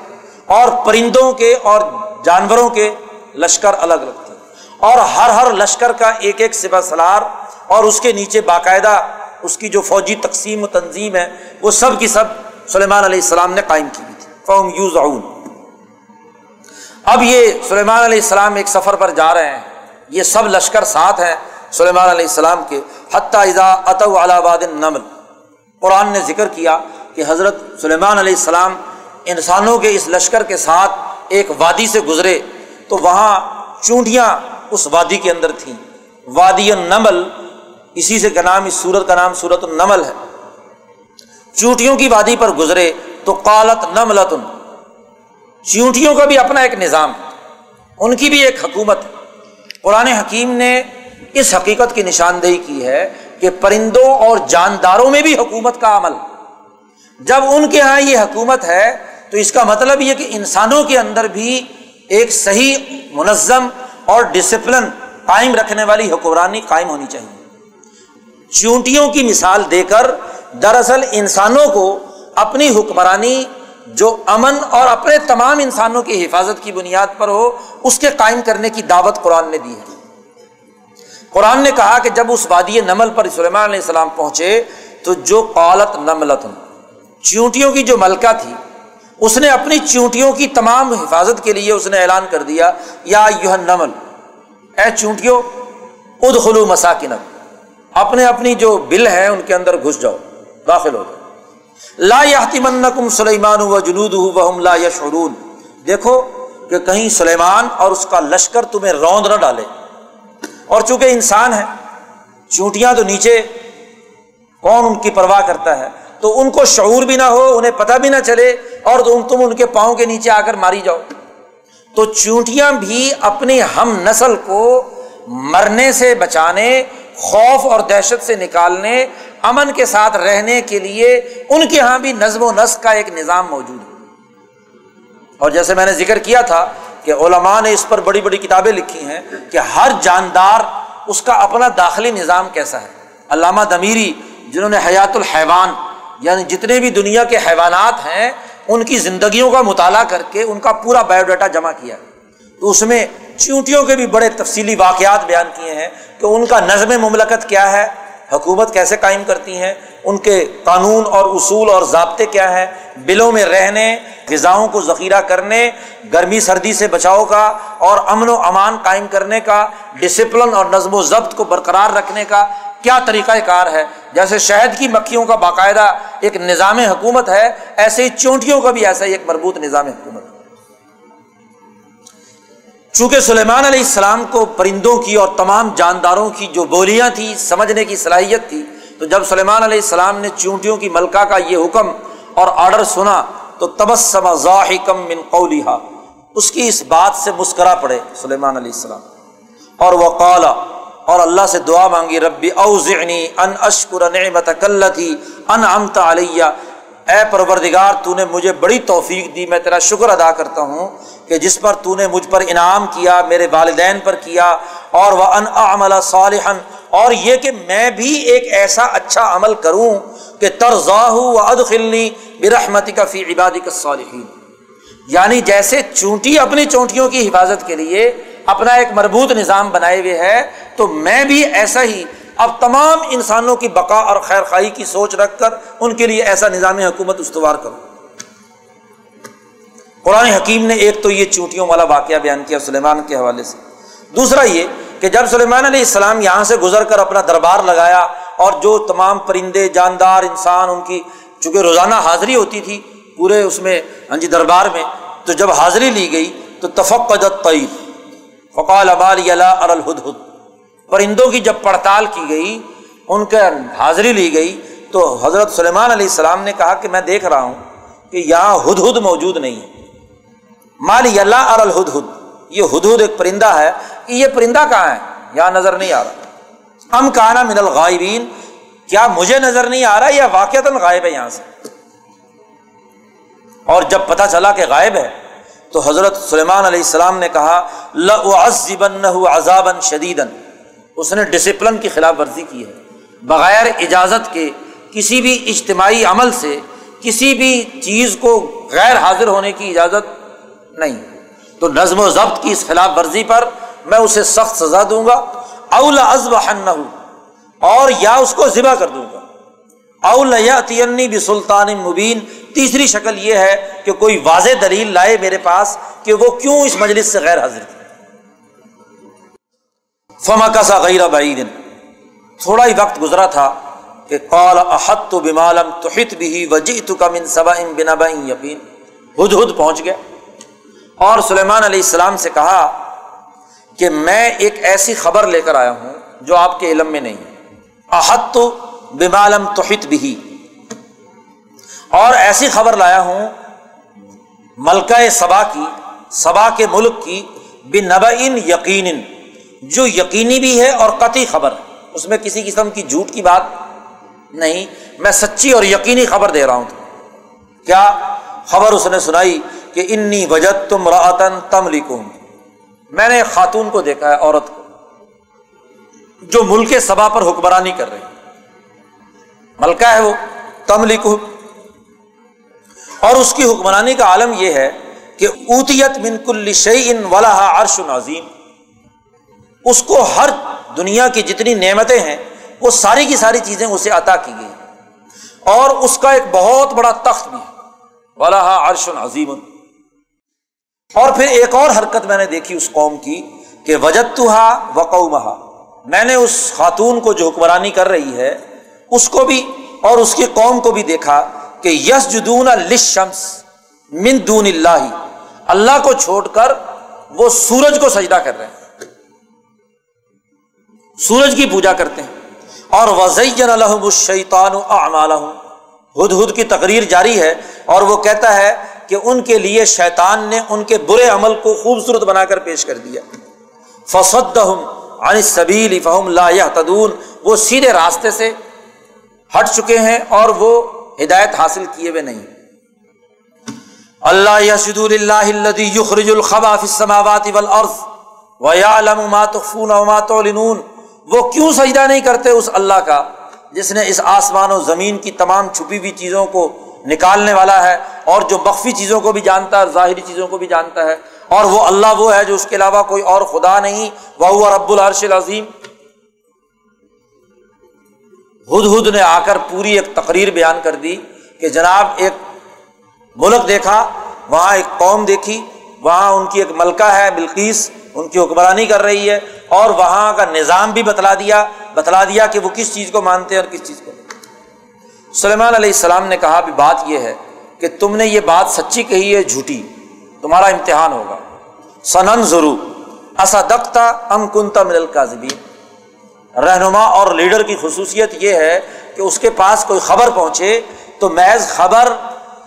اور پرندوں کے اور جانوروں کے لشکر الگ الگ تھے۔ اور ہر ہر لشکر کا ایک ایک سپہ سلار اور اس کے نیچے باقاعدہ اس کی جو فوجی تقسیم و تنظیم ہے، وہ سب کی سب سلیمان علیہ السلام نے قائم کی ہوئی تھی۔ فوم یوز اب یہ سلیمان علیہ السلام ایک سفر پر جا رہے ہیں۔ یہ سب لشکر ساتھ ہیں سلیمان علیہ السلام کے۔ حتیٰ اذا اتو نمل قرآن نے ذکر کیا کہ حضرت سلیمان علیہ السلام انسانوں کے اس لشکر کے ساتھ ایک وادی سے گزرے۔ تو وہاں چونٹیاں اس وادی کے اندر تھیں۔ وادی النمل، اسی سے کا نام، اس سورت کا نام سورت النمل ہے۔ چونٹیوں کی وادی پر گزرے تو قالت نملتن۔ چونٹیوں کا بھی اپنا ایک نظام ہے ان کی بھی ایک حکومت۔ ہے قرآن حکیم نے اس حقیقت کی نشاندہی کی ہے کہ پرندوں اور جانداروں میں بھی حکومت کا عمل۔ جب ان کے یہاں یہ حکومت ہے، تو اس کا مطلب یہ کہ انسانوں کے اندر بھی ایک صحیح، منظم اور ڈسپلن قائم رکھنے والی حکمرانی قائم ہونی چاہیے۔ چونٹیوں کی مثال دے کر دراصل انسانوں کو اپنی حکمرانی، جو امن اور اپنے تمام انسانوں کی حفاظت کی بنیاد پر ہو، اس کے قائم کرنے کی دعوت قرآن نے دی ہے۔ قرآن نے کہا کہ جب اس وادی نمل پر سلیمان علیہ السلام پہنچے، تو جو قالت نملت چونٹیوں کی جو ملکہ تھی، اس نے اپنی چونٹیوں کی تمام حفاظت کے لیے اس نے اعلان کر دیا، یا یوہ نمل اے چونٹیوں اد خلو اپنے اپنی جو بل ہے ان کے اندر گھس جاؤ۔ داخل ہو جاؤ لا یاتمن کم سلیمان و جنود لا یشعرون۔ دیکھو کہ کہیں سلیمان اور اس کا لشکر تمہیں روند نہ ڈالے۔ اور چونکہ انسان ہے، چونٹیاں تو نیچے، کون ان کی پرواہ کرتا ہے؟ تو ان کو شعور بھی نہ ہو، انہیں پتہ بھی نہ چلے، اور تم تم ان کے پاؤں کے نیچے آ کر ماری جاؤ۔ تو چونٹیاں بھی اپنی ہم نسل کو مرنے سے بچانے، خوف اور دہشت سے نکالنے امن کے ساتھ رہنے کے لیے ان کے یہاں بھی نظم و نسق کا ایک نظام موجود ہے۔ اور جیسے میں نے ذکر کیا تھا کہ علماء نے اس پر بڑی بڑی کتابیں لکھی ہیں کہ ہر جاندار اس کا اپنا داخلی نظام کیسا ہے۔ علامہ دمیری، جنہوں نے حیات الحیوان یعنی جتنے بھی دنیا کے حیوانات ہیں، ان کی زندگیوں کا مطالعہ کر کے ان کا پورا بایو ڈاٹا جمع کیا تو اس میں چونٹیوں کے بھی بڑے تفصیلی واقعات بیان کیے ہیں کہ ان کا نظم مملکت کیا ہے حکومت کیسے قائم کرتی ہیں؟ ان کے قانون اور اصول اور ضابطے کیا ہیں؟ بلوں میں رہنے، غذاؤں کو ذخیرہ کرنے، گرمی، سردی سے بچاؤ کا اور امن و امان قائم کرنے کا ڈسپلن اور نظم و ضبط کو برقرار رکھنے کا کیا طریقہ کار ہے؟ جیسے شہد کی مکھیوں کا باقاعدہ ایک نظام حکومت ہے، ایسے ہی چونٹیوں کا بھی ایسا ہی ایک مربوط نظام حکومت چونکہ سلیمان علیہ السلام کو پرندوں کی اور تمام جانداروں کی جو بولیاں تھیں، سمجھنے کی صلاحیت تھی، تو جب سلیمان علیہ السلام نے چونٹیوں کی ملکہ کا یہ حکم اور آرڈر سنا، تو تبسم ذاحکم من قولیہا۔ اس کی اس بات سے مسکرا پڑے سلیمان علیہ السلام۔ اور وہ قالا اور اللہ سے دعا مانگی، ربی اوزعنی ان اشکر نعمتک اللتی انعمت علیہ۔ اے پروردگار، تو نے مجھے بڑی توفیق دی، میں تیرا شکر ادا کرتا ہوں کہ جس پر تو نے مجھ پر انعام کیا، میرے والدین پر کیا، اور وہ ان عمل صالحن اور یہ کہ میں بھی ایک ایسا اچھا عمل کروں کہ ترزاہ و ادخلنی برحمتی کا فی عبادی کا صالحین یعنی جیسے چونٹی اپنی چونٹیوں کی حفاظت کے لیے اپنا ایک مربوط نظام بنائے ہوئے ہے، تو میں بھی ایسا ہی اب تمام انسانوں کی بقا اور خیر خائی کی سوچ رکھ کر ان کے لیے ایسا نظام حکومت استوار کروں قرآن حکیم نے ایک تو یہ چونٹیوں والا واقعہ بیان کیا سلیمان کے حوالے سے۔ دوسرا یہ کہ جب سلیمان علیہ السلام یہاں سے گزر کر اپنا دربار لگایا اور جو تمام پرندے، جاندار انسان ان کی چونکہ روزانہ حاضری ہوتی تھی پورے اس میں ہاں جی دربار میں، تو جب حاضری لی گئی تو تفقت طیب فقال ابال الہد پرندوں کی جب پڑتال کی گئی، ان کے حاضری لی گئی، تو حضرت سلیمان علیہ السلام نے کہا کہ میں دیکھ رہا ہوں کہ یہاں ہد ہد موجود نہیں ہے۔ مالی اللہ اور الہد ہد یہ ہد ہد ایک پرندہ ہے۔ یہ پرندہ کہاں ہے؟ یہاں نظر نہیں آ رہا۔ ام کانا من الغائبین، کیا مجھے نظر نہیں آ رہا یا واقعات غائب ہے یہاں سے؟ اور جب پتہ چلا کہ غائب ہے، تو حضرت سلیمان علیہ السلام نے کہا لزبن عذاب شدید اس نے ڈسپلن کی خلاف ورزی کی ہے۔ بغیر اجازت کے کسی بھی اجتماعی عمل سے کسی بھی چیز کو غیر حاضر ہونے کی اجازت نہیں۔ تو نظم و ضبط کی اس خلاف ورزی پر میں اسے سخت سزا دوں گا۔ اول ازب اور یا اس کو ذبح کر دوں گا۔ اول بھی سلطان مبین تیسری شکل یہ ہے کہ کوئی واضح دلیل لائے میرے پاس کہ وہ کیوں اس مجلس سے غیر حاضر تھی۔ فما کا سا غیر بعید تھوڑا ہی وقت گزرا تھا کہ قال احت تو بمالم توحت بھی وجی تو کم ان صبا ان بنا بین یقین۔ ہد ہد پہنچ گیا۔ اور سلیمان علیہ السلام سے کہا کہ میں ایک ایسی خبر لے کر آیا ہوں جو آپ کے علم میں نہیں احت تو بمالم توحت بھی اور ایسی خبر لایا ہوں ملکہ صبا کی صبا کے ملک کی بن یقین۔ جو یقینی بھی ہے اور قطعی خبر اس میں کسی قسم کی جھوٹ کی بات نہیں۔ میں سچی اور یقینی خبر دے رہا ہوں۔ کیا خبر اس نے سنائی کہ انی وجد تم راتن تم لکھوں میں نے خاتون کو دیکھا ہے، عورت کو، جو ملک سبا پر حکمرانی کر رہی ملکہ ہے وہ تم لکھو اور اس کی حکمرانی کا عالم یہ ہے کہ اوتیت من کل شعین ولا عرش نظیم اس کو ہر دنیا کی جتنی نعمتیں ہیں، وہ ساری کی ساری چیزیں اسے عطا کی گئی اور اس کا ایک بہت بڑا تخت بھی ہے۔ ولا عرش عظیم اور پھر ایک اور حرکت میں نے دیکھی اس قوم کی کہ وجت تو وقومہ میں نے اس خاتون کو جو حکمرانی کر رہی ہے، اس کو بھی اور اس کی قوم کو بھی دیکھا کہ یس جدون لشمس من دون اللہ۔ اللہ کو چھوڑ کر وہ سورج کو سجدہ کر رہے ہیں۔ سورج کی پوجا کرتے ہیں۔ اور وزین الحم الشیطان ہد ہد کی تقریر جاری ہے اور وہ کہتا ہے کہ ان کے لیے شیطان نے ان کے برے عمل کو خوبصورت بنا کر پیش کر دیا۔ فسد عن سبیل فہم لا تدون وہ سیدھے راستے سے ہٹ چکے ہیں اور وہ ہدایت حاصل کیے ہوئے نہیں۔ اللہ یسد اللہ الدی یخرج الخبا فی السماوات والارض ویعلم ما تخفون وما تعلنون۔ وہ کیوں سجدہ نہیں کرتے اس اللہ کا جس نے اس آسمان و زمین کی تمام چھپی ہوئی چیزوں کو نکالنے والا ہے اور جو مخفی چیزوں کو بھی جانتا ہے ظاہری چیزوں کو بھی جانتا ہے اور وہ اللہ وہ ہے جو اس کے علاوہ کوئی اور خدا نہیں وہ رب العرش العظیم ہد ہد نے آ کر پوری ایک تقریر بیان کر دی کہ جناب ایک ملک دیکھا، وہاں ایک قوم دیکھی، وہاں ان کی ایک ملکہ ہے بلقیس، ان کی حکمرانی کر رہی ہے اور وہاں کا نظام بھی بتلا دیا بتلا دیا کہ وہ کس چیز کو مانتے ہیں اور کس چیز کو سلیمان علیہ السلام نے کہا بھی بات یہ ہے کہ تم نے یہ بات سچی کہی ہے، جھوٹی، تمہارا امتحان ہوگا۔ سنن ضرور۔ اسدقتا ام کنتا من القاذبین رہنما اور لیڈر کی خصوصیت یہ ہے کہ اس کے پاس کوئی خبر پہنچے تو محض خبر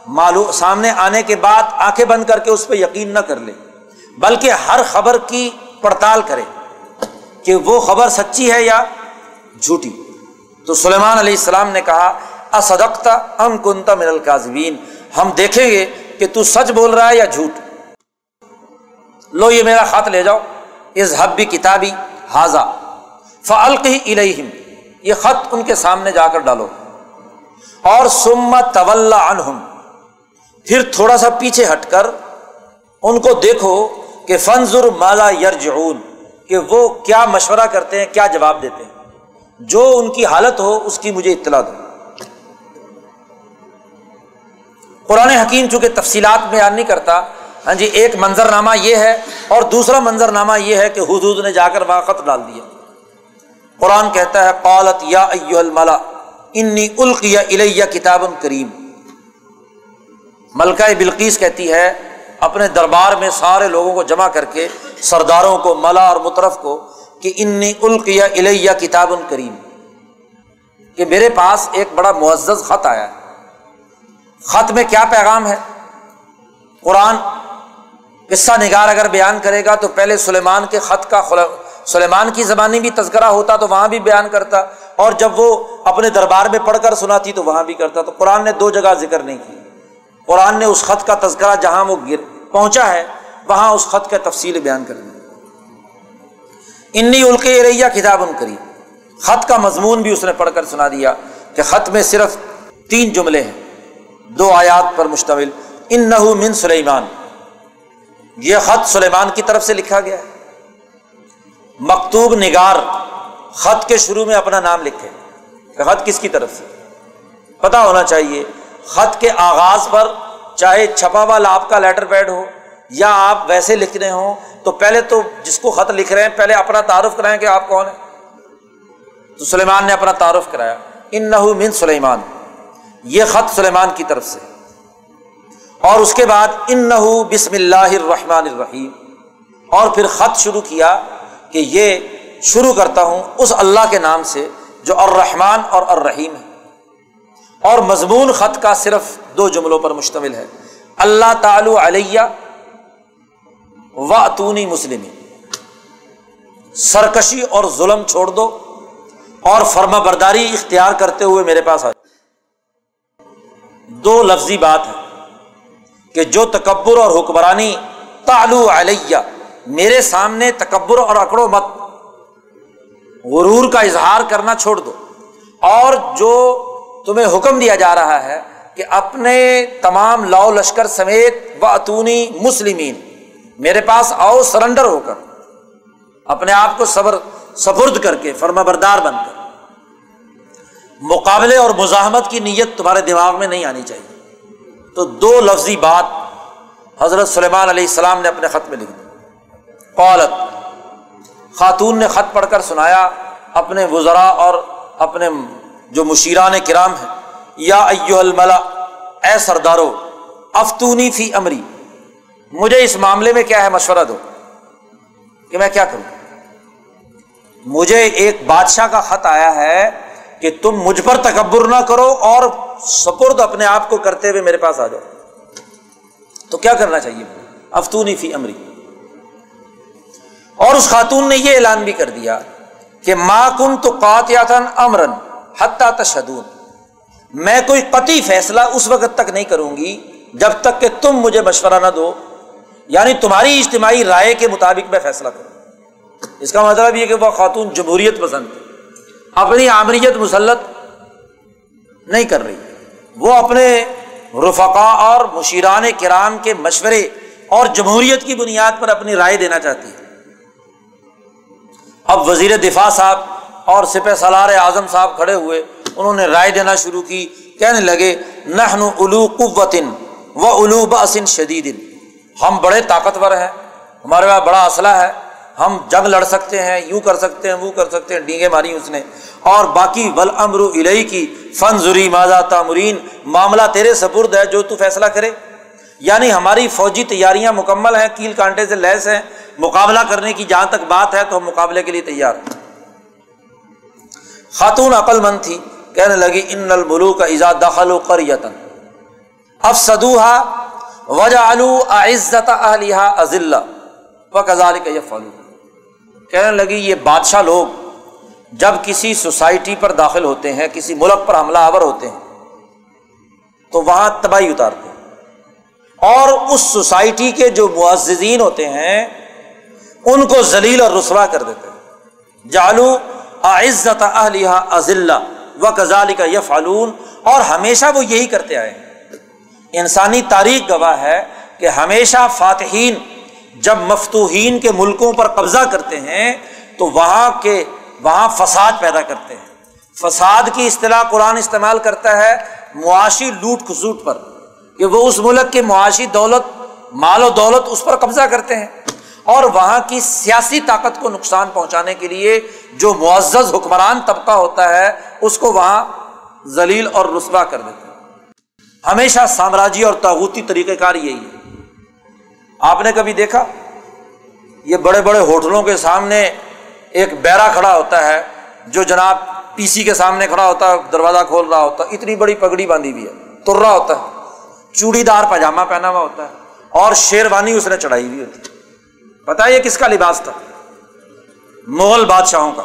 معلوم سامنے آنے کے بعد آنکھیں بند کر کے اس پہ یقین نہ کر لے، بلکہ ہر خبر کی پڑتال کرے۔ کہ وہ خبر سچی ہے یا جھوٹی؟ تو سلیمان علیہ السلام نے کہا اصدقتا ام کنتا من القاذبین ہم دیکھیں گے کہ تو سچ بول رہا ہے یا جھوٹ۔ لو یہ میرا خط لے جاؤ۔ اس حب بھی کتابی حاضہ فلقی الہم یہ خط ان کے سامنے جا کر ڈالو۔ اور سما طول عنہم۔ پھر تھوڑا سا پیچھے ہٹ کر ان کو دیکھو کہ فنزر مالا یرجعون۔ کہ وہ کیا مشورہ کرتے ہیں، کیا جواب دیتے ہیں۔ جو ان کی حالت ہو، اس کی مجھے اطلاع دو۔ قرآن حکیم چونکہ تفصیلات بیان نہیں کرتا ہاں جی ایک منظر نامہ یہ ہے اور دوسرا منظر نامہ یہ ہے کہ حدود نے جا کر وہاں خط ڈال دیا۔ قرآن کہتا ہے، قالت یا الملا انی القیا الیہ کتاب کریم۔ ملکہ بلقیس کہتی ہے اپنے دربار میں سارے لوگوں کو جمع کر کے، سرداروں کو، ملا اور مترف کو، کہ انی القیا الیہ کتاب کریم۔ کہ میرے پاس ایک بڑا معزز خط آیا ہے۔ خط میں کیا پیغام ہے؟ قرآن قصہ نگار اگر بیان کرے گا تو پہلے سلیمان کے خط کا سلیمان کی زبانی بھی تذکرہ ہوتا تو وہاں بھی بیان کرتا، اور جب وہ اپنے دربار میں پڑھ کر سناتی تو وہاں بھی کرتا، تو قرآن نے دو جگہ ذکر نہیں کی۔ قرآن نے اس خط کا تذکرہ جہاں وہ گر پہنچا ہے، وہاں اس خط کا تفصیل بیان کر دی۔ انی القی ریا کتاب ان کری خط کا مضمون بھی اس نے پڑھ کر سنا دیا کہ خط میں صرف تین جملے ہیں۔ دو آیات پر مشتمل۔ ان نہ من سلیمان۔ یہ خط سلیمان کی طرف سے لکھا گیا ہے۔ مکتوب نگار خط کے شروع میں اپنا نام لکھے۔ کہ خط کس کی طرف سے؟ پتا ہونا چاہیے خط کے آغاز پر چاہے چھپا ہوا لاپ کا لیٹر پیڈ ہو یا آپ ویسے لکھ رہے ہوں، تو پہلے تو جس کو خط لکھ رہے ہیں، پہلے اپنا تعارف کرائیں کہ آپ کون ہیں۔ تو سلیمان نے اپنا تعارف کرایا۔ ان نہ من سلیمان۔ یہ خط سلیمان کی طرف سے۔ اور اس کے بعد ان نہ بسم اللہ الرحمٰن الرحیم۔ اور پھر خط شروع کیا کہ یہ شروع کرتا ہوں اس اللہ کے نام سے جو الرحمٰن اور الرحیم ہے۔ اور مضمون خط کا صرف دو جملوں پر مشتمل ہے۔ اللہ تعالی علیہ و اتونی مسلم سرکشی اور ظلم چھوڑ دو اور فرما برداری اختیار کرتے ہوئے میرے پاس آ دو لفظی بات ہے کہ جو تکبر اور حکمرانی تعلو علیہ، میرے سامنے تکبر اور اکڑو مت۔ غرور کا اظہار کرنا چھوڑ دو۔ اور جو تمہیں حکم دیا جا رہا ہے کہ اپنے تمام لاؤ لشکر سمیت و اتونی مسلمین، میرے پاس آؤ سرنڈر ہو کر، اپنے آپ کو صبر، سپرد کر کے، فرما بردار بن کر۔ مقابلے اور مزاحمت کی نیت تمہارے دماغ میں نہیں آنی چاہیے۔ تو دو لفظی بات حضرت سلیمان علیہ السلام نے اپنے خط میں لکھ دی۔ قالت، خاتون نے خط پڑھ کر سنایا، اپنے وزرا اور اپنے جو مشیران کرام ہیں، یا ایو الملا، اے سردارو، افتونی فی امری، مجھے اس معاملے میں کیا ہے مشورہ دو۔ کہ میں کیا کروں؟ مجھے ایک بادشاہ کا خط آیا ہے کہ تم مجھ پر تکبر نہ کرو اور سپرد اپنے آپ کو کرتے ہوئے میرے پاس آ جاؤ۔ تو کیا کرنا چاہیے؟ افتونی فی امری۔ اور اس خاتون نے یہ اعلان بھی کر دیا کہ ماں کن تو قاتیاتن امرن حتیٰ تشدون میں کوئی قطعی فیصلہ اس وقت تک نہیں کروں گی جب تک کہ تم مجھے مشورہ نہ دو یعنی تمہاری اجتماعی رائے کے مطابق میں فیصلہ کروں۔ اس کا مطلب یہ کہ وہ خاتون جمہوریت پسند اپنی آمریت مسلط نہیں کر رہی۔ وہ اپنے رفقا اور مشیران کرام کے مشورے اور جمہوریت کی بنیاد پر اپنی رائے دینا چاہتی ہے اب وزیر دفاع صاحب اور سپہ سالار اعظم صاحب کھڑے ہوئے، انہوں نے رائے دینا شروع کی، کہنے لگے نہن الو قوتن و الو بسن شدید ہم بڑے طاقتور ہیں، ہمارے پاس بڑا اسلحہ ہے، ہم جنگ لڑ سکتے ہیں، یوں کر سکتے ہیں، وہ کر سکتے ہیں، ڈینگے ماری اس نے۔ اور باقی ول امر الہی کی فن ضری ماضا تامرین معاملہ تیرے سپرد ہے، جو تو فیصلہ کرے۔ یعنی ہماری فوجی تیاریاں مکمل ہیں، کیل کانٹے سے لیس ہیں، مقابلہ کرنے کی جہاں تک بات ہے، تو ہم مقابلے کے لیے تیار ہیں۔ خاتون عقل مند تھی، کہنے لگی ان الملو کا ایزا دخل و کر یتن اب سدوہا وجہ عزت اہلیہ ازل و کزال کا یہ فلو کہنے لگی، یہ بادشاہ لوگ جب کسی سوسائٹی پر داخل ہوتے ہیں، کسی ملک پر حملہ آور ہوتے ہیں، تو وہاں تباہی اتارتے ہیں۔ اور اس سوسائٹی کے جو معززین ہوتے ہیں، ان کو ذلیل اور رسوا کر دیتے ہیں۔ جالو عزت اہلیہ ازل و کزال کا یہ فالون اور ہمیشہ وہ یہی کرتے آئے ہیں۔ انسانی تاریخ گواہ ہے کہ ہمیشہ فاتحین جب مفتوحین کے ملکوں پر قبضہ کرتے ہیں تو وہاں کے وہاں فساد پیدا کرتے ہیں۔ فساد کی اصطلاح قرآن استعمال کرتا ہے معاشی لوٹ کھسوٹ پر، کہ وہ اس ملک کی معاشی دولت، مال و دولت اس پر قبضہ کرتے ہیں۔ اور وہاں کی سیاسی طاقت کو نقصان پہنچانے کے لیے جو معزز حکمران طبقہ ہوتا ہے، اس کو وہاں ذلیل اور رسوا کر دیتے ہیں۔ ہمیشہ سامراجی اور تاغوتی طریقہ کار یہی ہے۔ آپ نے کبھی دیکھا؟ یہ بڑے بڑے ہوٹلوں کے سامنے ایک بیرا کھڑا ہوتا ہے، جو جناب پی سی کے سامنے کھڑا ہوتا ہے، دروازہ کھول رہا ہوتا ہے، اتنی بڑی پگڑی باندھی ہوئی ہے، تر رہا ہوتا ہے۔ چوڑی دار پاجامہ پہنا ہوا ہوتا ہے اور شیروانی اس نے چڑھائی ہوئی ہوتی ہے۔ پتا یہ کس کا لباس تھا؟ مغل بادشاہوں کا۔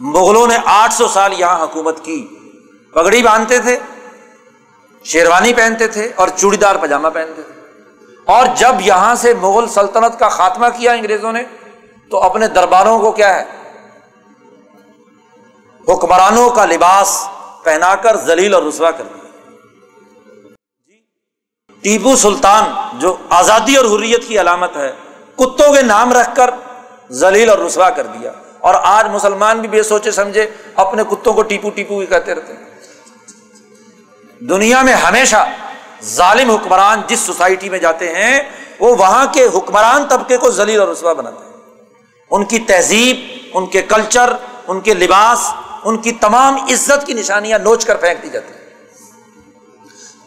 مغلوں نے آٹھ سو سال یہاں حکومت کی۔ پگڑی باندھتے تھے، شیروانی پہنتے تھے اور چوڑی دار پاجامہ پہنتے تھے۔ اور جب یہاں سے مغل سلطنت کا خاتمہ کیا انگریزوں نے، تو اپنے درباروں کو کیا ہے؟ حکمرانوں کا لباس پہنا کر زلیل اور رسوا کر دیا۔ جی، ٹیپو سلطان جو آزادی اور حریت کی علامت ہے کتوں کے نام رکھ کر زلیل اور رسوا کر دیا۔ اور آج مسلمان بھی بے سوچے سمجھے، اپنے کتوں کو ٹیپو ٹیپو بھی کہتے رہتے ہیں۔ دنیا میں ہمیشہ ظالم حکمران جس سوسائٹی میں جاتے ہیں، وہ وہاں کے حکمران طبقے کو ذلیل اور رسوا بناتے ہیں۔ ان کی تہذیب، ان کے کلچر، ان کے لباس، ان کی تمام عزت کی نشانیاں نوچ کر پھینک دی جاتی ہیں۔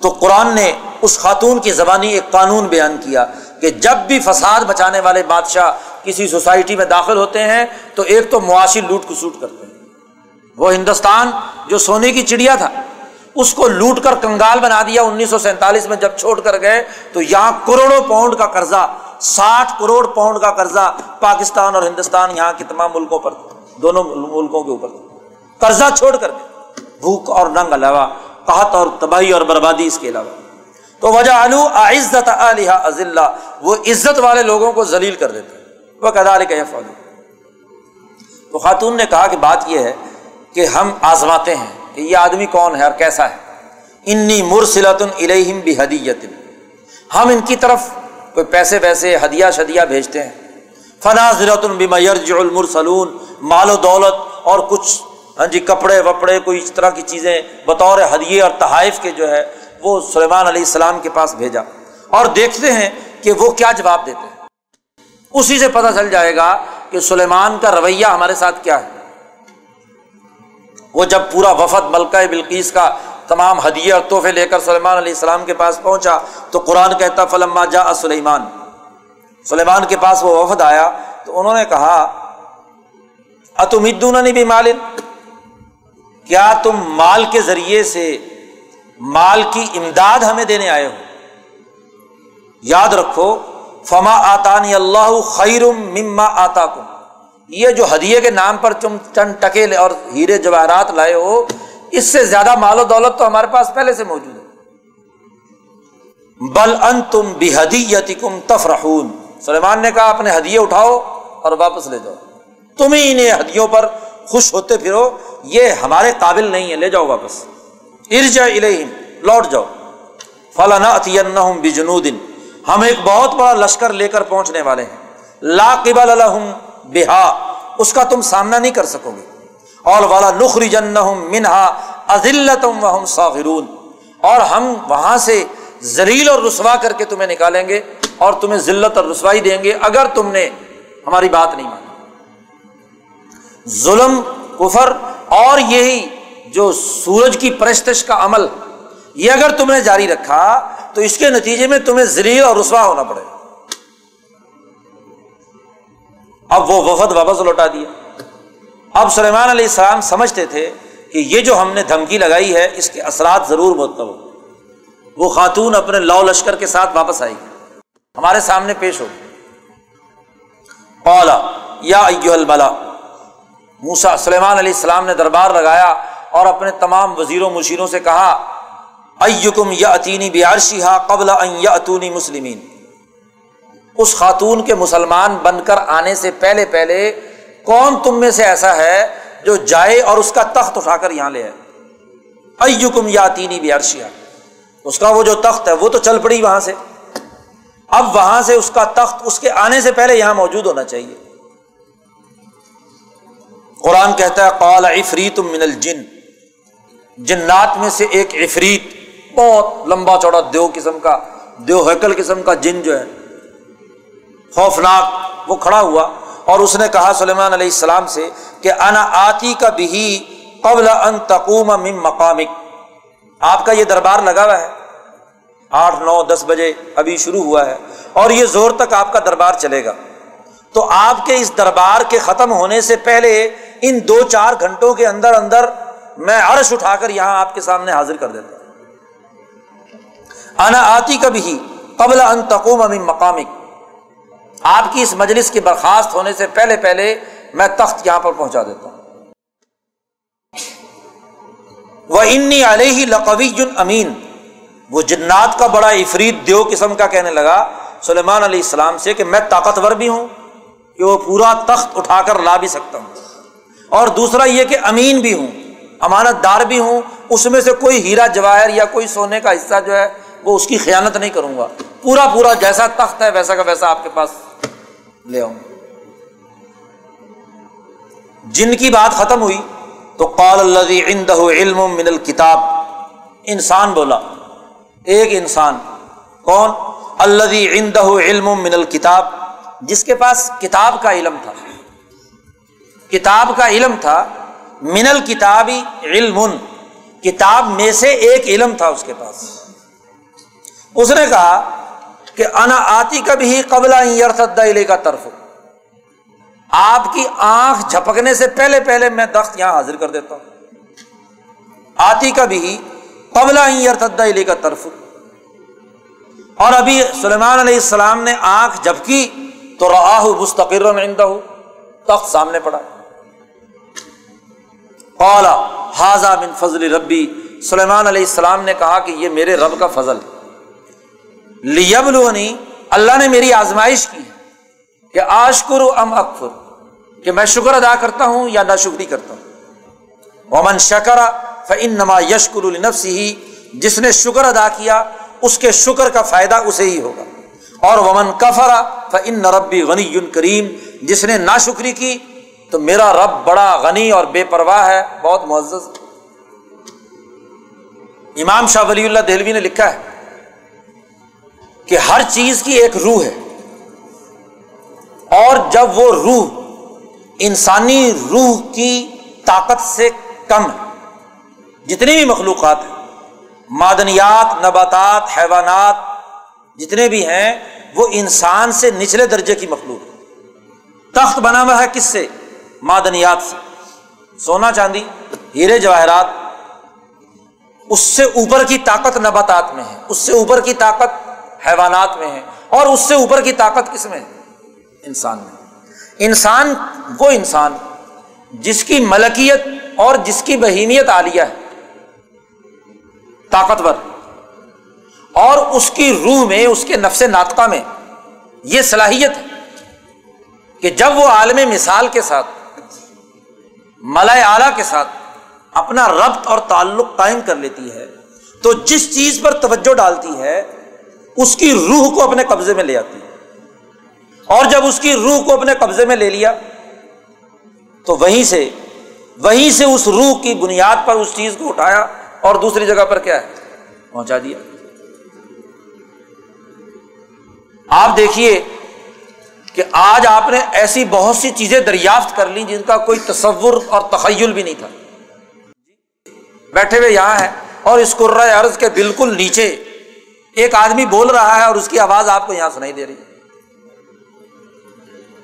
تو قرآن نے اس خاتون کی زبانی ایک قانون بیان کیا کہ جب بھی فساد بچانے والے بادشاہ کسی سوسائٹی میں داخل ہوتے ہیں تو ایک تو معاشی لوٹ کسوٹ کرتے ہیں۔ وہ ہندوستان جو سونے کی چڑیا تھا، اس کو لوٹ کر کنگال بنا دیا انیس سو سینتالیس میں جب چھوڑ کر گئے تو یہاں کروڑوں پاؤنڈ کا قرضہ، ساٹھ کروڑ پاؤنڈ کا قرضہ پاکستان اور ہندوستان یہاں کے تمام ملکوں پر دونوں ملکوں کے اوپر قرضہ چھوڑ کر بھوک اور ننگ علاوہ قحط اور تباہی اور بربادی اس کے علاوہ۔ تو وجہ علو عزت علیہ وہ عزت والے لوگوں کو ذلیل کر دیتے وہ کدال کہ تو خاتون نے کہا کہ بات یہ ہے کہ ہم آزماتے ہیں کہ یہ آدمی کون ہے اور کیسا ہے۔ انی مرسلت الہم بھی حدیت ہم ان کی طرف کوئی پیسے ویسے ہدیہ شدیہ بھیجتے ہیں۔ فنا ضرت المرسلون، مال و دولت اور کچھ ہاں جی کپڑے، وپڑے، کوئی اس طرح کی چیزیں بطور ہدیے اور تحائف کے جو ہے وہ سلیمان علیہ السلام کے پاس بھیجا۔ اور دیکھتے ہیں کہ وہ کیا جواب دیتے ہیں۔ اسی سے پتہ چل جائے گا کہ سلیمان کا رویہ ہمارے ساتھ کیا ہے۔ وہ جب پورا وفد ملکہ بلقیس کا تمام ہدیے اور تحفے لے کر سلیمان علیہ السلام کے پاس پہنچا تو قرآن کہتا، فلما جا سلیمان سلیمان کے پاس وہ وفد آیا تو انہوں نے کہا اتمدون بھی مالن کیا تم مال کے ذریعے سے مال کی امداد ہمیں دینے آئے ہو؟ یاد رکھو، فما آتانی اللہ خیر مما آتا کم یہ جو ہدیے کے نام پر تم چند ٹکے اور ہیرے جواہرات لائے ہو، اس سے زیادہ مال و دولت تو ہمارے پاس پہلے سے موجود ہے۔ بل ان تم بھی کم تفرحون۔ سلیمان نے کہا، اپنے ہدیے اٹھاؤ اور واپس لے جاؤ۔ تم ہی انہیں ہدیوں پر خوش ہوتے پھرو، یہ ہمارے قابل نہیں ہے لے جاؤ واپس۔ ارجا الہم لوٹ جاؤ۔ فلاں بجنودن ہم ایک بہت بڑا لشکر لے کر پہنچنے والے ہیں۔ لا قبل الحم بہا، اس کا تم سامنا نہیں کر سکو گے۔ اور والا نخری جن منہا عزلتم وہم ساغرون اور ہم وہاں سے زلیل اور رسوا کر کے تمہیں نکالیں گے اور تمہیں ذلت اور رسوائی دیں گے۔ اگر تم نے ہماری بات نہیں مانی۔ ظلم، کفر اور یہی جو سورج کی پرستش کا عمل، یہ اگر تم نے جاری رکھا تو اس کے نتیجے میں تمہیں زلیل اور رسوا ہونا پڑے۔ اب وہ وفد واپس لوٹا دیا۔ اب سلیمان علیہ السلام سمجھتے تھے کہ یہ جو ہم نے دھمکی لگائی ہے، اس کے اثرات ضرور مرتب ہو وہ خاتون اپنے لو لشکر کے ساتھ واپس آئی۔ ہمارے سامنے پیش ہو۔ اولا یا البلا موسا سلیمان علیہ السلام نے دربار لگایا اور اپنے تمام وزیروں مشیروں سے کہا، ایکم یا اتینی بیارشی ہا قبل یا اتونی مسلمین. اس خاتون کے مسلمان بن کر آنے سے پہلے پہلے کون تم میں سے ایسا ہے جو جائے اور اس کا تخت اٹھا کر یہاں لے آئے؟ ایکم یا تینی بیارشیا اس کا وہ جو تخت ہے، وہ تو چل پڑی وہاں سے۔ اب وہاں سے اس کا تخت اس کے آنے سے پہلے یہاں موجود ہونا چاہیے۔ قرآن کہتا ہے، قال عفریت من الجن۔ جنات میں سے ایک عفریت، بہت لمبا چوڑا دیو قسم کا، دیو حکل قسم کا جن جو ہے، خوفناک وہ کھڑا ہوا۔ اور اس نے کہا سلیمان علیہ السلام سے کہ، انا آتی کا بھی قبل ان تقوم من مقامک۔ آپ کا یہ دربار لگا ہوا ہے۔ آٹھ، نو، دس بجے ابھی شروع ہوا ہے۔ اور یہ زور تک آپ کا دربار چلے گا۔ تو آپ کے اس دربار کے ختم ہونے سے پہلے ان دو چار گھنٹوں کے اندر اندر میں عرش اٹھا کر یہاں آپ کے سامنے حاضر کر دیتا انا آتی کا بھی قبل ان تقوم من مقامک۔ آپ کی اس مجلس کی برخاست ہونے سے پہلے پہلے میں تخت یہاں پر پہنچا دیتا ہوں۔ وہ انی علیہ لقوی امین وہ جنات کا بڑا افرید دیو قسم کا کہنے لگا سلیمان علیہ السلام سے کہ میں طاقتور بھی ہوں کہ وہ پورا تخت اٹھا کر لا بھی سکتا ہوں۔ اور دوسرا یہ کہ امین بھی ہوں، امانت دار بھی ہوں، اس میں سے کوئی ہیرا جواہر یا کوئی سونے کا حصہ جو ہے وہ اس کی خیانت نہیں کروں گا۔ پورا پورا جیسا تخت ہے، ویسا کا ویسا آپ کے پاس لے آؤں۔ جن کی بات ختم ہوئی تو قال اللہ علم من الکتاب انسان بولا، ایک انسان، کون؟ اللہ علم من الکتاب جس کے پاس کتاب کا علم تھا۔ کتاب کا علم تھا، من الکتابی علم، کتاب میں سے ایک علم تھا اس کے پاس۔ اس نے کہا کہ انا آتی کبھی قبل کا طرف آپ کی آنکھ جھپکنے سے پہلے پہلے میں تخت یہاں حاضر کر دیتا ہوں۔ آتی کا بھی قبلا علی کا طرف اور ابھی سلیمان علیہ السلام نے آنکھ جھپکی تو راہ مستقر تخت سامنے پڑا۔ اولا حاضہ بن فضل ربی سلیمان علیہ السلام نے کہا کہ یہ میرے رب کا فضل لیبلونی، اللہ نے میری آزمائش کی کہ آشکر ام اکفر، کہ میں شکر ادا کرتا ہوں یا نہ شکری کرتا ہوں۔ ومن شکر فن نما یشکر النفس ہی جس نے شکر ادا کیا، اس کے شکر کا فائدہ اسے ہی ہوگا۔ اور ومن کفرا فن ربی غنی کریم، جس نے نا شکری کی تو میرا رب بڑا غنی اور بے پرواہ ہے، بہت معزز۔ امام شاہ ولی اللہ دہلوی نے لکھا ہے کہ ہر چیز کی ایک روح ہے۔ اور جب وہ روح انسانی روح کی طاقت سے کم ہے، جتنی بھی مخلوقات ہیں، معدنیات، نباتات، حیوانات، جتنے بھی ہیں، وہ انسان سے نچلے درجے کی مخلوق ہے تخت بنا ہوا ہے کس سے؟ معدنیات سے۔ سونا چاندی، ہیرے جواہرات، اس سے اوپر کی طاقت نباتات میں ہے۔ اس سے اوپر کی طاقت حیوانات میں ہے۔ اور اس سے اوپر کی طاقت کس میں؟ ہے انسان میں۔ انسان، وہ انسان جس کی ملکیت اور جس کی بہیمیت عالیہ ہے۔ طاقتور۔ اور اس کی روح میں، اس کے نفس ناطقہ میں یہ صلاحیت ہے کہ جب وہ عالم مثال کے ساتھ ملائے اعلیٰ کے ساتھ اپنا ربط اور تعلق قائم کر لیتی ہے، تو جس چیز پر توجہ ڈالتی ہے، اس کی روح کو اپنے قبضے میں لے آتی ہے۔ اور جب اس کی روح کو اپنے قبضے میں لے لیا، تو وہیں سے وہیں سے اس روح کی بنیاد پر اس چیز کو اٹھایا، اور دوسری جگہ پر کیا ہے؟ پہنچا دیا۔ آپ دیکھیے کہ آج آپ نے ایسی بہت سی چیزیں دریافت کر لی جن کا کوئی تصور اور تخیل بھی نہیں تھا۔ بیٹھے ہوئے یہاں ہے اور اس عرض کے بالکل نیچے ایک آدمی بول رہا ہے اور اس کی آواز آپ کو یہاں سنائی دے رہی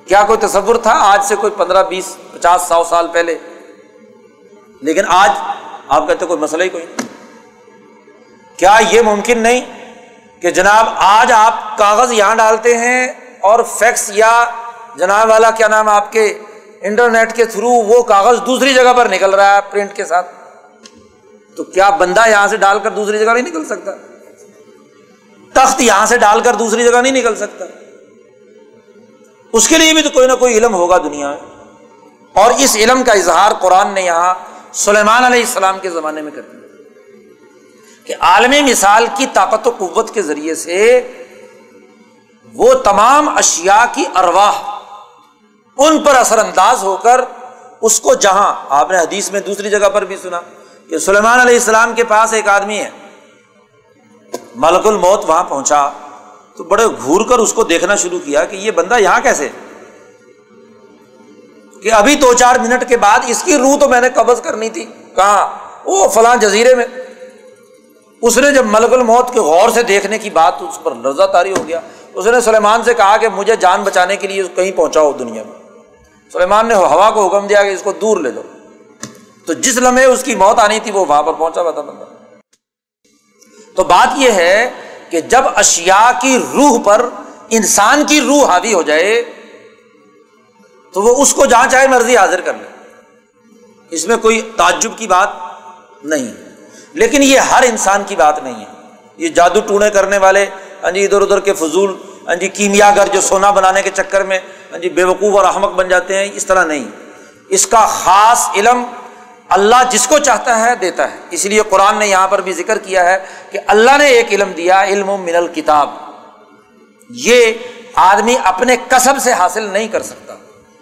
کیا کوئی تصور تھا؟ آج سے کوئی پندرہ، بیس، پچاس، سو سال پہلے۔ لیکن آج آپ کہتے کوئی مسئلہ ہی کوئی نہیں۔ کیا یہ ممکن نہیں کہ جناب آج آپ کاغذ یہاں ڈالتے ہیں اور فیکس یا جناب والا کیا نام آپ کے انٹرنیٹ کے تھرو وہ کاغذ دوسری جگہ پر نکل رہا ہے پرنٹ کے ساتھ؟ تو کیا بندہ یہاں سے ڈال کر دوسری جگہ نہیں نکل سکتا؟ تخت یہاں سے ڈال کر دوسری جگہ نہیں نکل سکتا۔ اس کے لیے بھی تو کوئی نہ کوئی علم ہوگا دنیا میں۔ اور اس علم کا اظہار قرآن نے یہاں سلیمان علیہ السلام کے زمانے میں کر دیا۔ کہ عالمی مثال کی طاقت و قوت کے ذریعے سے وہ تمام اشیا کی ارواہ ان پر اثر انداز ہو کر اس کو جہاں، آپ نے حدیث میں دوسری جگہ پر بھی سنا کہ سلیمان علیہ السلام کے پاس ایک آدمی ہے۔ ملک الموت وہاں پہنچا۔ تو بڑے گھور کر اس کو دیکھنا شروع کیا کہ یہ بندہ یہاں کیسے؟ کہ ابھی دو چار منٹ کے بعد اس کی روح تو میں نے قبض کرنی تھی۔ کہا وہ فلاں جزیرے میں۔ اس نے جب ملک الموت کے غور سے دیکھنے کی بات اس پر لرزہ تاری ہو گیا۔ اس نے سلیمان سے کہا کہ مجھے جان بچانے کے لیے کہیں پہنچاؤ دنیا میں۔ سلیمان نے ہوا کو حکم دیا کہ اس کو دور لے لو تو جس لمحے اس کی موت آنی تھی وہ وہاں پر پہنچا ہوا تھا بندہ۔ تو بات یہ ہے کہ جب اشیا کی روح پر انسان کی روح حاوی ہو جائے، تو وہ اس کو جہاں چاہے مرضی حاضر کر لے۔ اس میں کوئی تعجب کی بات نہیں۔ لیکن یہ ہر انسان کی بات نہیں ہے۔ یہ جادو ٹونے کرنے والے ہاں جی ادھر ادھر کے فضول ہاں جی کیمیا گر جو سونا بنانے کے چکر میں ہاں جی بے وقوف اور احمد بن جاتے ہیں، اس طرح نہیں۔ اس کا خاص علم اللہ جس کو چاہتا ہے دیتا ہے۔ اس لیے قرآن نے یہاں پر بھی ذکر کیا ہے کہ اللہ نے ایک علم دیا، علم و من الکتاب۔ یہ آدمی اپنے کسب سے حاصل نہیں کر سکتا۔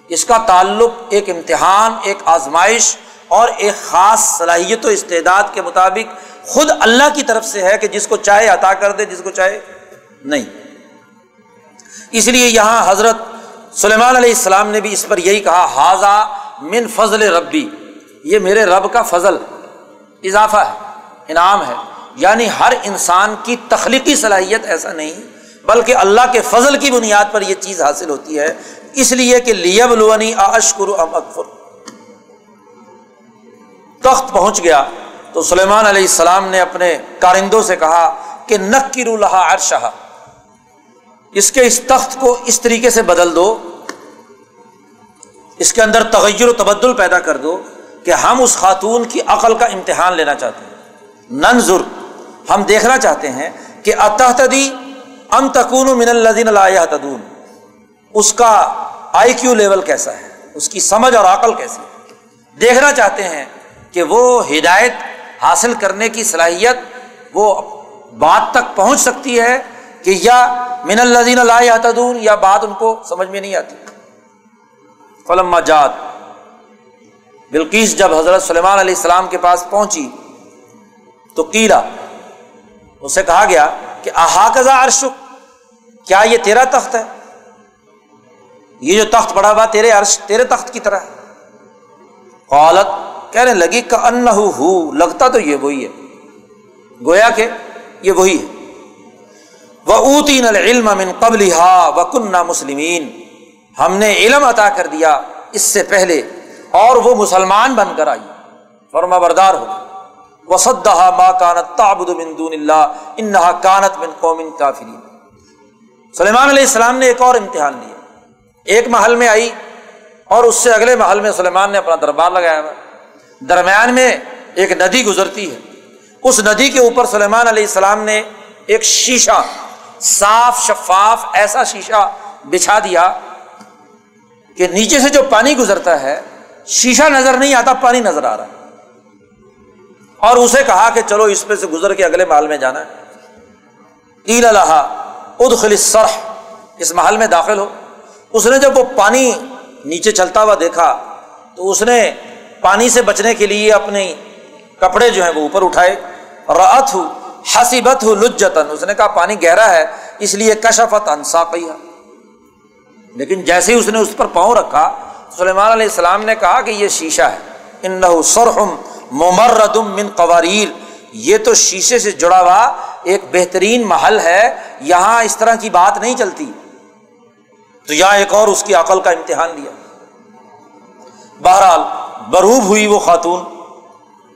اس کا تعلق ایک امتحان، ایک آزمائش اور ایک خاص صلاحیت و استعداد کے مطابق خود اللہ کی طرف سے ہے کہ جس کو چاہے عطا کر دے، جس کو چاہے نہیں۔ اس لیے یہاں حضرت سلیمان علیہ السلام نے بھی اس پر یہی کہا حاضہ من فضل ربی یہ میرے رب کا فضل اضافہ ہے، انعام ہے۔ یعنی ہر انسان کی تخلیقی صلاحیت ایسا نہیں، بلکہ اللہ کے فضل کی بنیاد پر یہ چیز حاصل ہوتی ہے۔ اس لیے کہ لیب لونی اشکر ام اکفر۔ تخت پہنچ گیا تو سلیمان علیہ السلام نے اپنے کارندوں سے کہا کہ نکر الحا ارشہ اس کے اس تخت کو اس طریقے سے بدل دو، اس کے اندر تغیر و تبدل پیدا کر دو کہ ہم اس خاتون کی عقل کا امتحان لینا چاہتے ہیں۔ ننظر ہم دیکھنا چاہتے ہیں کہ اتحدی ام تکون من الدین اللہ تدون اس کا آئی کیو لیول کیسا ہے؟ اس کی سمجھ اور عقل کیسی ہے؟ دیکھنا چاہتے ہیں کہ وہ ہدایت حاصل کرنے کی صلاحیت وہ بات تک پہنچ سکتی ہے کہ یا من الدین اللہ تدون یا بات ان کو سمجھ میں نہیں آتی۔ فلم جات بلکیس جب حضرت سلیمان علیہ السلام کے پاس پہنچی، تو کیلا اسے کہا گیا کہ احاقہ ارشک کیا یہ تیرا تخت ہے؟ یہ جو تخت پڑا ہوا تیرے عرش، تیرے تخت کی طرح ہے۔ قالت، کہنے لگی کہ ان ہو، لگتا تو یہ وہی ہے۔ گویا کہ یہ وہی ہے۔ وہ اوتین العلم من قبل ہا و کنہ مسلمین ہم نے علم عطا کر دیا اس سے پہلے اور وہ مسلمان بن کر آئی۔ فرما بردار ہو۔ وسدہ ما کانت تعبد من دون اللہ انہا کانت من قوم کافرین سلیمان علیہ السلام نے ایک اور امتحان لیا۔ ایک محل میں آئی اور اس سے اگلے محل میں سلیمان نے اپنا دربار لگایا۔ ہوا درمیان میں ایک ندی گزرتی ہے۔ اس ندی کے اوپر سلیمان علیہ السلام نے ایک شیشہ صاف شفاف ایسا شیشہ بچھا دیا کہ نیچے سے جو پانی گزرتا ہے، شیشہ نظر نہیں آتا، پانی نظر آ رہا ہے۔ اور اسے کہا کہ چلو اس پہ سے گزر کے اگلے محل میں جانا۔ ہے ادخل الصرح اس محل میں داخل ہو۔ اس نے جب وہ پانی نیچے چلتا ہوا دیکھا، تو اس نے پانی سے بچنے کے لیے اپنے کپڑے جو ہیں وہ اوپر اٹھائے۔ رات ہو حسیبت ہو لجتن اس نے کہا پانی گہرا ہے، اس لیے کشفت انسا لیکن جیسے ہی اس نے اس پر پاؤں رکھا، سلیمان علیہ السلام نے کہا کہ یہ شیشہ ہے۔ ان نہ سرحم ممردم من قواریر۔ یہ تو شیشے سے جڑا ہوا ایک بہترین محل ہے، یہاں اس طرح کی بات نہیں چلتی۔ تو یہاں ایک اور اس کی عقل کا امتحان لیا۔ بہرحال، بروب ہوئی وہ خاتون۔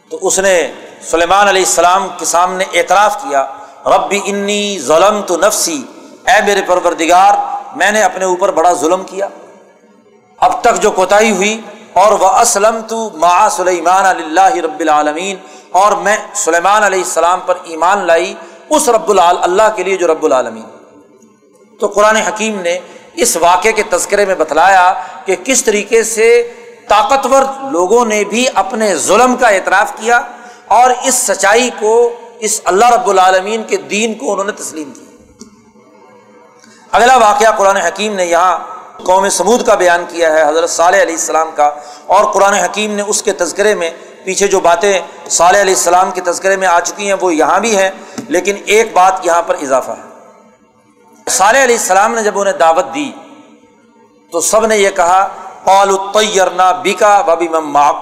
تو اس نے سلیمان علیہ السلام کے سامنے اعتراف کیا، ربی انی ظلم تو نفسی، اے میرے پروردگار، میں نے اپنے اوپر بڑا ظلم کیا۔ اب تک جو کوتاہی ہوئی، اور وہ اسلم تو ما سلیمان اللہ رب العالمین، اور میں سلیمان علیہ السلام پر ایمان لائی اس رب العال، اللہ کے لیے جو رب العالمین۔ تو قرآن حکیم نے اس واقعے کے تذکرے میں بتلایا کہ کس طریقے سے طاقتور لوگوں نے بھی اپنے ظلم کا اعتراف کیا اور اس سچائی کو، اس اللہ رب العالمین کے دین کو انہوں نے تسلیم کیا۔ اگلا واقعہ قرآن حکیم نے یہاں قوم سمود کا بیان کیا ہے، حضرت صالح علیہ السلام کا۔ اور قرآن حکیم نے اس کے تذکرے میں، پیچھے جو باتیں صالح علیہ السلام کے تذکرے میں آ چکی ہیں، وہ یہاں بھی ہیں، لیکن ایک بات یہاں پر اضافہ ہے۔ صالح علیہ السلام نے جب انہیں دعوت دی، تو سب نے یہ کہا قال بیکا بابی ماپ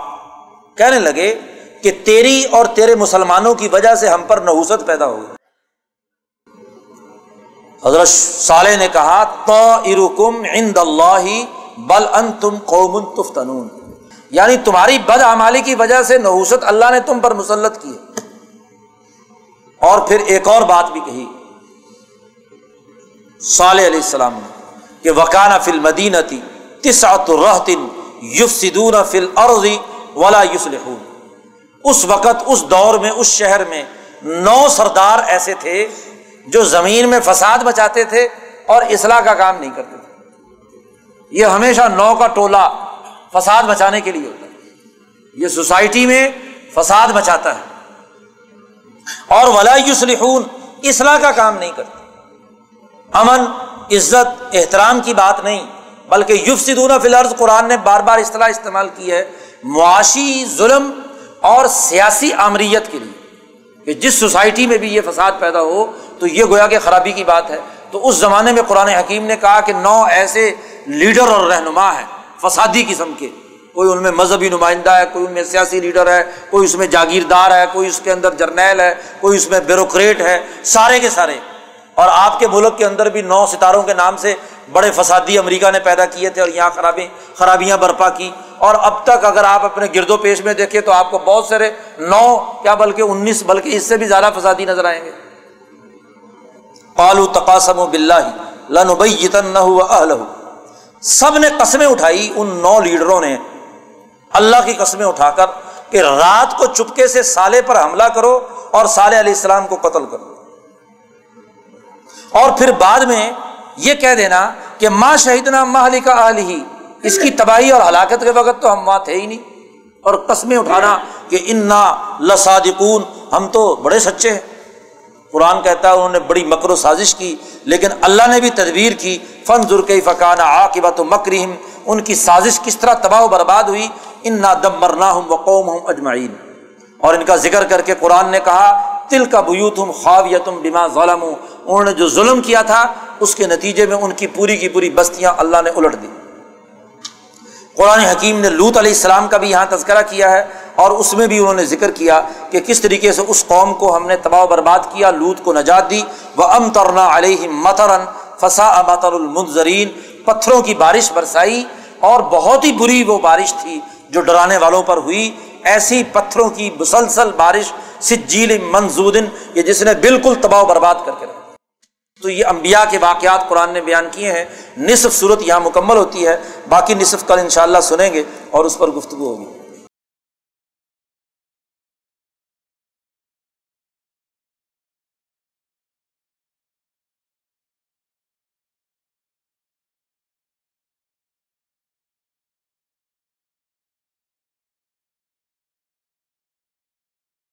کہنے لگے کہ تیری اور تیرے مسلمانوں کی وجہ سے ہم پر نحوست پیدا ہو گئی۔ حضرت صالح نے کہا تو ارکم عند اللہ بل ان تم قوم تفتنون۔ یعنی تمہاری بد امالی کی وجہ سے نحوست اللہ نے تم پر مسلط کی اور پھر ایک اور بات بھی کہی۔ صالح علیہ السلام نے کہ وکانہ فل مدینتی تسعت رحتن یوف سدون فل عرضی ولا یوسل اس وقت، اس دور میں، اس شہر میں نو سردار ایسے تھے جو زمین میں فساد بچاتے تھے اور اصلاح کا کام نہیں کرتے تھے۔ یہ ہمیشہ نو کا ٹولہ فساد بچانے کے لیے ہوتا ہے۔ یہ سوسائٹی میں فساد بچاتا ہے۔ اور ولا یوسلحون اصلاح کا کام نہیں کرتے۔ امن، عزت، احترام کی بات نہیں، بلکہ یوف سدون فی قرآن نے بار بار اصطلاح استعمال کی ہے۔ معاشی ظلم اور سیاسی آمریت کے لیے کہ جس سوسائٹی میں بھی یہ فساد پیدا ہو تو یہ گویا کہ خرابی کی بات ہے۔ تو اس زمانے میں قرآن حکیم نے کہا کہ نو ایسے لیڈر اور رہنما ہیں فسادی قسم کے۔ کوئی ان میں مذہبی نمائندہ ہے، کوئی ان میں سیاسی لیڈر ہے، کوئی اس میں جاگیردار ہے، کوئی اس کے اندر جرنیل ہے، کوئی اس میں بیوروکریٹ ہے، سارے کے سارے۔ اور آپ کے ملک کے اندر بھی نو ستاروں کے نام سے بڑے فسادی امریکہ نے پیدا کیے تھے اور یہاں خرابی خرابیاں برپا کی۔ اور اب تک اگر آپ اپنے گرد و پیش میں دیکھیں تو آپ کو بہت سارے نو کیا بلکہ انیس بلکہ اس سے بھی زیادہ فسادی نظر آئیں گے۔ پالو تقاسم و بلّہ لنبئی جتن سب نے قسمیں اٹھائی، ان نو لیڈروں نے۔ اللہ کی قسمیں اٹھا کر کہ رات کو چپکے سے سالے پر حملہ کرو اور سالے علیہ السلام کو قتل کرو۔ اور پھر بعد میں یہ کہہ دینا کہ ماں شہیدنا ماں علی کا ہی اس کی تباہی اور ہلاکت کے وقت تو ہم وہاں تھے ہی نہیں۔ اور قسمیں اٹھانا کہ انا لسادقون ہم تو بڑے سچے ہیں۔ قرآن کہتا ہے انہوں نے بڑی مکر و سازش کی، لیکن اللہ نے بھی تدبیر کی۔ فن ذرکی فقانہ آ کے بات مکریم ان کی سازش کس طرح تباہ و برباد ہوئی؟ ان نا دم مرنا ہوں وقوم ہوں اجمعین۔ اور ان کا ذکر کر کے قرآن نے کہا تل کا بیوت ہوں خواب یا تم بما ظلم انہوں نے جو ظلم کیا تھا، اس کے نتیجے میں ان کی پوری کی پوری بستیاں اللہ نے الٹ دی۔ قرآن حکیم نے لوت علیہ السلام کا بھی یہاں تذکرہ کیا ہے، اور اس میں بھی انہوں نے ذکر کیا کہ کس طریقے سے اس قوم کو ہم نے تباہ و برباد کیا لوت کو نجات دی۔ وہ ام ترنا علیہ مترن فسا اباتر المنظرین پتھروں کی بارش برسائی، اور بہت ہی بری وہ بارش تھی جو ڈرانے والوں پر ہوئی۔ ایسی پتھروں کی مسلسل بارش سجیل منزودن یہ جس نے بالکل تباہ و برباد کر کے رکھا۔ تو یہ انبیاء کے واقعات قرآن نے بیان کیے ہیں۔ نصف صورت یہاں مکمل ہوتی ہے، باقی نصف کل انشاءاللہ سنیں گے اور اس پر گفتگو ہوگی۔